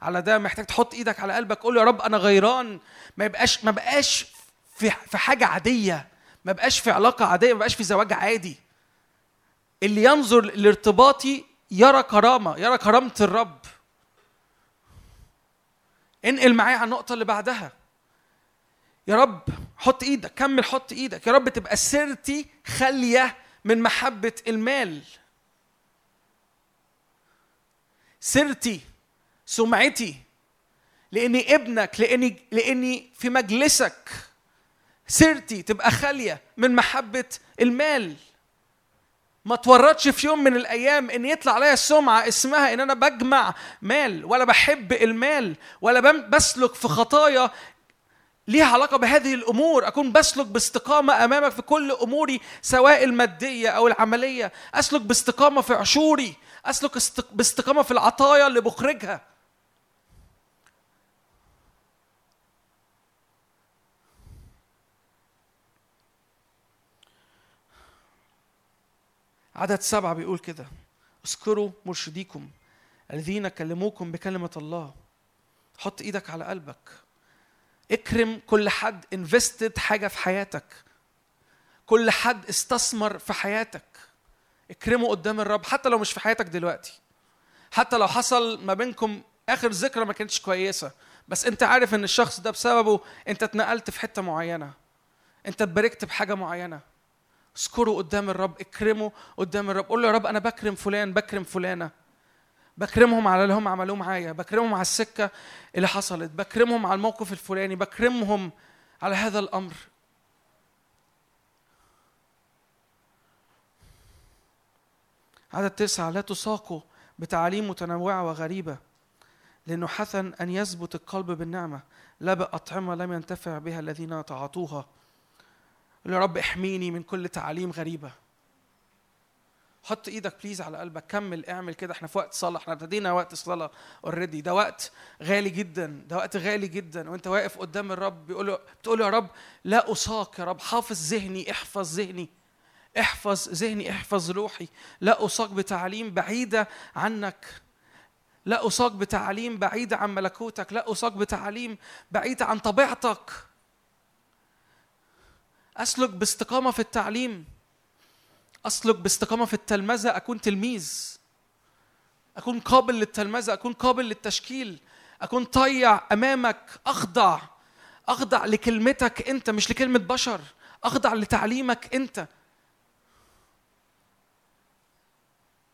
على ده محتاج تحط إيدك على قلبك. قول يا رب أنا غيران. ما يبقاش ما بقاش في في حاجة عادية. ما بقاش في علاقة عادية ما بقاش في زواج عادي. اللي ينظر لارتباطي يرى كرامة يرى كرامة الرب. انقل معايا على النقطة اللي بعدها. يا رب حط إيدك كمل حط إيدك. يا رب تبقى سيرتي خالية من محبة المال. سيرتي سمعتي. لإني ابنك لإني لإني في مجلسك. سيرتي تبقى خالية من محبة المال. ما تورطش في يوم من الأيام إن يطلع عليا السمعه اسمها إن أنا بجمع مال ولا بحب المال ولا بسلك في خطايا ليها علاقة بهذه الأمور. أكون بسلك باستقامة أمامك في كل أموري سواء المادية أو العملية. أسلك باستقامة في عشوري. أسلك است- باستقامة في العطايا اللي بخرجها. عدد سبعة بيقول كده. اذكروا مرشديكم الذين كلموكم بكلمة الله. حط إيدك على قلبك. اكرم كل حد انفستد حاجة في حياتك. كل حد استثمر في حياتك. اكرمه قدام الرب حتى لو مش في حياتك دلوقتي. حتى لو حصل ما بينكم آخر ذكرى ما كانتش كويسة. بس أنت عارف إن الشخص ده بسببه أنت اتنقلت في حتة معينة. أنت اتباركت بحاجة معينة. اذكره قدام الرب اكرمه قدام الرب. قول له يا رب أنا بكرم فلان بكرم فلانة. بكرمهم على اللي هم عملوه معايا بكرمهم على السكة اللي حصلت بكرمهم على الموقف الفلاني بكرمهم على هذا الأمر. عدد تسعة لا تساقوا بتعاليم متنوعة وغريبة لأنه حسن أن يثبت القلب بالنعمة. لا بأطعمة لم ينتفع بها الذين تعاطوها. يا رب احميني من كل تعاليم غريبة. حط إيدك please على قلبك كمل اعمل كده. إحنا في وقت صلاة إحنا ابتدينا وقت الصلاة already ده وقت غالي جدا ده وقت غالي جدا. وانت واقف قدام الرب بيقول له بتقول يا رب لا أساق يا رب حافظ ذهني احفظ ذهني. احفظ ذهني احفظ روحي. لا اساق بتعاليم بعيدة عنك. لا اساق بتعاليم بعيدة عن ملكوتك. لا اساق بتعاليم بعيدة عن طبيعتك. أسلك باستقامة في التعليم. أسلك باستقامة في التلمذة أكون تلميذ. أكون قابل للتلمذة أكون قابل للتشكيل. أكون طيع أمامك أخضع. أخضع لكلمتك أنت مش لكلمة بشر. أخضع لتعليمك أنت.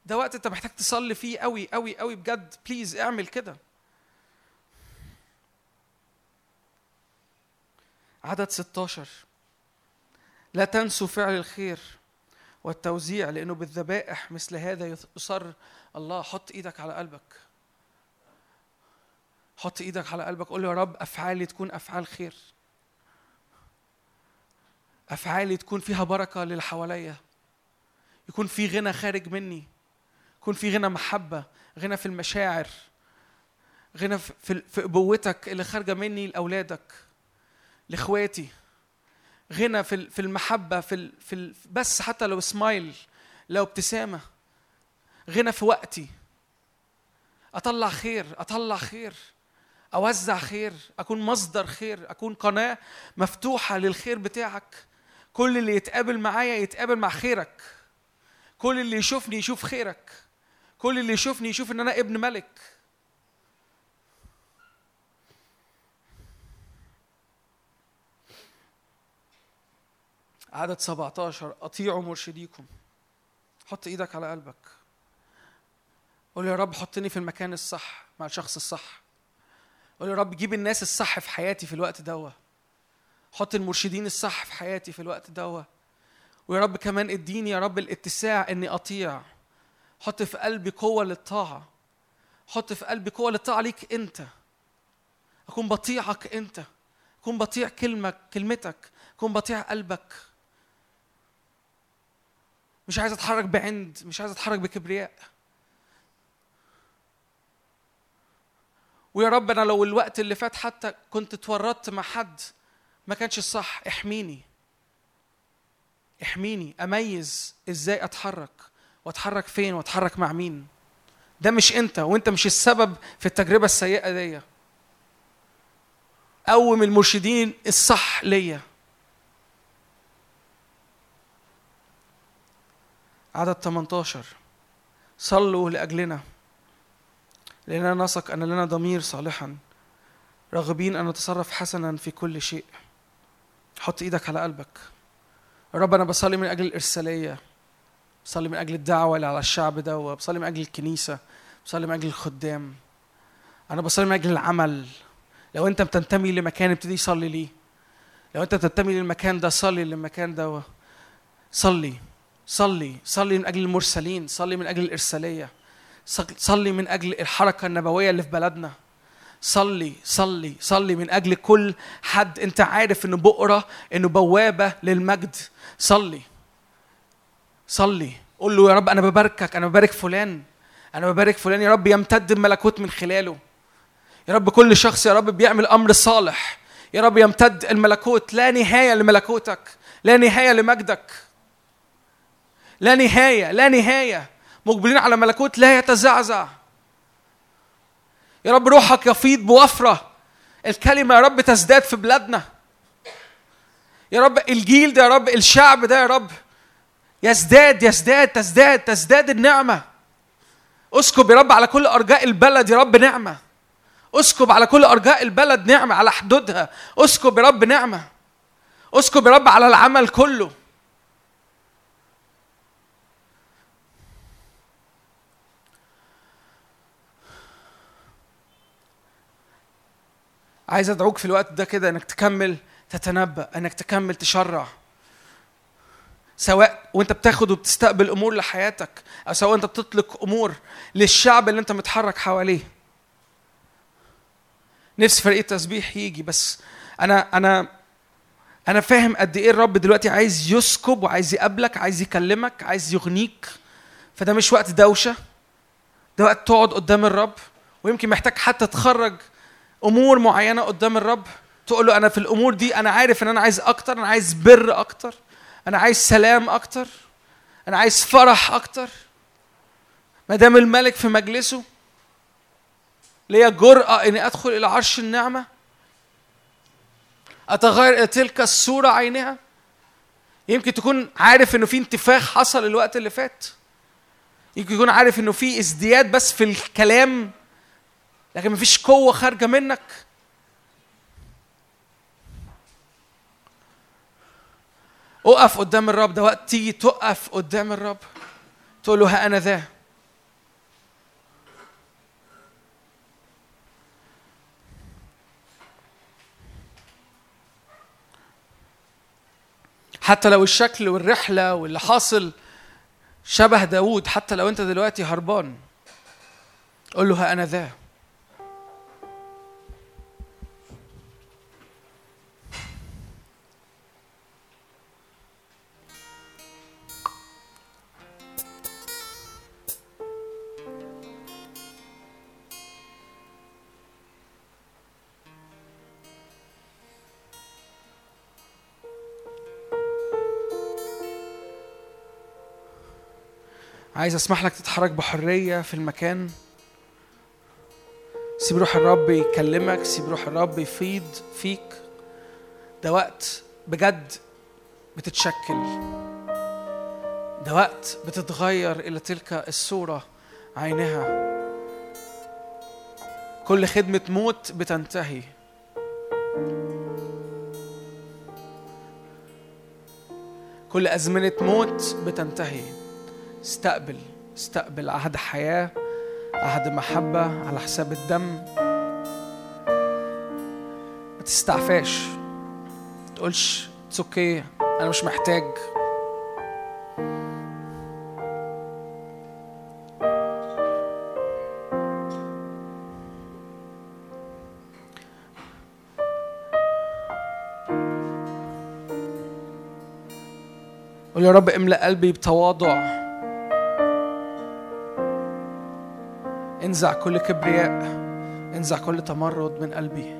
ده وقت أنت محتاج تصلي فيه قوي قوي قوي بجد. بليز اعمل كده. عدد 16 لا تنسوا فعل الخير والتوزيع لأنه بالذبائح مثل هذا يصر الله. حط إيدك على قلبك. حط إيدك على قلبك. قول يا رب أفعالي تكون أفعال خير. أفعالي تكون فيها بركة للي حواليا يكون في غنى خارج مني. يكون في غنى محبة غنى في المشاعر غنى في في- ابوتك اللي خارجة مني لأولادك لإخواتي. غنى في في المحبة في في بس حتى لو سمايل لو ابتسامة. غنى في وقتي. أطلع خير أطلع خير. أوزع خير أكون مصدر خير أكون قناة مفتوحة للخير بتاعك. كل اللي يتقابل معايا يتقابل مع خيرك. كل اللي يشوفني يشوف خيرك. كل اللي يشوفني يشوف إن أنا ابن ملك. عدد 17 أطيعوا مرشديكم. حط إيدك على قلبك. قول يا رب حطني في المكان الصح مع الشخص الصح. قول يا رب جيب الناس الصح في حياتي في الوقت دوا حط المرشدين الصح في حياتي في الوقت دوا ويا رب كمان اديني يا رب الاتساع إني أطيع. حط في قلبي قوة للطاعة. حط في قلبي قوة للطاعة ليك أنت. أكون بطيعك أنت. أكون بطيع كلمك كلمتك. أكون بطيع قلبك. مش عايز اتحرك بعند مش عايز اتحرك بكبرياء. ويا رب أنا لو الوقت اللي فات حتى كنت اتورطت مع حد ما كانش الصح احميني. احميني أميز إزاي أتحرك وأتحرك فين وأتحرك مع مين. ده مش أنت وأنت مش السبب في التجربة السيئة دي. قوم المرشدين الصح ليا. عدد 18 صلوا لأجلنا لأننا نثق أن لنا ضمير صالحا راغبين أن نتصرف حسنا في كل شيء. حط إيدك على قلبك. رب أنا بصلي من أجل الإرسالية. بصلي من أجل الدعوة اللي على الشعب ده بصلي من أجل الكنيسة. بصلي من أجل الخدام. أنا بصلي من أجل العمل. لو أنت بتنتمي لمكان ابتدي صلي ليه. لو أنت بتنتمي للمكان ده صلي للمكان ده. صلي. صلي صلي من أجل المرسلين صلي من أجل الإرسالية صل- صلي من أجل الحركة النبوية اللي في بلدنا. صلي صلي صلي من أجل كل حد أنت عارف إنه بؤرة إنه بوابة للمجد. صلي صلي. قول له يا رب أنا بباركك أنا ببارك فلان أنا ببارك فلان يا رب يمتد الملكوت من خلاله. يا رب كل شخص يا رب بيعمل أمر صالح. يا رب يمتد الملكوت لا نهاية لملكوتك لا نهاية لمجدك. لا نهاية لا نهاية. مقبلين على ملكوت لا يتزعزع. يا رب روحك يفيض بوفرة. الكلمة يا رب تزداد في بلادنا. يا رب الجيل ده يا رب الشعب ده يا رب يزداد يزداد تزداد تزداد النعمة. اسكب يا رب على كل أرجاء البلد يا رب نعمة. اسكب على كل أرجاء البلد نعمة على حدودها. اسكب يا رب نعمة. اسكب يا رب على العمل كله. عايز ادعوك في الوقت ده كده انك تكمل تتنبأ انك تكمل تشرع. سواء وانت بتاخد وبتستقبل أمور لحياتك أو سواء انت بتطلق أمور للشعب اللي انت متحرك حواليه. نفسي فريق التسبيح يجي بس أنا أنا أنا فاهم قد إيه الرب دلوقتي عايز يسكب وعايز يقابلك عايز يكلمك عايز يغنيك. فده مش وقت دوشة ده وقت تقعد قدام الرب ويمكن محتاج حتى تخرج أمور معينة قدام الرب تقول له أنا في الأمور دي أنا عارف إن أنا عايز أكتر أنا عايز بر أكتر أنا عايز سلام أكتر أنا عايز فرح أكتر. ما دام الملك في مجلسه ليا جرأة إني أدخل إلى عرش النعمة أتغير إلى تلك الصورة عينها. يمكن تكون عارف إنه في انتفاخ حصل الوقت اللي فات. يمكن تكون عارف إنه في ازدياد بس في الكلام لكن مفيش قوة خارجة منك. أقف قدام الرب ده وقت تيجي تقف قدام الرب. تقول له ها أنا ذا. حتى لو الشكل والرحلة واللي حاصل شبه داوود حتى لو أنت دلوقتي هربان قول له ها أنا ذا. عايز أسمح لك تتحرك بحرية في المكان. سيب روح الرب يكلمك سيب روح الرب يفيض فيك. ده وقت بجد بتتشكل. ده وقت بتتغير إلى تلك الصورة عينها. كل خدمة موت بتنتهي. كل أزمنة موت بتنتهي. استقبل استقبل عهد حياة عهد محبة على حساب الدم. ما تستعفاش. ما تقولش it's okay أنا مش محتاج. قول يا رب املأ قلبي بتواضع. انزع كل كبرياء انزع كل تمرد من قلبي.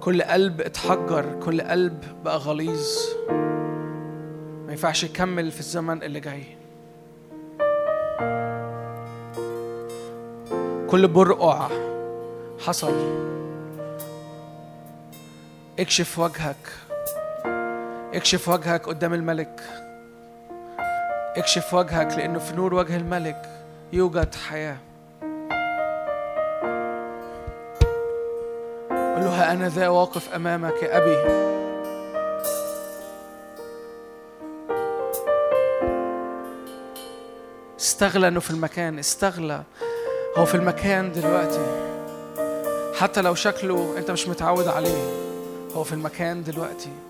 كل قلب اتحجر كل قلب بقى غليظ. ما ينفعش يكمل في الزمن اللي جاي. كل برقع حصل. اكشف وجهك. اكشف وجهك قدام الملك. اكشف وجهك لأنه في نور وجه الملك يوجد حياة. قل له أنا ذا واقف أمامك يا أبي. استغلى إنه في المكان استغلى. هو في المكان دلوقتي. حتى لو شكله أنت مش متعود عليه هو في المكان دلوقتي.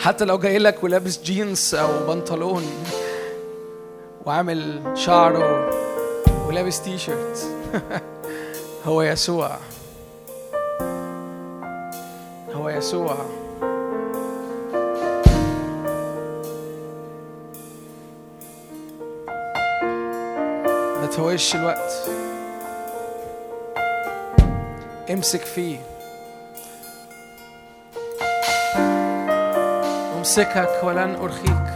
حتى لو جاي لك ولابس جينز أو بنطلون وعامل شعره ولابس تي شيرت هو يسوع. هو يسوع. ما تفوتش الوقت. امسك فيه. مسكها كولان أرخيك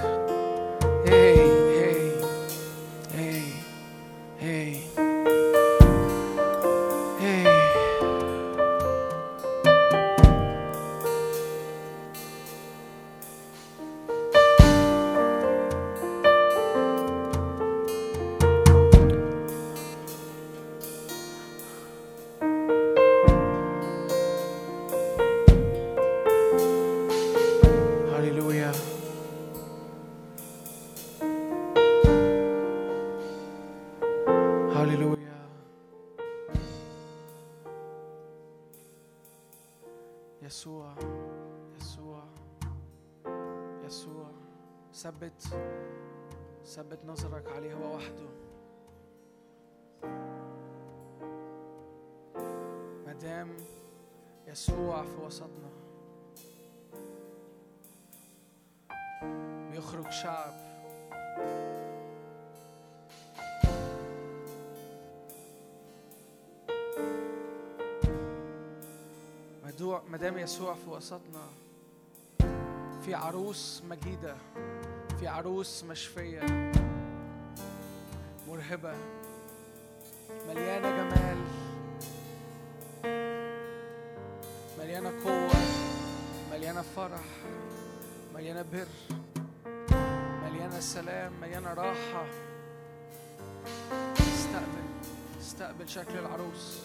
يسوع في وسطنا. في عروس مجيدة في عروس مشفية. مرهبة مليانة جمال. مليانة قوة مليانة فرح مليانة بر مليانة سلام مليانة راحة. استقبل استقبل شكل العروس.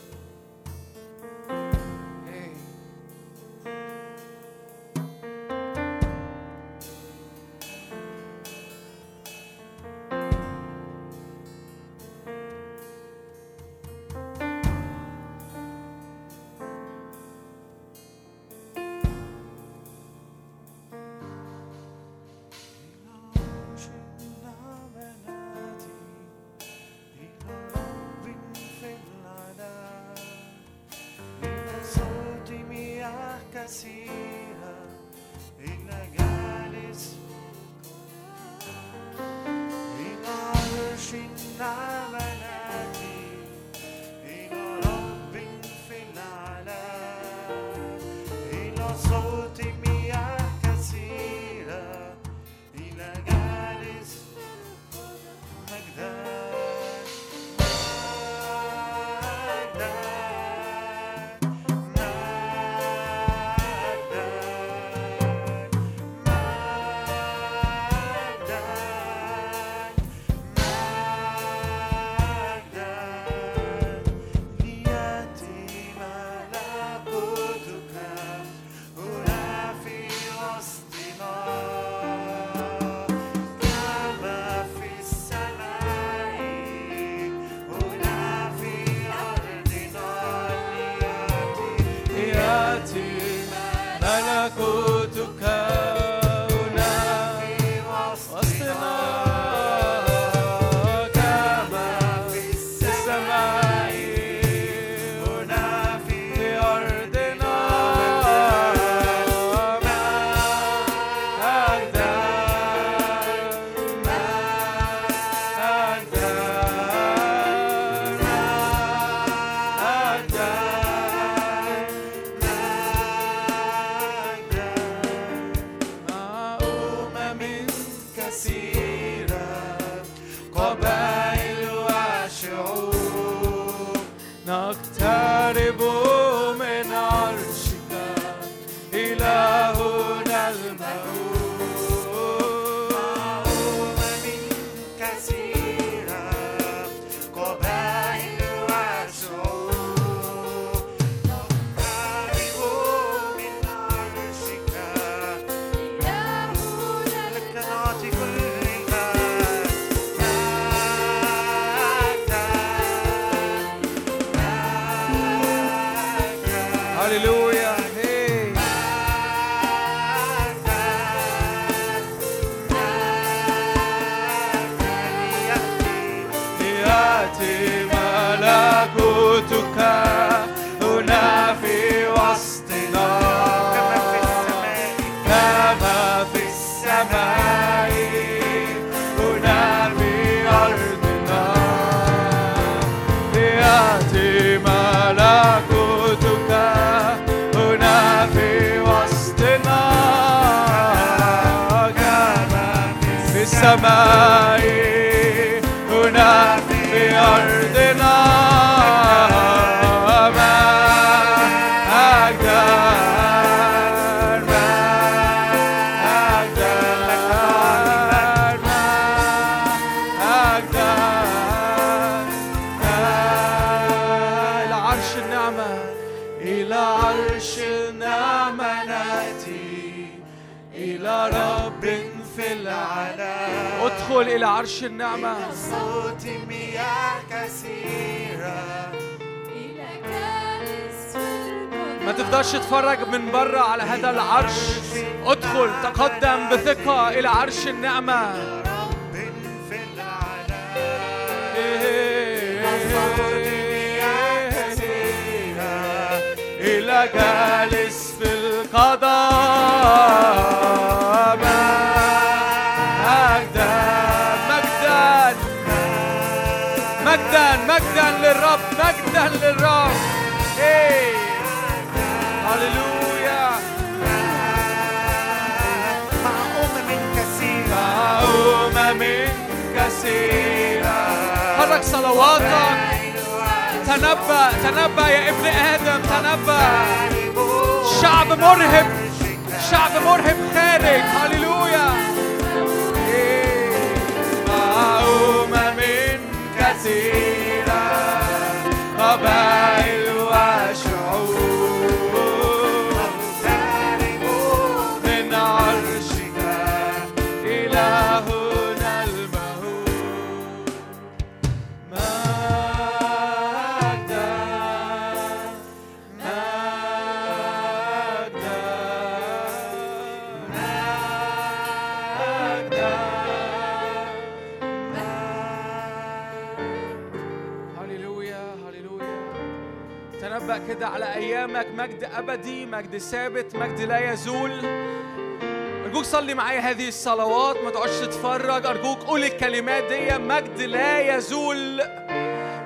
everybody. عرش النعمة. صوت مياه كثيرة. ما تفضلش تتفرج من بره على هذا العرش. ادخل تقدم بثقة إلى عرش النعمة. رب في العلا إلى جالس في القضاء للرب مجدا للرب. إيه. هللويا مع أمم كثيرة أمم كثيرة حرك صلواتك. تنبأ تنبأ يا ابن آدم تنبأ. شعب مرهب شعب مرهب خارج. هللويا. مع أمم كثيرة أيامك مجد أبدي مجد ثابت مجد لا يزول. أرجوك صلي معايا هذه الصلوات ما تقعدش تتفرج. أرجوك قول الكلمات دي مجد لا يزول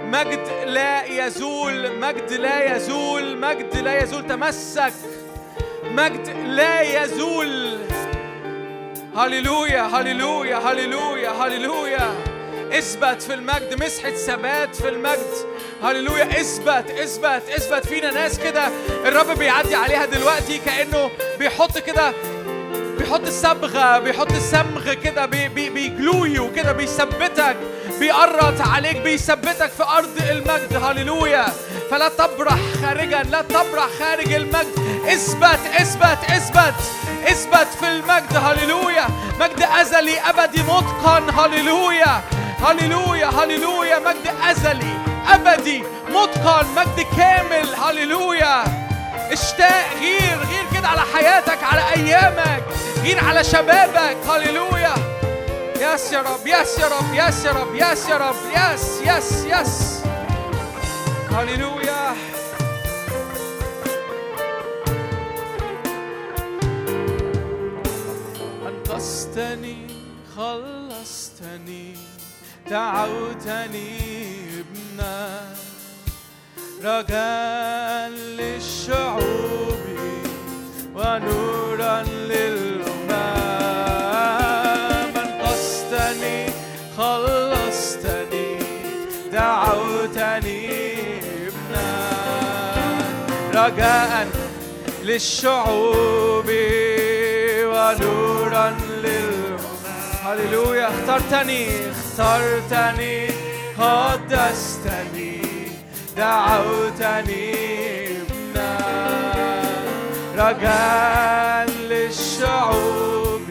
مجد لا يزول مجد لا يزول مجد لا يزول. تمسك مجد لا يزول. هللويا هللويا هللويا هللويا. اثبت في المجد مسحة ثبات في المجد. هللويا اثبت اثبت اثبت. فينا ناس كده الرب بيعدي عليها دلوقتي كأنه بيحط كده بيحط الصبغة بيحط الصمغ كده بي بي بيجلو وكده بيثبتك بيقرط عليك بيثبتك في أرض المجد. هللويا. فلا تبرح خارجا لا تبرح خارج المجد. اثبت اثبت اثبت اثبت في المجد. هللويا. مجد أزلي أبدي متقن هللويا. هللويا هللويا مجد أزلي أبدي متقن مجد كامل هللويا. اشتاق غير غير كده على حياتك على أيامك غير على شبابك. هللويا. yes يا رب yes يا رب yes يا رب yes يا رب yes yes yes. هللويا. أنقذتني خلصتني دعوتني ابنك رجاء للشعوب ونورا للأمم. أنقذتني خلصتني دعوتني ابنك رجاء للشعوب ونورا هللويا اخترتني اخترتني. قدستني دعوتني. ابنك رجاء للشعوب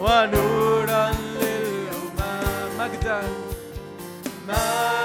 ونورا للأمم. مجدا مجدا.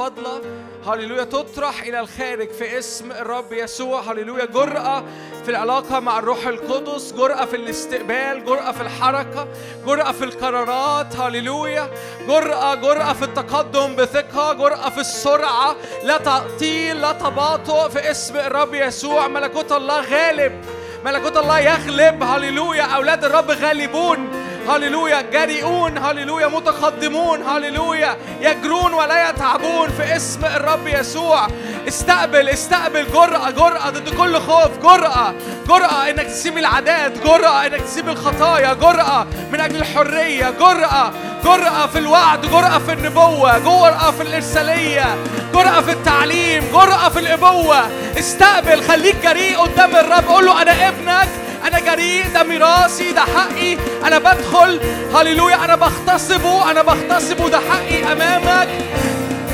فاضلة هللويا. تطرح إلى الخارج في اسم الرب يسوع. هللويا. جرأة في العلاقة مع الروح القدس. جرأة في الاستقبال. جرأة في الحركة. جرأة في القرارات. هللويا. جرأة. جرأة في التقدم بثقة. جرأة في السرعة. لا تعطيل. لا تباطؤ في اسم الرب يسوع. ملكوت الله غالب. ملكوت الله يغلب. هللويا. أولاد الرب غالبون. هللويا جريئون هللويا متقدمون هللويا. يجرون ولا يتعبون في اسم الرب يسوع. استقبل استقبل جرأة جرأة ضد كل خوف. جرأة جرأة إنك تسيب العادات. جرأة إنك تسيب الخطايا. جرأة من أجل الحرية. جرأة جرأة في الوعد. جرأة في النبوة. جرأة في الإرسالية. جرأة في التعليم. جرأة في الإبوة. استقبل خليك جريء قدام الرب. قول له أنا ابنك. أنا جريء ده ميراثي ده حقي. أنا بدخل هللويا أنا بغتصبه أنا بغتصبه ده حقي أمامك.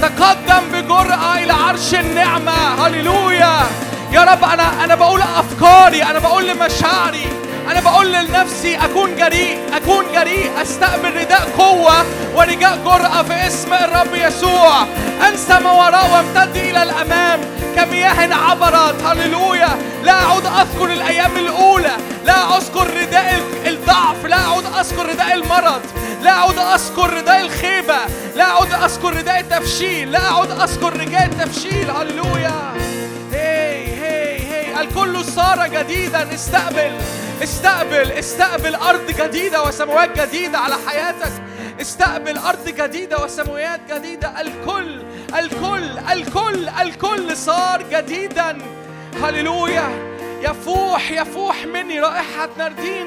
تقدم بجرأة إلى عرش النعمة. هللويا. يا رب أنا أنا بقول أفكاري أنا بقول لمشاعري. أنا بقول لنفسي أكون جريء أكون جريء أستقبل رداء قوة ورداء جرأة في اسم الرب يسوع. أنسى ما وراء وامتد إلى الأمام كمياه عبرت. هللويا. لا أعود أذكر الأيام الأولى. لا أذكر رداء الضعف. لا أعود أذكر رداء المرض. لا أعود أذكر رداء الخيبة. لا أعود أذكر رداء التفشيل. لا أعود أذكر رداء التفشيل. هللويا. هي هي هي الكل صار جديدا. استقبل استقبل استقبل أرض جديدة وسماوات جديدة على حياتك. استقبل أرض جديدة وسماوات جديدة. الكل الكل الكل الكل صار جديدا. هللويا. يفوح يفوح مني رائحة نردين.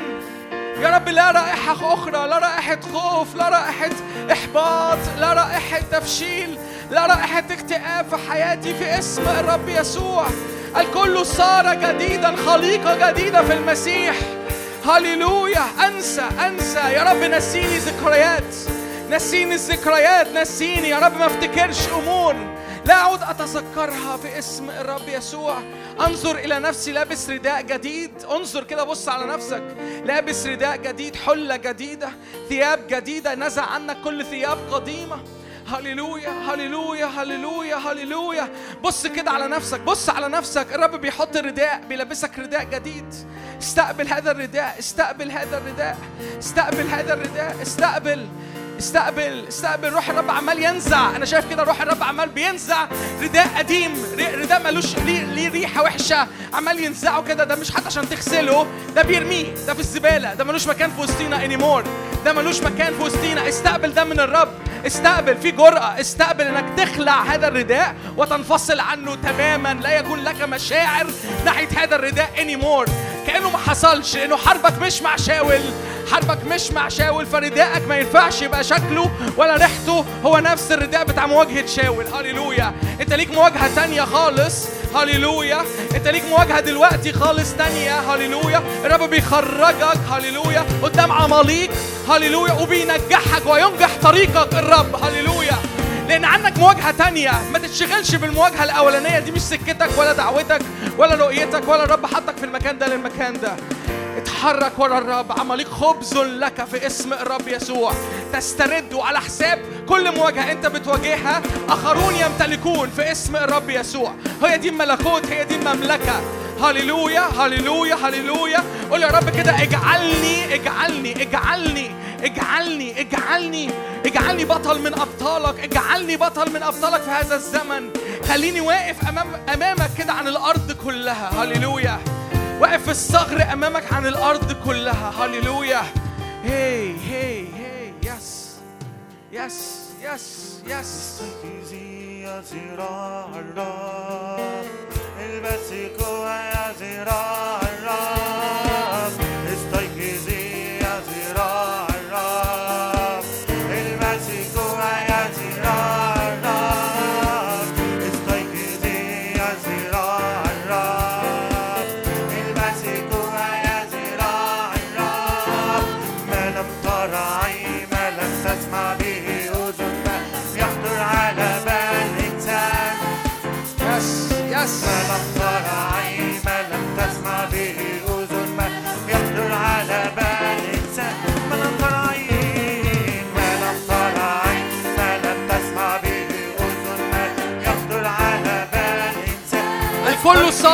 يا رب لا رائحة أخرى لا رائحة خوف لا رائحة إحباط لا رائحة تفشيل لا رائحة اكتئاب في حياتي في اسم الرب يسوع. الكل صار جديدا خليقة جديدة في المسيح. هللويا. أنسى أنسى. يا رب نسيني ذكريات. نسيني الذكريات نسيني. يا رب ما افتكرش أمور. لا أعود أتذكرها في اسم الرب يسوع. أنظر إلى نفسي لابس رداء جديد. انظر كده بص على نفسك. لابس رداء جديد حلة جديدة ثياب جديدة. نزع عنك كل ثياب قديمة. هللويا هللويا هللويا هللويا. بص كده على نفسك بص على نفسك. الرب بيحط رداء بيلبسك رداء جديد. استقبل هذا الرداء استقبل هذا الرداء استقبل هذا الرداء استقبل. استقبل استقبل روح الرب عمال ينزع. أنا شايف كده روح الرب عمال بينزع. رداء قديم رداء ملوش ليه, ليه ريحة وحشة. عمال ينزعه كده. ده مش حتى عشان تغسله. ده بيرميه. ده في الزبالة. ده ملوش مكان في وسطينا anymore ده ملوش مكان في وسطينا. استقبل ده من الرب. استقبل. في جرأة. استقبل إنك تخلع هذا الرداء وتنفصل عنه تماما. لا يكون لك مشاعر ناحية هذا الرداء anymore كأنه ما حصلش. لأنه حربك مش مع شاول. حربك مش مع شاول فرداءك ما ينفعش يبقى شكله ولا ريحته. هو نفس الرداء بتاع مواجهة شاول. هللويا. انت ليك مواجهة تانية خالص. هللويا. انت ليك مواجهة دلوقتي خالص تانية. هللويا. الرب بيخرجك. هللويا. قدام عماليق. هللويا. وبينجحك وينجح طريقك. الرب. هللويا. لأن عندك مواجهة تانية. ما تتشغلش بالمواجهة الأولانية. دي مش سكتك ولا دعوتك ولا رؤيتك ولا الرب حطك في المكان ده للمكان ده. اتحرك ورا الرب. عماليق خبز لك في اسم الرب يسوع. تسترد على حساب كل مواجهة انت بتواجهها. آخرون يمتلكون في اسم الرب يسوع. هي دي الملكوت هي دي المملكة. هللويا هللويا هللويا. قول يا رب كده اجعلني اجعلني اجعلني اجعلني اجعلني اجعلني بطل من أبطالك. اجعلني بطل من أبطالك في هذا الزمن. خليني واقف أمام أمامك كده عن الأرض كلها. هللويا. واقف في الثغر أمامك عن الأرض كلها. هللويا. هي هي هي yes yes yes yes يا ذراع الرب البسي قوة يا ذراع الرب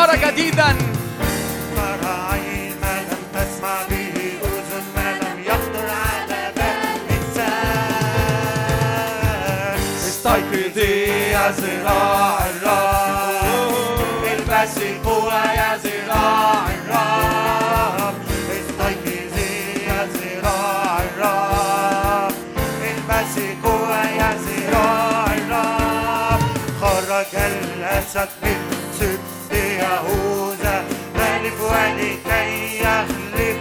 صار جديدا. عين ما لم تسمع به أذن ما لم يخطر على بال إنسان استيقظي يا يا استيقظي يا يا خرج الأسد من يهوذا ملك ولكي يغلب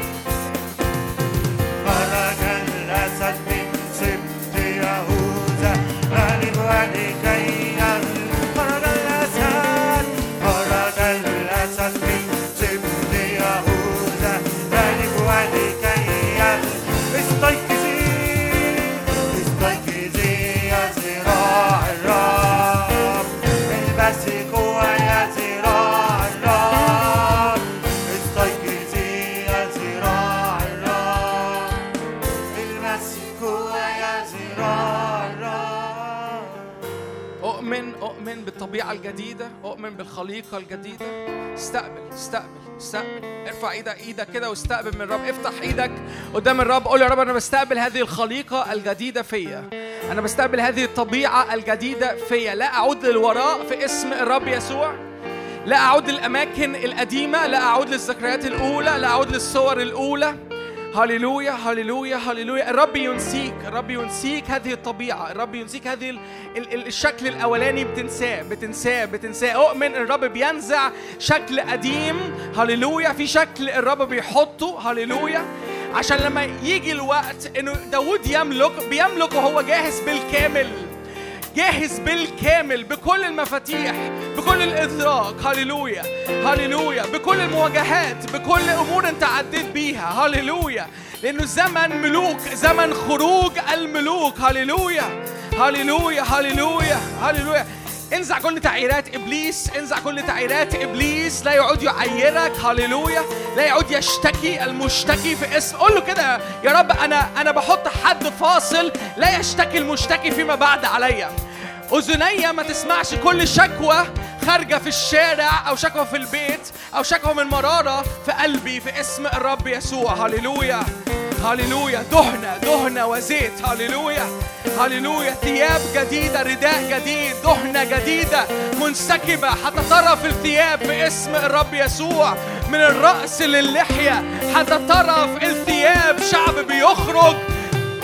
الجديدة أؤمن بالخليقة الجديدة. استقبل استقبل استقبل. ارفع إيدك إيدك كده واستقبل من الرب افتح إيدك قدام الرب. قول يا رب أنا بستقبل هذه الخليقة الجديدة فيا. أنا بستقبل هذه الطبيعة الجديدة فيا. لا أعود للوراء في اسم الرب يسوع. لا أعود للأماكن القديمة. لا أعود للذكريات الأولى. لا أعود للصور الأولى. هللويا هللويا هللويا. الرب ينسيك الرب ينسيك هذه الطبيعة الرب ينسيك هذه ال ال ال الشكل الأولاني بتنساه بتنساه بتنساه. أؤمن الرب بينزع شكل قديم. هللويا. في شكل الرب بيحطه. هللويا. عشان لما يجي الوقت إنه داود يملك بيملك وهو جاهز بالكامل. جاهز بالكامل بكل المفاتيح بكل الإدراك. هللويا هللويا. بكل المواجهات بكل أمور أنت عديت بيها. هللويا. لأنه زمن ملوك زمن خروج الملوك. هللويا. هللويا هللويا هللويا. انزع كل تعييرات إبليس انزع كل تعييرات إبليس. لا يعود يعيرك هللويا. لا يعود يشتكي المشتكي في اسم. قول له كده يا رب أنا أنا بحط حد فاصل لا يشتكي المشتكي فيما بعد عليا. أذني ما تسمعش كل شكوى خارجة في الشارع أو شكوى في البيت أو شكوى من مرارة في قلبي في اسم الرب يسوع. هللويا. هللويا. دهنة دهنة وزيت. هللويا. هللويا. ثياب جديدة رداء جديد. دهنة جديدة منسكبة. حتى طرف الثياب باسم الرب يسوع. من الرأس للحية حتى طرف الثياب. شعب بيخرج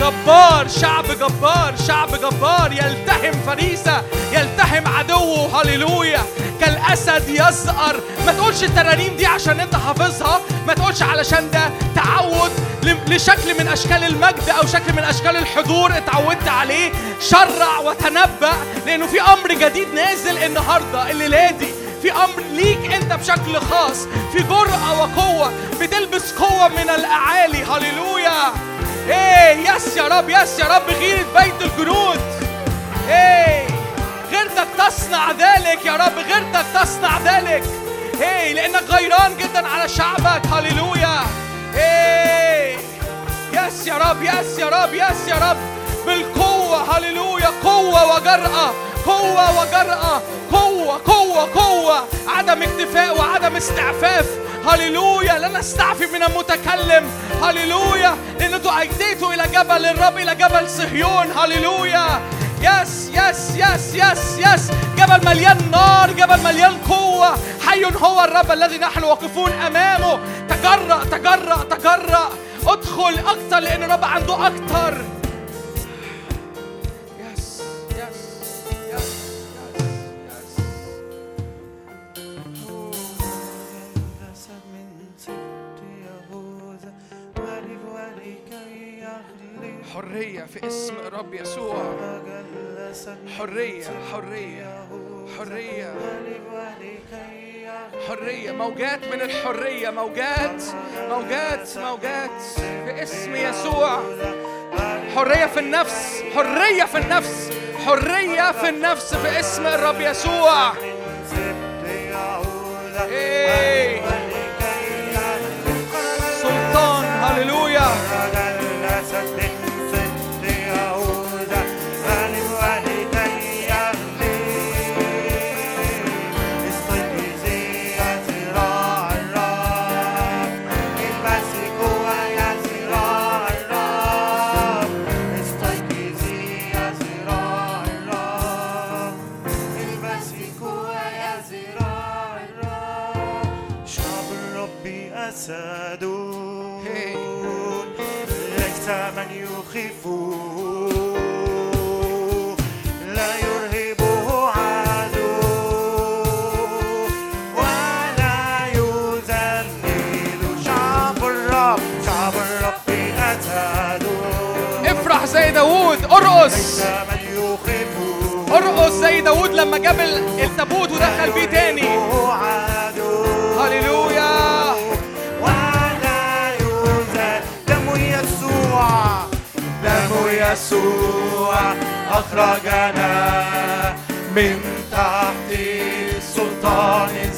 جبار شعب جبار شعب جبار يلتهم فريسة يلتهم عدوه هللويا. كالأسد يزأر. ما تقولش الترانيم دي عشان انت حافظها ما تقولش علشان ده تعود لشكل من أشكال المجد أو شكل من أشكال الحضور اتعودت عليه. شرع وتنبأ لأنه في أمر جديد نازل النهاردة الليلة دي. في أمر ليك أنت بشكل خاص. في جرأة وقوة. بتلبس قوة من الأعالي. هللويا. إيه يس يا رب يس يا رب غيرة بيت الجنود إيه غيرتك تصنع ذلك يا رب غيرتك تصنع ذلك. إيه لأنك غيران جدا على شعبك. هللويا. إيه yes يا رب yes يا رب yes يا رب بالقوة هللويا. قوة وجرأة قوة وجرأة. قوة قوة قوة. عدم اكتفاء وعدم استعفاف. هللويا لا نستعفي من المتكلم هللويا لأن دعيتوا إلى جبل الرب إلى جبل صهيون هللويا yes yes yes yes yes جبل مليان نار جبل مليان قوة حي هو الرب الذي نحن واقفون أمامه تجرأ تجرأ تجرأ ادخل أكتر لأن الرب عنده أكتر حرية في اسم الرب يسوع. حرية حرية حرية. حرية. موجات من الحرية موجات موجات موجات في اسم يسوع. حرية في النفس حرية في النفس حرية في النفس في اسم الرب يسوع. سلطان هللويا. زي داوود لما جاب ال- التابوت ودخل بيه تاني. هللويا. ولا يوجد دم يسوع. دم يسوع أخرجنا من تحت سلطان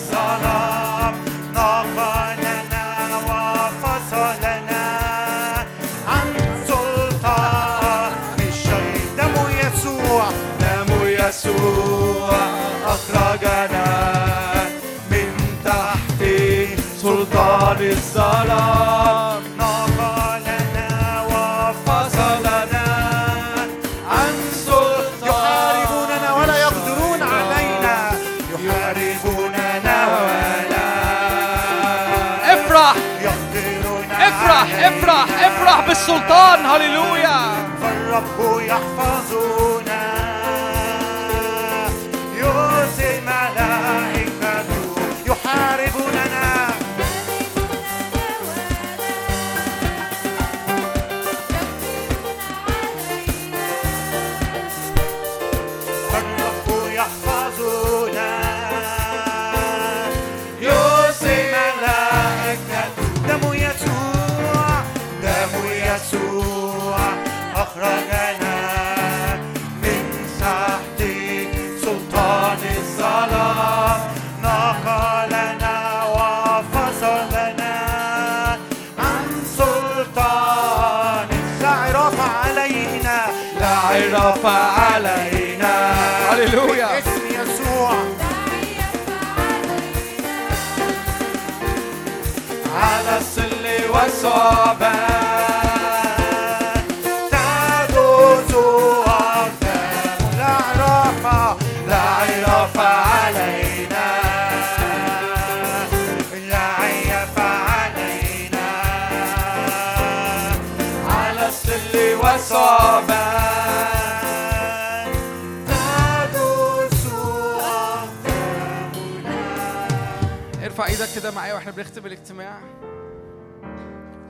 كده معايا وإحنا بنختم الاجتماع.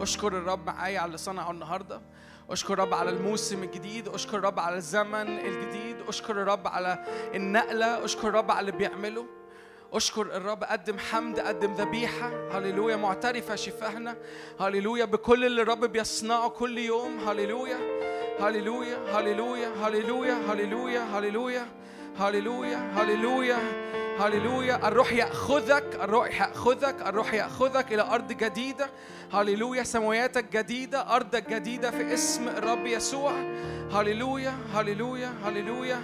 اشكر الرب معايا على اللي صنعه النهارده. اشكر الرب على الموسم الجديد. اشكر الرب على الزمن الجديد. اشكر الرب على النقلة. اشكر الرب على اللي بيعمله. اشكر الرب قدم حمد قدم ذبيحة. هللويا معترفة شفاهنا. هللويا بكل اللي الرب بيصنعه كل يوم. هللويا. هللويا. هللويا. هللويا. هللويا. هللويا. هللويا هللويا هللويا هللويا الروح يأخذك الروح يأخذك الروح يأخذك إلى أرض جديدة. هللويا سماواتك جديدة أرضك جديدة في اسم الرب يسوع. هللويا هللويا هللويا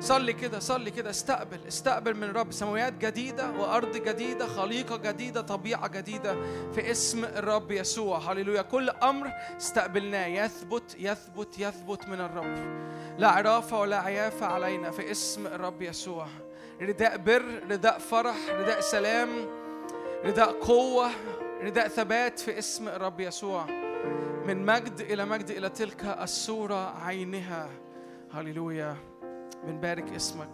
صلي كده صلي كده استقبل استقبل من الرب سماوات جديدة وأرض جديدة خليقة جديدة طبيعة جديدة في اسم الرب يسوع. هللويا. كل أمر استقبلناه. يثبت يثبت يثبت من الرب. لا عرافة ولا عيافة علينا في اسم الرب يسوع. رداء بر رداء فرح رداء سلام رداء قوة رداء ثبات في اسم الرب يسوع. من مجد إلى مجد إلى تلك الصورة عينها. هللويا. من بارك اسمك